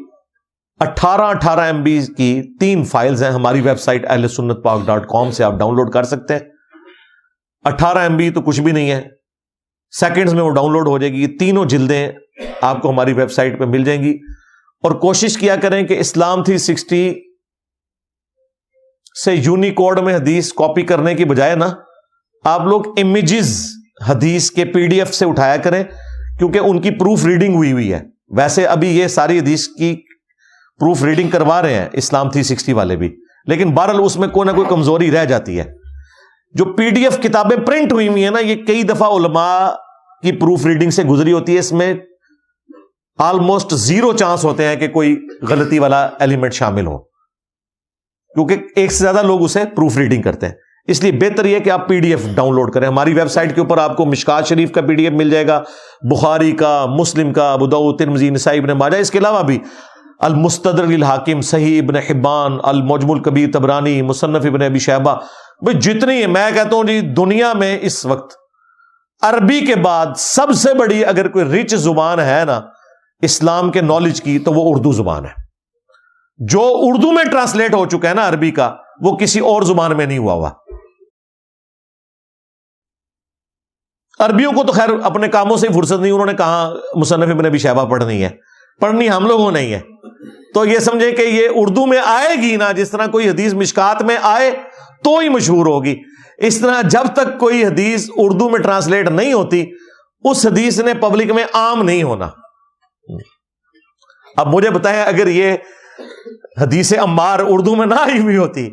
اٹھارہ اٹھارہ ایم بی کی تین فائلز ہیں ہماری ویب سائٹ اہل سنت پاک ڈاٹ کام سے آپ ڈاؤن لوڈ کر سکتے ہیں۔ اٹھارہ ایم بی تو کچھ بھی نہیں ہے۔ سیکنڈز میں وہ ڈاؤن لوڈ ہو جائے گی۔ تینوں جلدیں آپ کو ہماری ویب سائٹ پہ مل جائیں گی۔ اور کوشش کیا کریں کہ اسلام تھی سکسٹی سے یونیکوڈ میں حدیث کاپی کرنے کی بجائے نا، آپ لوگ امیجز حدیث کے پی ڈی ایف سے اٹھایا کریں، کیونکہ ان کی پروف ریڈنگ ہوئی ہوئی ہے۔ ویسے ابھی یہ ساری حدیث کی پروف ریڈنگ کروا رہے ہیں، اسلام تھری سکسٹی والے بھی۔ لیکن بہرحال اس میں کوئی نہ کوئی کمزوری رہ جاتی ہے۔ جو پی ڈی ایف کتابیں پرنٹ ہوئی ہوئی ہیں نا، یہ کئی دفعہ علماء کی پروف ریڈنگ سے گزری ہوتی ہے۔ اس میں آلموسٹ زیرو چانس ہوتے ہیں کہ کوئی غلطی والا ایلیمنٹ شامل ہو۔ کیونکہ ایک سے زیادہ لوگ اسے پروف ریڈنگ کرتے ہیں۔ اس لیے بہتر یہ کہ آپ P D F download کریں۔ ہماری ویب سائٹ کے اوپر آپ کو مشکات شریف کا پی ڈی ایف مل جائے گا، بخاری کا، مسلم کا، ابو ترمزی نسائی، ابن ماجہ، اس کے علاوہ بھی۔ المستدر الحاکم صحیح ابن حبان المجم القبیر تبرانی، مصنف ابن ابی شہبہ بھائی جتنی ہے میں کہتا ہوں جی دنیا میں اس وقت عربی کے بعد سب سے بڑی اگر کوئی رچ زبان ہے نا، اسلام کے نالج کی، تو وہ اردو زبان ہے۔ جو اردو میں ٹرانسلیٹ ہو چکا ہے نا عربی کا، وہ کسی اور زبان میں نہیں ہوا ہوا۔ عربیوں کو تو خیر اپنے کاموں سے فرصت نہیں، انہوں نے کہا مصنف ابن ابی شہبہ پڑھنی ہے۔ پڑھنی ہم لوگوں نہیں ہے۔ تو یہ سمجھے کہ یہ اردو میں آئے گی نا، جس طرح کوئی حدیث مشکات میں آئے، تو ہی مشہور ہوگی۔ اس طرح جب تک کوئی حدیث اردو میں ٹرانسلیٹ نہیں ہوتی، اس حدیث نے پبلک میں عام نہیں ہونا۔ اب مجھے بتائیں اگر یہ حدیث امار اردو میں نہ آئی ہوئی ہوتی۔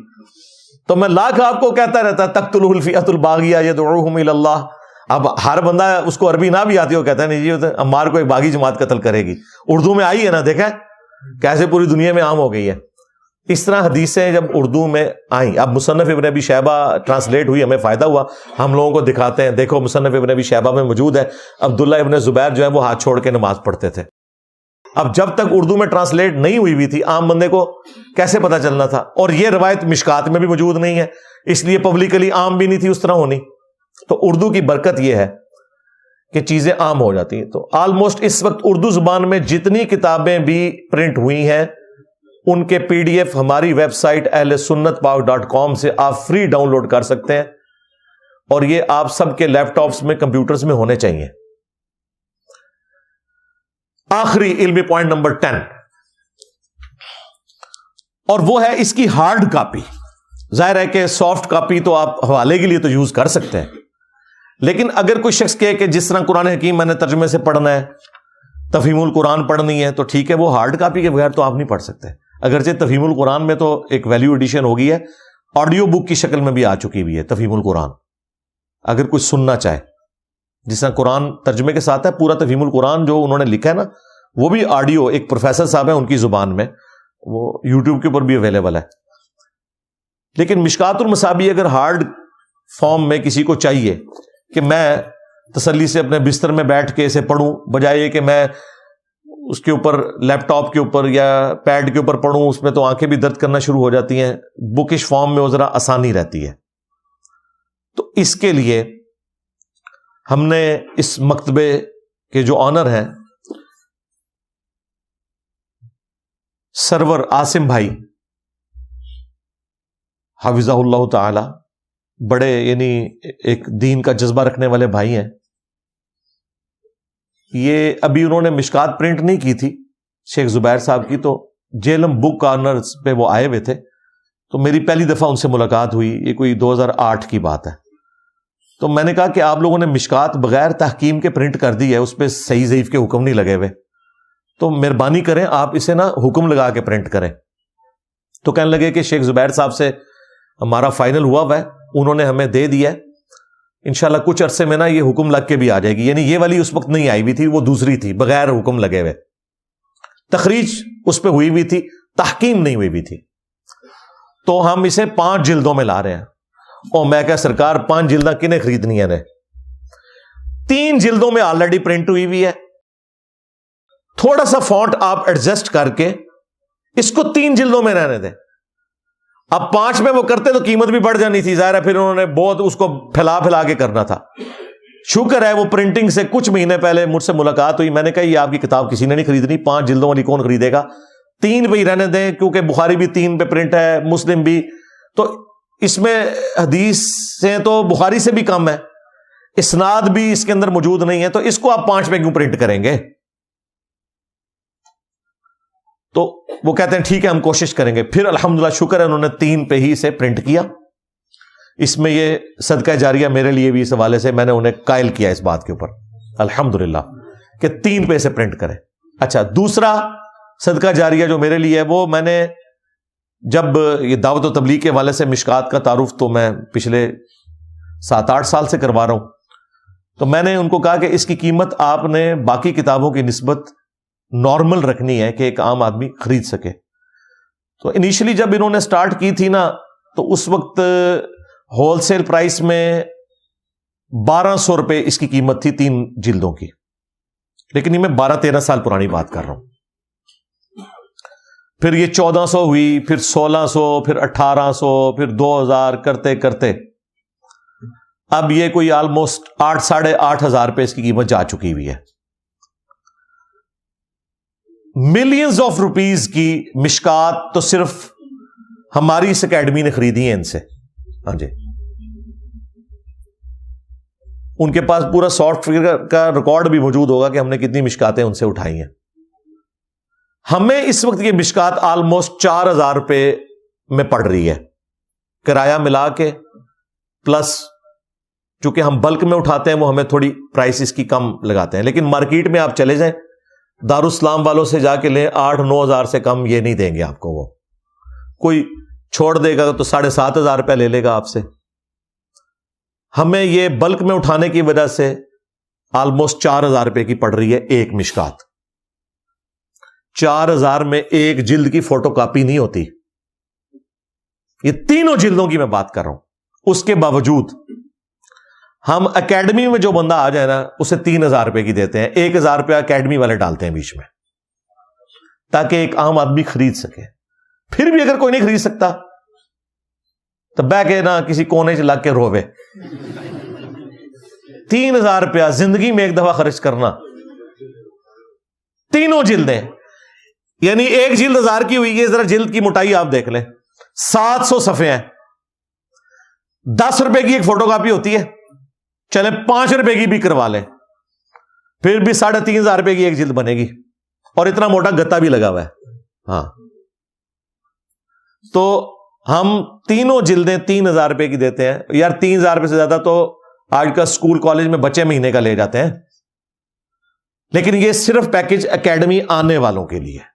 تو میں لاکھ آپ کو کہتا رہتا تخت الفیت الباغیہ اللہ اب ہر بندہ اس کو عربی نہ بھی آتی ہو، کہتا ہے، نہیں جی امار کو ایک باغی جماعت قتل کرے گی۔ اردو میں آئی ہے نا دیکھا کیسے پوری دنیا میں عام ہو گئی ہے۔ اس طرح حدیثیں جب اردو میں آئیں، اب مصنف ابن ابی شہبہ ٹرانسلیٹ ہوئی، ہمیں فائدہ ہوا۔ ہم لوگوں کو دکھاتے ہیں، دیکھو مصنف ابن ابی شہبہ میں موجود ہے۔ عبداللہ ابن زبیر جو ہے وہ ہاتھ چھوڑ کے نماز پڑھتے تھے۔ اب جب تک اردو میں ٹرانسلیٹ نہیں ہوئی ہوئی تھی، عام بندے کو کیسے پتا چلنا تھا؟ اور یہ روایت مشکات میں بھی موجود نہیں ہے، اس لیے پبلکلی عام بھی نہیں تھی، اس طرح ہونی۔ تو اردو کی برکت یہ ہے کہ چیزیں عام ہو جاتی ہیں۔ تو آلموسٹ اس وقت اردو زبان میں جتنی کتابیں بھی پرنٹ ہوئی ہیں، ان کے پی ڈی ایف ہماری ویب سائٹ اہل سنت پاک ڈاٹ کام سے آپ فری ڈاؤن لوڈ کر سکتے ہیں۔ اور یہ آپ سب کے لیپ ٹاپس میں، کمپیوٹرز میں ہونے چاہیے۔ آخری علمی پوائنٹ نمبر ٹین اور وہ ہے اس کی ہارڈ کاپی ظاہر ہے کہ سافٹ کاپی تو آپ حوالے کے لیے تو یوز کر سکتے ہیں. لیکن اگر کوئی شخص کہے کہ جس طرح قرآن حکیم میں نے ترجمے سے پڑھنا ہے، تفہیم القرآن پڑھنی ہے، تو ٹھیک ہے، وہ ہارڈ کاپی کے بغیر تو آپ نہیں پڑھ سکتے. اگرچہ تفہیم القرآن میں تو ایک ویلیو ایڈیشن ہو گئی ہے آڈیو بک کی شکل میں بھی آ چکی ہوئی ہے تفہیم القرآن. اگر کوئی سننا چاہے جس طرح قرآن ترجمے کے ساتھ ہے، پورا تفہیم القرآن جو انہوں نے لکھا ہے نا، وہ بھی آڈیو، ایک پروفیسر صاحب ہیں، ان کی زبان میں، وہ یوٹیوب کے اوپر بھی اویلیبل ہے۔ لیکن مشکات المسابی اگر ہارڈ فارم میں کسی کو چاہیے کہ میں تسلی سے اپنے بستر میں بیٹھ کے اسے پڑھوں، بجائے کہ میں اس کے اوپر لیپ ٹاپ کے اوپر یا پیڈ کے اوپر پڑھوں، اس میں تو آنکھیں بھی درد کرنا شروع ہو جاتی ہیں۔ بکش فارم میں وہ ذرا آسانی رہتی ہے۔ تو اس کے لیے ہم نے اس مکتبے کے جو آنر ہیں، سرور آسم بھائی حافظ اللہ تعالی، بڑے یعنی ایک دین کا جذبہ رکھنے والے بھائی ہیں۔ یہ ابھی انہوں نے مشکات پرنٹ نہیں کی تھی، شیخ زبیر صاحب کی، تو جیلم بک کارنر پہ وہ آئے ہوئے تھے۔ تو میری پہلی دفعہ ان سے ملاقات ہوئی، یہ کوئی دو ہزار آٹھ کی بات ہے۔ تو میں نے کہا کہ آپ لوگوں نے مشکات بغیر تحکیم کے پرنٹ کر دی ہے، اس پہ صحیح ضعیف کے حکم نہیں لگے ہوئے۔ تو مہربانی کریں، آپ اسے نا حکم لگا کے پرنٹ کریں۔ تو کہنے لگے کہ شیخ زبیر صاحب سے ہمارا فائنل ہوا ہوا ہے، انہوں نے ہمیں دے دیا ان شاء اللہ کچھ عرصے میں نا یہ حکم لگ کے بھی آ جائے گی۔ یعنی یہ والی اس وقت نہیں آئی ہوئی تھی، وہ دوسری تھی، بغیر حکم لگے ہوئے۔ تخریج اس پہ ہوئی ہوئی تھی، تحکیم نہیں ہوئی ہوئی تھی۔ تو ہم اسے پانچ جلدوں میں لا رہے ہیں۔ اور میں کیا سرکار پانچ جلدا کنہیں خریدنی ہے تین جلدوں میں آلریڈی پرنٹ ہوئی ہوئی ہے تھوڑا سا فونٹ آپ ایڈجسٹ کر کے اس کو تین جلدوں میں رہنے دیں اب پانچ میں وہ کرتے تو قیمت بھی بڑھ جانی تھی ظاہر ہے پھر انہوں نے بہت اس کو پھیلا پھیلا کے کرنا تھا شکر ہے وہ پرنٹنگ سے کچھ مہینے پہلے مجھ سے ملاقات ہوئی میں نے کہا یہ آپ کی کتاب کسی نے نہیں خریدنی پانچ جلدوں والی کون خریدے گا تین پہ ہی رہنے دیں کیونکہ بخاری بھی تین پہ پرنٹ ہے مسلم بھی تو اس میں حدیث سے تو بخاری سے بھی کم ہے۔ اسناد بھی اس کے اندر موجود نہیں ہے، تو اس کو آپ پانچ پہ کیوں پرنٹ کریں گے؟ تو وہ کہتے ہیں، ٹھیک ہے، ہم کوشش کریں گے۔ پھر الحمد شکر ہے، انہوں نے تین پہ ہی اسے پرنٹ کیا۔ اس میں یہ صدقہ جاریہ میرے لیے بھی اس حوالے سے میں نے انہیں قائل کیا اس بات کے اوپر۔ الحمد کہ تین پہ اسے پرنٹ کریں۔ اچھا دوسرا صدقہ جاریہ جو میرے لیے ہے، وہ میں نے جب یہ دعوت و تبلیغ کے والے سے مشکات کا تعارف تو میں پچھلے سات آٹھ سال سے کروا رہا ہوں۔ تو میں نے ان کو کہا کہ اس کی قیمت آپ نے باقی کتابوں کی نسبت نارمل رکھنی ہے کہ ایک عام آدمی خرید سکے۔ تو انیشلی جب انہوں نے اسٹارٹ کی تھی نا، تو اس وقت ہول سیل پرائس میں بارہ سو روپے اس کی قیمت تھی تین جلدوں کی۔ لیکن یہ میں بارہ تیرہ سال پرانی بات کر رہا ہوں۔ پھر یہ چودہ سو ہوئی، پھر سولہ سو، پھر اٹھارہ سو، پھر دو ہزار، کرتے کرتے۔ اب یہ کوئی آلموسٹ آٹھ، ساڑھے آٹھ ہزار روپے اس کی قیمت جا چکی ہوئی ہے۔ ملینز آف روپیز کی مشکات تو صرف ہماری اس اکیڈمی نے خریدی ہے ان سے۔ ہاں جی۔ ان کے پاس پورا سافٹ ویئر کا ریکارڈ بھی موجود ہوگا کہ ہم نے کتنی مشکاتیں ان سے اٹھائی ہیں۔ ہمیں اس وقت یہ مشکات آلموسٹ چار ہزار روپے میں پڑ رہی ہے۔ کرایہ ملا کے پلس چونکہ ہم بلک میں اٹھاتے ہیں، وہ ہمیں تھوڑی پرائس اس کی کم لگاتے ہیں۔ لیکن مارکیٹ میں آپ چلے جائیں دارالسلام والوں سے جا کے لیں، آٹھ نو ہزار سے کم یہ نہیں دیں گے آپ کو وہ۔ کوئی چھوڑ دے گا تو ساڑھے سات ہزار روپے لے لے گا آپ سے۔ ہمیں یہ بلک میں اٹھانے کی وجہ سے آلموسٹ چار ہزار روپے کی پڑ رہی ہے ایک مشکات۔ چار ہزار میں ایک جلد کی فوٹو کاپی نہیں ہوتی۔ یہ تینوں جلدوں کی میں بات کر رہا ہوں۔ اس کے باوجود ہم اکیڈمی میں جو بندہ آ جائے نا، اسے تین ہزار روپے کی دیتے ہیں۔ ایک ہزار روپیہ اکیڈمی والے ڈالتے ہیں بیچ میں۔ تاکہ ایک عام آدمی خرید سکے۔ پھر بھی اگر کوئی نہیں خرید سکتا، تو بہ کے نہ کسی کونے سے لگ کے روے تین ہزار روپیہ زندگی میں ایک دفعہ خرچ کرنا۔ تینوں جلدیں۔ یعنی ایک جلد ہزار کی ہوئی ہے، ذرا جلد کی موٹائی آپ دیکھ لیں۔ سات سو سفے ہیں۔ دس روپے کی ایک فوٹو کاپی ہوتی ہے۔ چلے پانچ روپے کی بھی کروا لیں۔ پھر بھی ساڑھے تین ہزار روپے کی ایک جلد بنے گی۔ اور اتنا موٹا گتا بھی لگا ہوا ہے۔ ہاں۔ تو ہم تینوں جلدیں تین ہزار روپے کی دیتے ہیں۔ یار تین ہزار روپے سے زیادہ تو آج کل اسکول کالج میں بچے مہینے کا لے جاتے ہیں۔ لیکن یہ صرف پیکج اکیڈمی آنے والوں کے لیے۔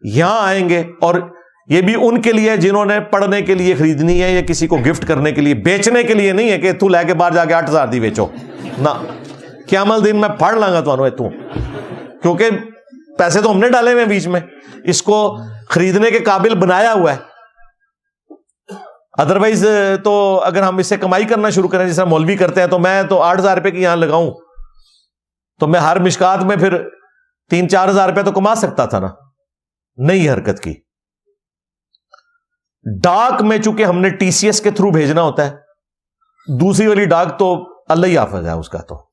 یہاں آئیں گے اور یہ بھی ان کے لیے جنہوں نے پڑھنے کے لیے خریدنی ہے یا کسی کو گفٹ کرنے کے لیے، بیچنے کے لیے نہیں ہے کہ تو لے کے باہر جا کے آٹھ ہزار دی بیچو۔ نہ، کیا مل دن میں پڑھ لاں گا تو کیونکہ پیسے تو ہم نے ڈالے ہوئے بیچ میں۔ اس کو خریدنے کے قابل بنایا ہوا ہے۔ ادروائز تو اگر ہم اس سے کمائی کرنا شروع کریں، جس طرح مولوی کرتے ہیں، تو میں تو آٹھ ہزار روپے کی یہاں لگاؤں۔ تو میں ہر مشکات میں پھر تین چار ہزار روپے تو کما سکتا تھا نا۔ نئی حرکت کی۔ ڈاک میں چونکہ ہم نے ٹی سی ایس کے تھرو بھیجنا ہوتا ہے، دوسری والی ڈاک تو اللہ ہی حافظ ہے اس کا تو۔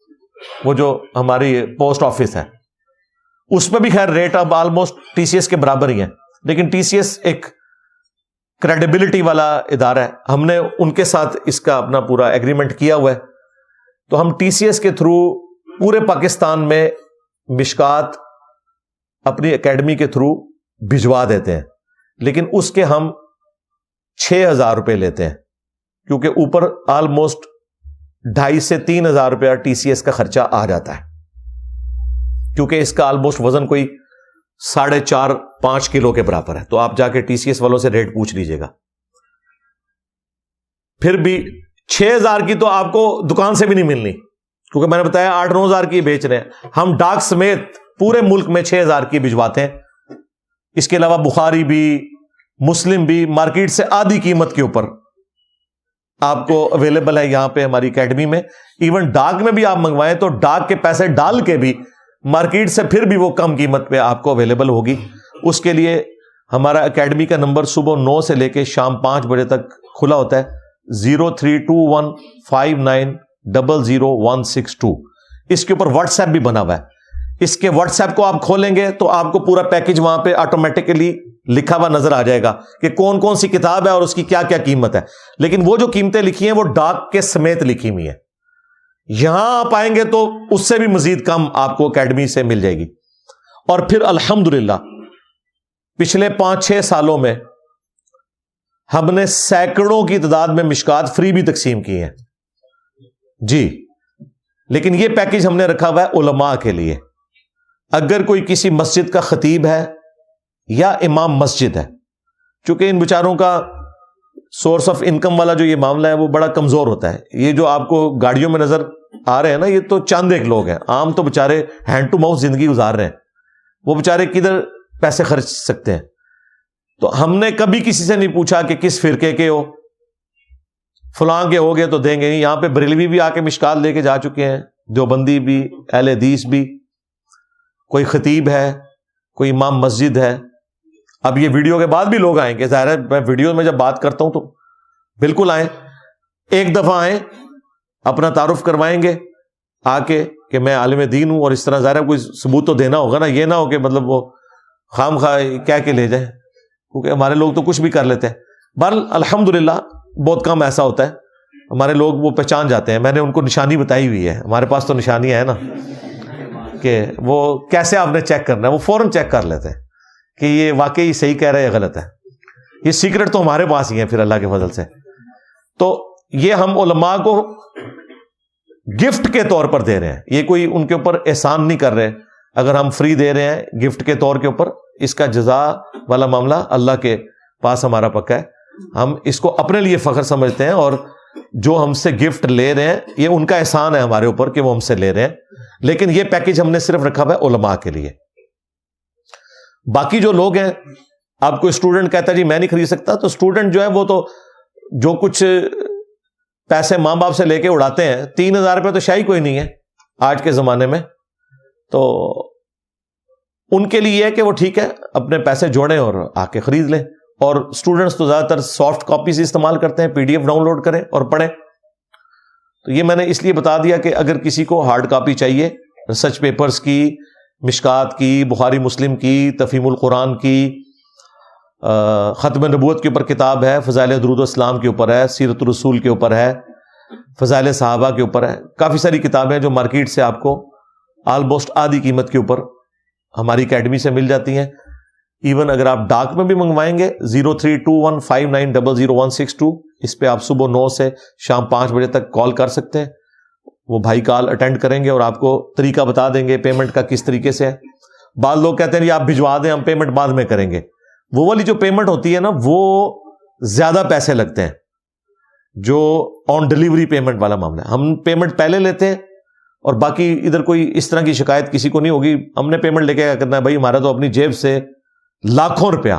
وہ جو ہماری پوسٹ آفس ہے، اس میں بھی خیر ریٹ اب آلموسٹ ٹی سی ایس کے برابر ہی ہے لیکن ٹی سی ایس ایک کریڈیبلٹی والا ادارہ ہے۔ ہم نے ان کے ساتھ اس کا اپنا پورا ایگریمنٹ کیا ہوا ہے۔ تو ہم ٹی سی ایس کے تھرو پورے پاکستان میں مشکات اپنی اکیڈمی کے تھرو بھجوا دیتے ہیں۔ لیکن اس کے ہم چھ ہزار روپے لیتے ہیں، کیونکہ اوپر آلموسٹ ڈھائی سے تین ہزار روپیہ ٹی سی ایس کا خرچہ آ جاتا ہے۔ کیونکہ اس کا آلموسٹ وزن کوئی ساڑھے چار، پانچ کلو کے برابر ہے۔ تو آپ جا کے ٹی سی ایس والوں سے ریٹ پوچھ لیجیے گا۔ پھر بھی چھ ہزار کی تو آپ کو دکان سے بھی نہیں ملنی۔ کیونکہ میں نے بتایا آٹھ، نو ہزار کی بیچ رہے ہیں۔ ہم ڈاک سمیت پورے ملک میں چھ ہزار کی بھجواتے ہیں۔ اس کے علاوہ بخاری بھی، مسلم بھی، مارکیٹ سے آدھی قیمت کے اوپر آپ کو اویلیبل ہے یہاں پہ ہماری اکیڈمی میں۔ ایون ڈاک میں بھی آپ منگوائیں تو ڈاک کے پیسے ڈال کے بھی مارکیٹ سے پھر بھی وہ کم قیمت پہ آپ کو اویلیبل ہوگی۔ اس کے لیے ہمارا اکیڈمی کا نمبر صبح نو سے لے کے شام پانچ بجے تک کھلا ہوتا ہے۔ Zero three two one five nine double zero one six two. اس کے اوپر واٹس ایپ بھی بنا ہوا ہے۔ اس کے واٹس ایپ کو آپ کھولیں گے تو آپ کو پورا پیکج وہاں پہ آٹومیٹکلی لکھا ہوا نظر آ جائے گا کہ کون کون سی کتاب ہے اور اس کی کیا کیا قیمت ہے۔ لیکن وہ جو قیمتیں لکھی ہیں وہ ڈاک کے سمیت لکھی ہوئی ہیں۔ یہاں آپ آئیں گے تو اس سے بھی مزید کم آپ کو اکیڈمی سے مل جائے گی۔ اور پھر الحمد پچھلے پانچ چھ سالوں میں ہم نے سینکڑوں کی تعداد میں مشکات فری بھی تقسیم کی ہیں۔ جی لیکن یہ پیکج ہم نے رکھا ہوا ہے علماء کے لیے۔ اگر کوئی کسی مسجد کا خطیب ہے یا امام مسجد ہے، چونکہ ان بچاروں کا سورس آف انکم والا جو یہ معاملہ ہے، وہ بڑا کمزور ہوتا ہے۔ یہ جو آپ کو گاڑیوں میں نظر آ رہے ہیں نا، یہ تو چاند ایک لوگ ہیں۔ عام تو بےچارے ہینڈ ٹو ماؤتھ زندگی گزار رہے ہیں۔ وہ بےچارے کدھر پیسے خرچ سکتے ہیں؟ تو ہم نے کبھی کسی سے نہیں پوچھا کہ کس فرقے کے ہو؟ فلاں کے ہو گئے تو دیں گے نہیں۔ یہاں پہ بریلوی بھی آ کے مشکال لے کے جا چکے ہیں، دیوبندی بھی، اہل حدیث بھی۔ کوئی خطیب ہے، کوئی امام مسجد ہے۔ اب یہ ویڈیو کے بعد بھی لوگ آئیں گے۔ ظاہر ہے، میں ویڈیو میں جب بات کرتا ہوں تو بالکل آئیں، ایک دفعہ آئیں، اپنا تعارف کروائیں گے۔ آ کے کہ میں عالم دین ہوں اور اس طرح ظاہر ہے، کوئی ثبوت تو دینا ہوگا نا، یہ نہ ہو کہ مطلب وہ خام خواہ کیا کہ لے جائیں۔ کیونکہ ہمارے لوگ تو کچھ بھی کر لیتے ہیں۔ بر الحمد للہ بہت کم ایسا ہوتا ہے۔ ہمارے لوگ وہ پہچان جاتے ہیں۔ میں نے ان کو نشانی بتائی ہوئی ہے۔ ہمارے پاس تو نشانیاں ہیں نا۔ کہ وہ کیسے آپ نے چیک کرنا ہے؟ وہ فوراً چیک کر لیتے ہیں کہ یہ واقعی صحیح کہہ رہے یا غلط ہے یہ سیکرٹ تو ہمارے پاس ہی ہے پھر اللہ کے فضل سے۔ تو یہ ہم علماء کو گفٹ کے طور پر دے رہے ہیں۔ یہ کوئی ان کے اوپر احسان نہیں کر رہے۔ اگر ہم فری دے رہے ہیں گفٹ کے طور کے اوپر، اس کا جزا والا معاملہ اللہ کے پاس ہمارا پکا ہے۔ ہم اس کو اپنے لیے فخر سمجھتے ہیں اور جو ہم سے گفٹ لے رہے ہیں، یہ ان کا احسان ہے ہمارے اوپر کہ وہ ہم سے لے رہے ہیں۔ لیکن یہ پیکج ہم نے صرف رکھا ہوا ہے علماء کے لیے۔ باقی جو لوگ ہیں آپ کو اسٹوڈنٹ کہتا ہے جی میں نہیں خرید سکتا، تو اسٹوڈنٹ جو ہے وہ تو جو کچھ پیسے ماں باپ سے لے کے اڑاتے ہیں، تین ہزار روپے تو شاہی کوئی نہیں ہے آج کے زمانے میں۔ تو ان کے لیے یہ ہے کہ وہ ٹھیک ہے، اپنے پیسے جوڑیں اور آ کے خرید لیں۔ اور اسٹوڈنٹس تو زیادہ تر سافٹ کاپیز استعمال کرتے ہیں P D F download کریں اور پڑھیں۔ تو یہ میں نے اس لیے بتا دیا کہ اگر کسی کو ہارڈ کاپی چاہیے ریسرچ پیپرز کی، مشکات کی، بخاری مسلم کی تفیم القرآن کی ختم نبوت کے اوپر کتاب ہے، فضائل درود اسلام کے اوپر ہے، سیرت الرسول کے اوپر ہے، فضائل صحابہ کے اوپر ہے، کافی ساری کتابیں جو مارکیٹ سے آپ کو آلموسٹ آدھی قیمت کے اوپر ہماری اکیڈمی سے مل جاتی ہیں۔ ایون اگر آپ ڈاک میں بھی منگوائیں گے zero three two one five nine double zero one six two اس پہ آپ صبح نو سے شام پانچ بجے تک کال کر سکتے ہیں۔ وہ بھائی کال اٹینڈ کریں گے اور آپ کو طریقہ بتا دیں گے پیمنٹ کا کس طریقے سے ہے۔ بعض لوگ کہتے ہیں آپ بھجوا دیں، ہم پیمنٹ بعد میں کریں گے۔ وہ والی جو پیمنٹ ہوتی ہے نا، وہ زیادہ پیسے لگتے ہیں۔ جو آن ڈلیوری پیمنٹ والا معاملہ ہے۔ ہم پیمنٹ پہلے لیتے ہیں اور باقی ادھر کوئی اس طرح کی شکایت کسی کو نہیں ہوگی۔ ہم نے پیمنٹ لے کے کیا کرنا ہے بھائی ہمارا تو اپنی جیب سے لاکھوں روپیہ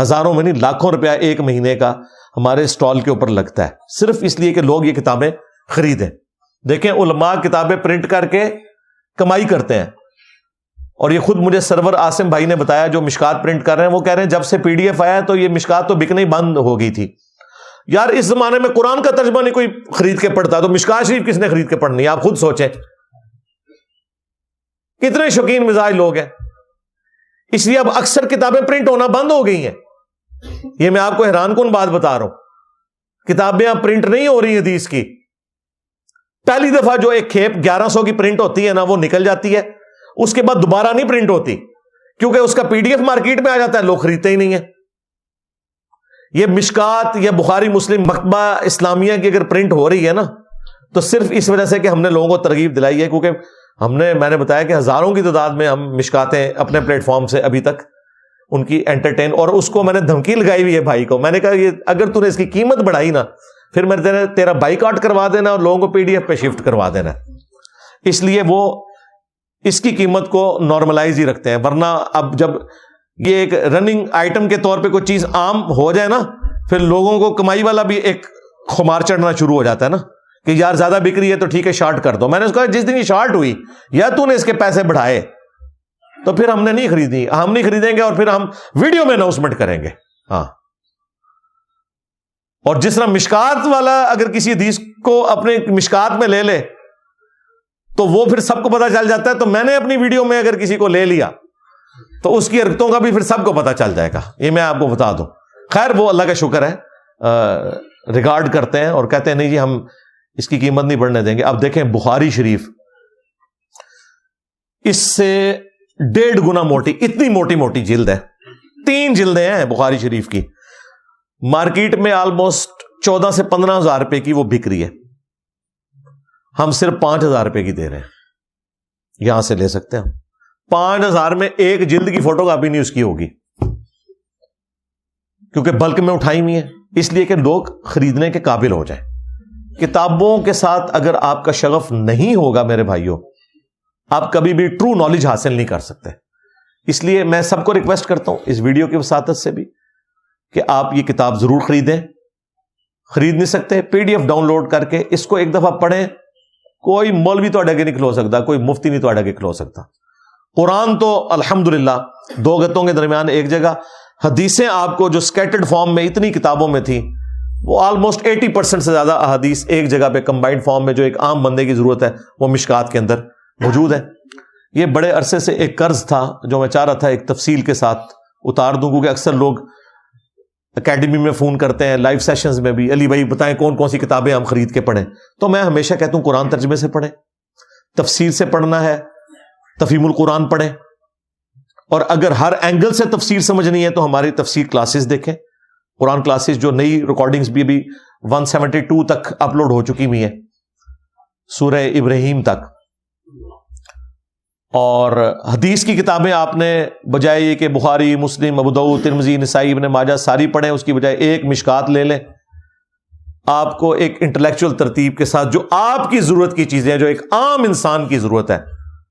ہزاروں میں نہیں، لاکھوں روپیہ ایک مہینے کا ہمارے اسٹال کے اوپر لگتا ہے۔ صرف اس لیے کہ لوگ یہ کتابیں خریدیں۔ دیکھیں، علماء کتابیں پرنٹ کر کے کمائی کرتے ہیں۔ اور یہ خود مجھے سرور آسم بھائی نے بتایا، جو مشکات پرنٹ کر رہے ہیں، وہ کہہ رہے ہیں، جب سے پی ڈی ایف آیا تو یہ مشکات تو بکنے بند ہو گئی تھی۔ یار، اس زمانے میں قرآن کا ترجمہ نہیں، کوئی خرید کے پڑھتا، تو مشکات شریف کس نے خرید کے پڑھنی آپ خود سوچیں۔ کتنے شوقین مزاج لوگ ہیں۔ اس لیے اب اکثر کتابیں پرنٹ ہونا بند ہو گئی ہیں۔ یہ میں آپ کو حیران کن بات بتا رہا ہوں۔ کتابیں اب پرنٹ نہیں ہو رہی حدیث کی۔ پہلی دفعہ جو ایک کھیپ گیارہ سو کی پرنٹ ہوتی ہے نا، وہ نکل جاتی ہے۔ اس کے بعد دوبارہ نہیں پرنٹ ہوتی، کیونکہ اس کا پی ڈی ایف مارکیٹ میں آ جاتا ہے، لوگ خریدتے ہی نہیں ہیں۔ یہ مشکات یا بخاری مسلم مکتبہ اسلامیہ کی اگر پرنٹ ہو رہی ہے نا، تو صرف اس وجہ سے کہ ہم نے لوگوں کو ترغیب دلائی ہے، کیونکہ ہم نے میں نے بتایا کہ ہزاروں کی تعداد میں ہم مشکاتیں اپنے پلیٹ فارم سے ابھی تک ان کی انٹرٹین اور اس کو میں نے دھمکی لگائی ہوئی ہے بھائی کو۔ میں نے کہا یہ اگر تو نے اس کی قیمت بڑھائی نا، پھر میں تیرا بائک آؤٹ کروا دینا اور لوگوں کو پی ڈی ایف پہ شفٹ کروا دینا۔ اس لیے وہ اس کی قیمت کو نارملائز ہی رکھتے ہیں۔ ورنہ اب جب یہ ایک رننگ آئٹم کے طور پہ کوئی چیز عام ہو جائے نا، پھر لوگوں کو کمائی والا بھی ایک خمار چڑھنا شروع ہو جاتا ہے نا۔ کہ یار زیادہ بک رہی ہے تو ٹھیک ہے، شارٹ کر دو۔ میں نے اس کہا، جس دن یہ شارٹ ہوئی، یا تو نے اس کے پیسے بڑھائے، تو پھر ہم نے نہیں خریدی ہم نہیں خریدیں گے اور پھر ہم ویڈیو میں اناؤنسمنٹ کریں گے۔ ہاں۔ اور جس طرح مشکات والا اگر کسی حدیث کو اپنے مشکات میں لے لے، تو وہ پھر سب کو پتا چل جاتا ہے۔ تو میں نے اپنی ویڈیو میں اگر کسی کو لے لیا، تو اس کی حرکتوں کا بھی پھر سب کو پتا چل جائے گا۔ یہ میں آپ کو بتا دوں۔ خیر، وہ اللہ کا شکر ہے ریگارڈ کرتے ہیں اور کہتے ہیں، نہیں جی ہم اس کی قیمت نہیں بڑھنے دیں گے۔ اب دیکھیں بخاری شریف۔ اس سے ڈیڑھ گنا موٹی، اتنی موٹی موٹی جلد ہے۔ تین جلدیں ہیں بخاری شریف کی۔ مارکیٹ میں آلموسٹ چودہ سے پندرہ ہزار روپے کی وہ بک رہی ہے۔ ہم صرف پانچ ہزار روپے کی دے رہے ہیں۔ یہاں سے لے سکتے ہیں پانچ ہزار میں ایک جلد کی فوٹو کاپی نہیں اس کی ہوگی۔ کیونکہ بلک میں اٹھائی ہوئی ہے اس لیے کہ لوگ خریدنے کے قابل ہو جائیں۔ کتابوں کے ساتھ اگر آپ کا شغف نہیں ہوگا میرے بھائیوں، آپ کبھی بھی ٹرو نالج حاصل نہیں کر سکتے۔ اس لیے میں سب کو ریکویسٹ کرتا ہوں اس ویڈیو کی وساطت سے بھی کہ آپ یہ کتاب ضرور خریدیں۔ خرید نہیں سکتے P D F download کر کے اس کو ایک دفعہ پڑھیں۔ کوئی مولوی تو اڈگے نہیں کھلو سکتا، کوئی مفتی نہیں تو اڈگے کھلو سکتا۔ قرآن تو الحمد دو گتوں کے درمیان ایک جگہ، حدیثیں آپ کو جو اسکیٹرڈ فارم میں اتنی کتابوں میں تھی وہ آلموسٹ ایٹی پرسینٹ سے زیادہ احادیث ایک جگہ پہ کمبائنڈ فارم میں جو ایک عام بندے کی ضرورت ہے، وہ مشکات کے اندر موجود ہے۔ یہ بڑے عرصے سے ایک قرض تھا جو میں چاہ رہا تھا ایک تفصیل کے ساتھ اتار دوں، کیونکہ اکثر لوگ اکیڈمی میں فون کرتے ہیں لائیو سیشنز میں بھی۔ علی بھائی، بتائیں کون کون سی کتابیں ہم خرید کے پڑھیں؟ تو میں ہمیشہ کہتا ہوں قرآن ترجمے سے پڑھیں۔ تفسیر سے پڑھنا ہے تفیم القرآن پڑھیں۔ اور اگر ہر اینگل سے تفسیر سمجھنی ہے تو ہماری تفسیر کلاسز دیکھیں۔ قرآن کلاسز جو نئی ریکارڈنگز بھی ابھی ون سیونٹی ٹو تک اپلوڈ ہو چکی ہوئی ہیں۔ سورہ ابراہیم تک۔ اور حدیث کی کتابیں آپ نے بجائے یہ کہ بخاری، مسلم ابودو ترمزی نسائی، ابن ماجہ ساری پڑھیں، اس کی بجائے ایک مشکات لے لیں۔ آپ کو ایک انٹلیکچل ترتیب کے ساتھ جو آپ کی ضرورت کی چیزیں جو ایک عام انسان کی ضرورت ہے،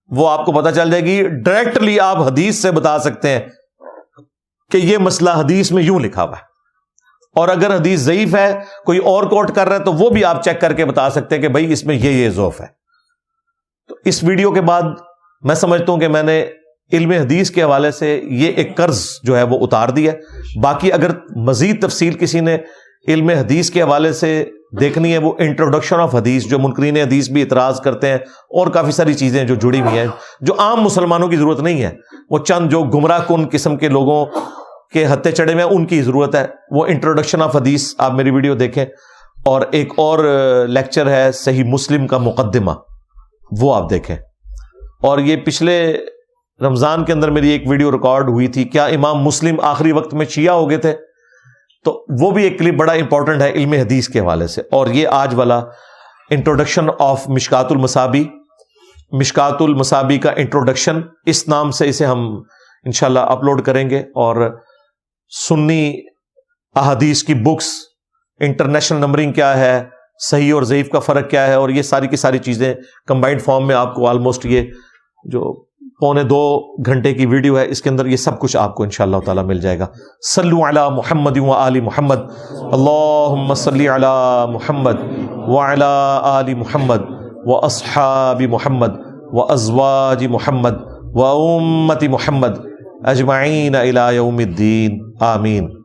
وہ آپ کو پتا چل جائے گی۔ ڈائریکٹلی آپ حدیث سے بتا سکتے ہیں کہ یہ مسئلہ حدیث میں یوں لکھا ہوا ہے۔ اور اگر حدیث ضعیف ہے، کوئی اور کوٹ کر رہا ہے، تو وہ بھی آپ چیک کر کے بتا سکتے ہیں کہ بھائی اس میں یہ یہ ضوف ہے۔ تو اس ویڈیو کے بعد میں سمجھتا ہوں کہ میں نے علم حدیث کے حوالے سے یہ ایک قرض جو ہے وہ اتار دیا باقی اگر مزید تفصیل کسی نے علم حدیث کے حوالے سے دیکھنی ہے، وہ انٹروڈکشن آف حدیث، جو منکرین حدیث بھی اعتراض کرتے ہیں اور کافی ساری چیزیں جو جڑی ہوئی ہیں، جو عام مسلمانوں کی ضرورت نہیں ہے۔ وہ چند جو گمراہ کن قسم کے لوگوں کے ہتھے چڑھے میں ان کی ضرورت ہے۔ وہ انٹروڈکشن آف حدیث آپ میری ویڈیو دیکھیں۔ اور ایک اور لیکچر ہے صحیح مسلم کا مقدمہ۔ وہ آپ دیکھیں۔ اور یہ پچھلے رمضان کے اندر میری ایک ویڈیو ریکارڈ ہوئی تھی۔ کیا امام مسلم آخری وقت میں شیعہ ہو گئے تھے؟ تو وہ بھی ایک کلپ بڑا امپورٹنٹ ہے علم حدیث کے حوالے سے۔ اور یہ آج والا انٹروڈکشن آف مشکات المسابی مشکات المسابی کا انٹروڈکشن اس نام سے اسے ہم انشاءاللہ اپلوڈ کریں گے۔ اور سنی احادیث کی بکس انٹرنیشنل نمبرنگ کیا ہے، صحیح اور ضعیف کا فرق کیا ہے، اور یہ ساری کی ساری چیزیں کمبائنڈ فارم میں آپ کو آلموسٹ یہ جو پونے دو گھنٹے کی ویڈیو ہے، اس کے اندر یہ سب کچھ آپ کو ان شاء اللہ تعالیٰ مل جائے گا۔ صلو علی محمد و علی محمد۔ اللہ صلی علی محمد و علی محمد و اصحاب محمد و ازواج محمد و امت محمد۔ اجمعین الى یوم الدین آمین